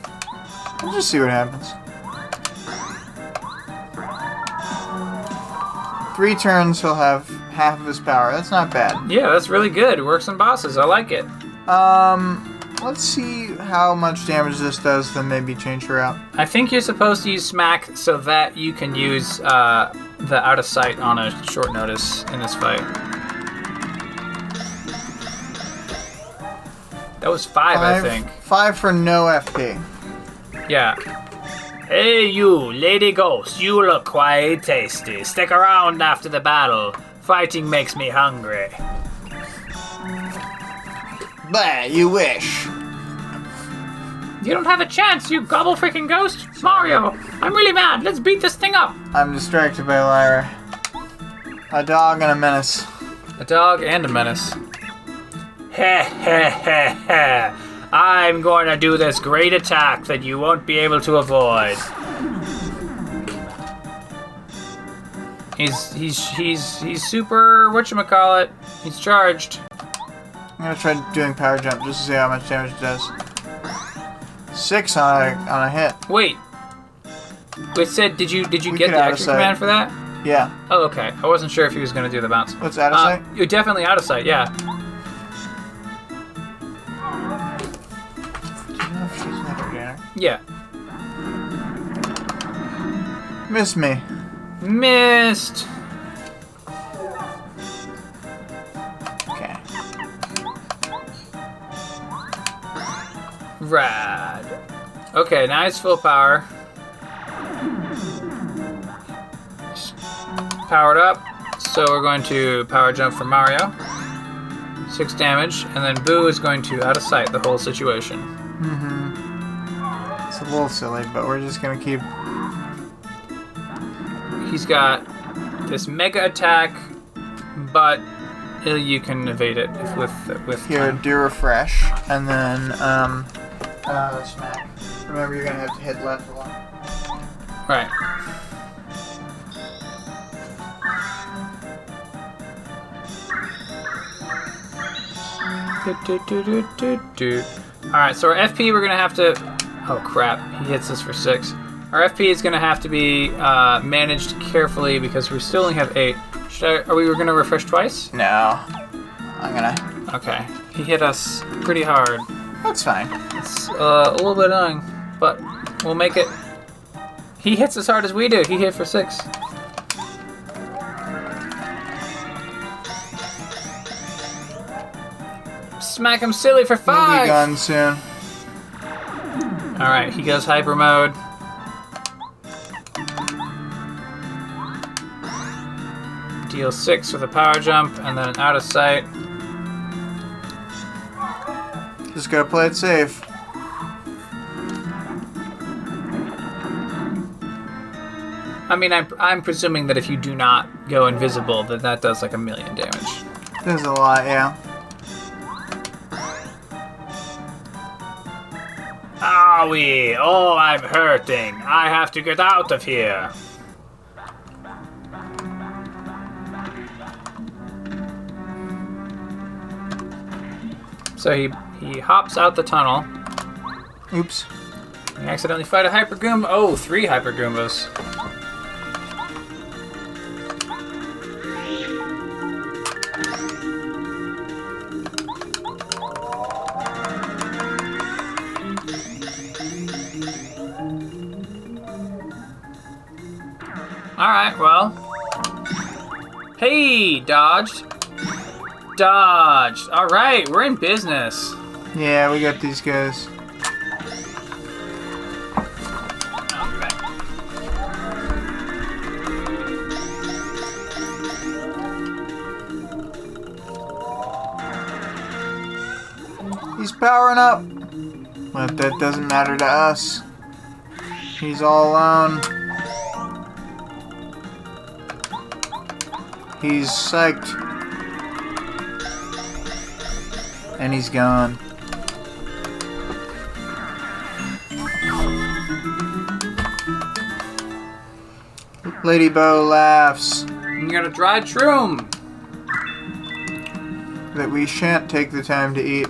We'll just see what happens. Three turns, he'll have half of his power. That's not bad. Yeah, that's really good. It works on bosses. I like it. Um, let's see how much damage this does, then maybe change her out. I think you're supposed to use smack so that you can use uh, the out of sight on a short notice in this fight. That was five, I think. five for no FP. Yeah. Hey, you, Lady Ghost, you look quite tasty. Stick around after the battle. Fighting makes me hungry. Bah, you wish. You don't have a chance, you gobble freaking ghost! Mario, I'm really mad. Let's beat this thing up. I'm distracted by Lyra. A dog and a menace. A dog and a menace. Heh heh heh heh. I'm going to do this great attack that you won't be able to avoid. He's he's he's he's super whatchamacallit. He's charged. I'm gonna try doing power jump just to see how much damage it does. Six on a, on a hit. Wait. It said did you did you We get the extra sight. command for that? Yeah. Oh okay. I wasn't sure if he was gonna do the bounce. What's out of Uh, sight? you're definitely out of sight, yeah. She's never dinner. Yeah. Miss me. Missed. Okay. Rad. Okay, now it's full power. Powered up. So we're going to power jump for Mario. Six damage, and then Boo is going to out of sight the whole situation. Mhm. It's a little silly, but we're just gonna keep. He's got this mega attack, but you can evade it if with with Here, time. do refresh, and then, um. Uh, smack. Remember, you're gonna have to hit left a lot. Right. Alright, so our FP we're gonna have to. Oh crap, he hits us for six. Our FP is gonna have to be uh, managed carefully because we still only have eight. Should I, are we gonna refresh twice? No. I'm gonna. Okay. He hit us pretty hard. That's fine. It's uh, a little bit annoying, but we'll make it. He hits as hard as we do. He hit for six. Smack him silly for five. He'll be gone soon. All right, he goes hyper mode. Deal six with a power jump and then an out of sight. Just gotta play it safe. I mean, I'm, I'm presuming that if you do not go invisible, that that does like a million damage. There's a lot, yeah. Ah, Owie! Oh, I'm hurting. I have to get out of here. So he he hops out the tunnel. Oops. He accidentally fight a hyper goomba. Oh, three hyper goombas. All right, well. Hey, dodged. Dodged. All right, we're in business. Yeah, we got these guys. He's powering up. But that doesn't matter to us. He's all alone. He's psyched. and he's gone. Lady Bow laughs. You got a dry shroom. That we shan't take the time to eat.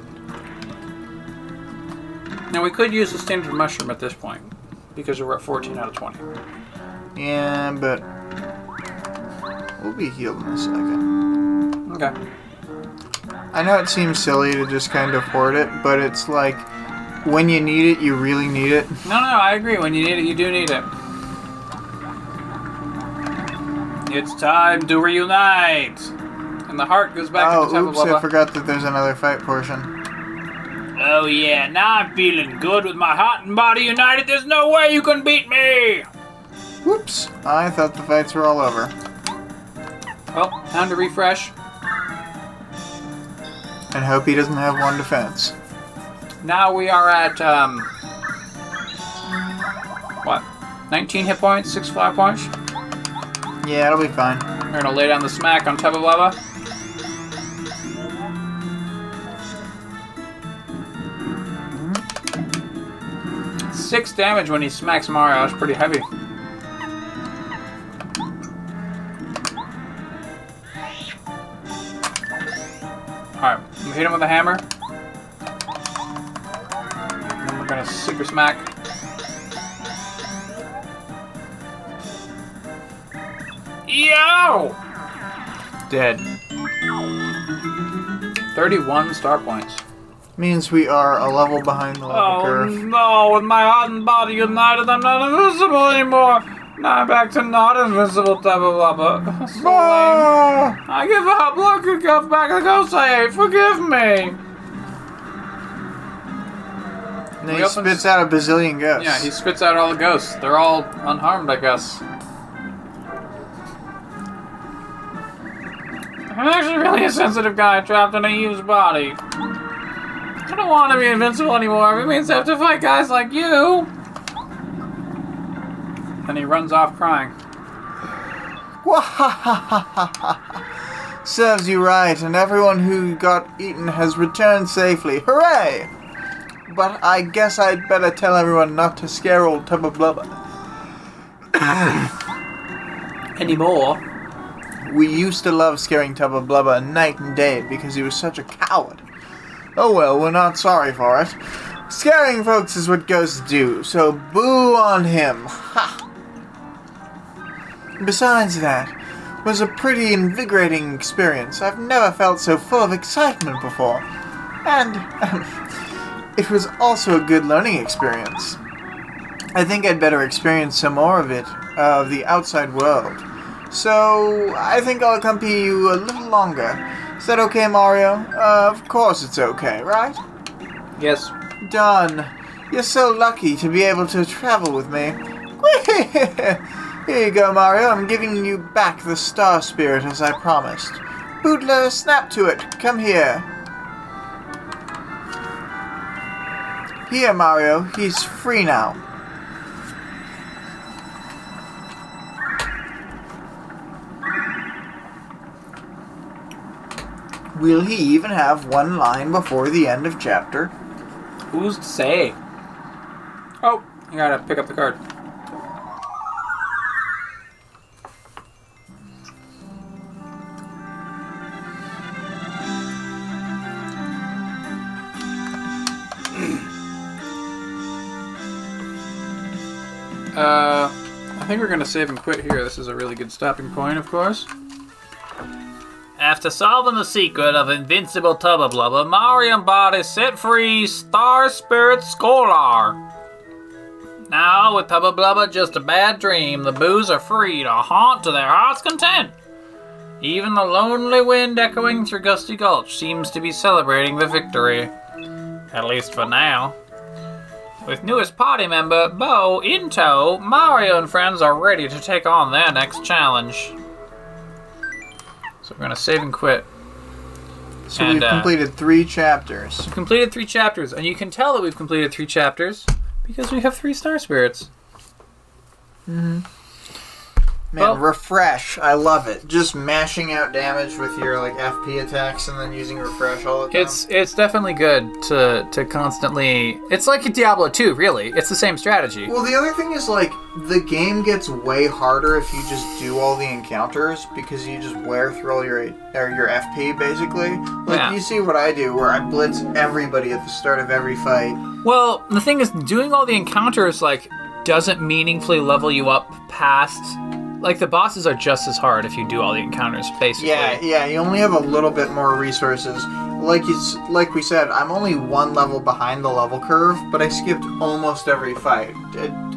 Now we could use a standard mushroom at this point, because we're at 14 out of 20. Yeah, but we'll be healed in a second. Okay. I know it seems silly to just kind of hoard it, but it's like when you need it, you really need it. No, no, I agree. When you need it, you do need it. It's time to reunite! And the heart goes back Oh, to the oh, temple. oops, Blah, I forgot that there's another fight portion. Oh yeah, now I'm feeling good with my heart and body united. There's no way you can beat me. Whoops, I thought the fights were all over. Well, time to refresh. And hope he doesn't have one defense. Now we are at, um. What? 19 hit points, 6 fly points. Yeah, it'll be fine. We're gonna lay down the smack on Tubba Blubba. Six damage when he smacks Mario. That's pretty heavy. Alright, I'm gonna hit him with a hammer. And we're gonna super smack. Yo! Dead. 31 star points. Means we are a level behind the level Oh curve. no, with my heart and body united, I'm not invincible anymore. Now I'm back to not invincible, Tubba Blubba. So! I give up. Look, it goes back to go say, Forgive me. And then He he opens- spits out a bazillion ghosts. Yeah, he spits out all the ghosts. They're all unharmed, I guess. I'm actually really a sensitive guy trapped in a used body. I don't want to be invincible anymore. It means I have to fight guys like you. And he runs off crying. Serves you right, and everyone who got eaten has returned safely. Hooray! But I guess I'd better tell everyone not to scare old Tubba Blubba. Anymore? We used to love scaring Tubba Blubba night and day because he was such a coward. Oh well, we're not sorry for it. Scaring folks is what ghosts do, so boo on him. Ha! Besides that, it was a pretty invigorating experience. I've never felt so full of excitement before. And um, it was also a good learning experience. I think I'd better experience some more of it, of the outside world. So, I think I'll accompany you a little longer. Is that okay, Mario? Uh, of course it's okay, right? Yes. Done. You're so lucky to be able to travel with me. Here you go, Mario. I'm giving you back the Star Spirit as I promised. Bootler, snap to it. Come here. Here, Mario. He's free now. Will he even have one line before the end of chapter? Who's to say? Oh, I gotta pick up the card. Uh, I think we're gonna save and quit here. This is a really good stopping point, of course. After solving the secret of Invincible Tubba Blubba, Mario and Body set free Star Spirit Skolar. Now, with Tubba Blubba just a bad dream, the boos are free to haunt to their heart's content. Even the lonely wind echoing through Gusty Gulch seems to be celebrating the victory. At least for now. With newest party member Bow in tow, Mario and friends are ready to take on their next challenge. So we're gonna save and quit. So And, we've uh, completed three chapters. We've completed three chapters, and you can tell that we've completed three chapters because we have three star spirits. Man, Well- refresh. I love it. Just mashing out damage with your like FP attacks and then using refresh all the time. It's it's definitely good to to constantly. It's like a Diablo 2, really. It's the same strategy. Well, the other thing is like the game gets way harder if you just do all the encounters because you just wear through all your or your FP basically. Like Yeah. you see what I do, where I blitz everybody at the start of every fight. Well, the thing is, doing all the encounters like doesn't meaningfully level you up past. Like the bosses are just as hard if you do all the encounters, basically. Yeah, yeah. You only have a little bit more resources. Like you, like we said, I'm only one level behind the level curve, but I skipped almost every fight.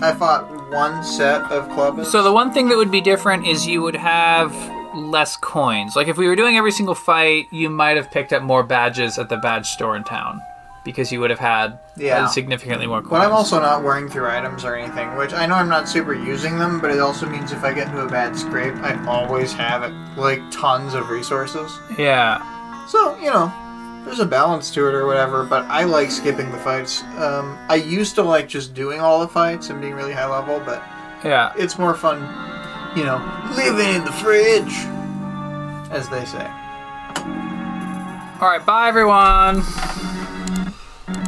I fought one set of clubs. So the one thing that would be different is you would have less coins. Like if we were doing every single fight, you might have picked up more badges at the badge store in town because you would have had Yeah. significantly more coins. But I'm also not wearing through items or anything, which I know I'm not super using them, but it also means if I get into a bad scrape, I always have it, like tons of resources. yeah. So, you know, there's a balance to it or whatever, but I like skipping the fights. Um, I used to like just doing all the fights and being really high level, but Yeah. it's more fun, you know, living in the fridge, as they say. All right, bye everyone.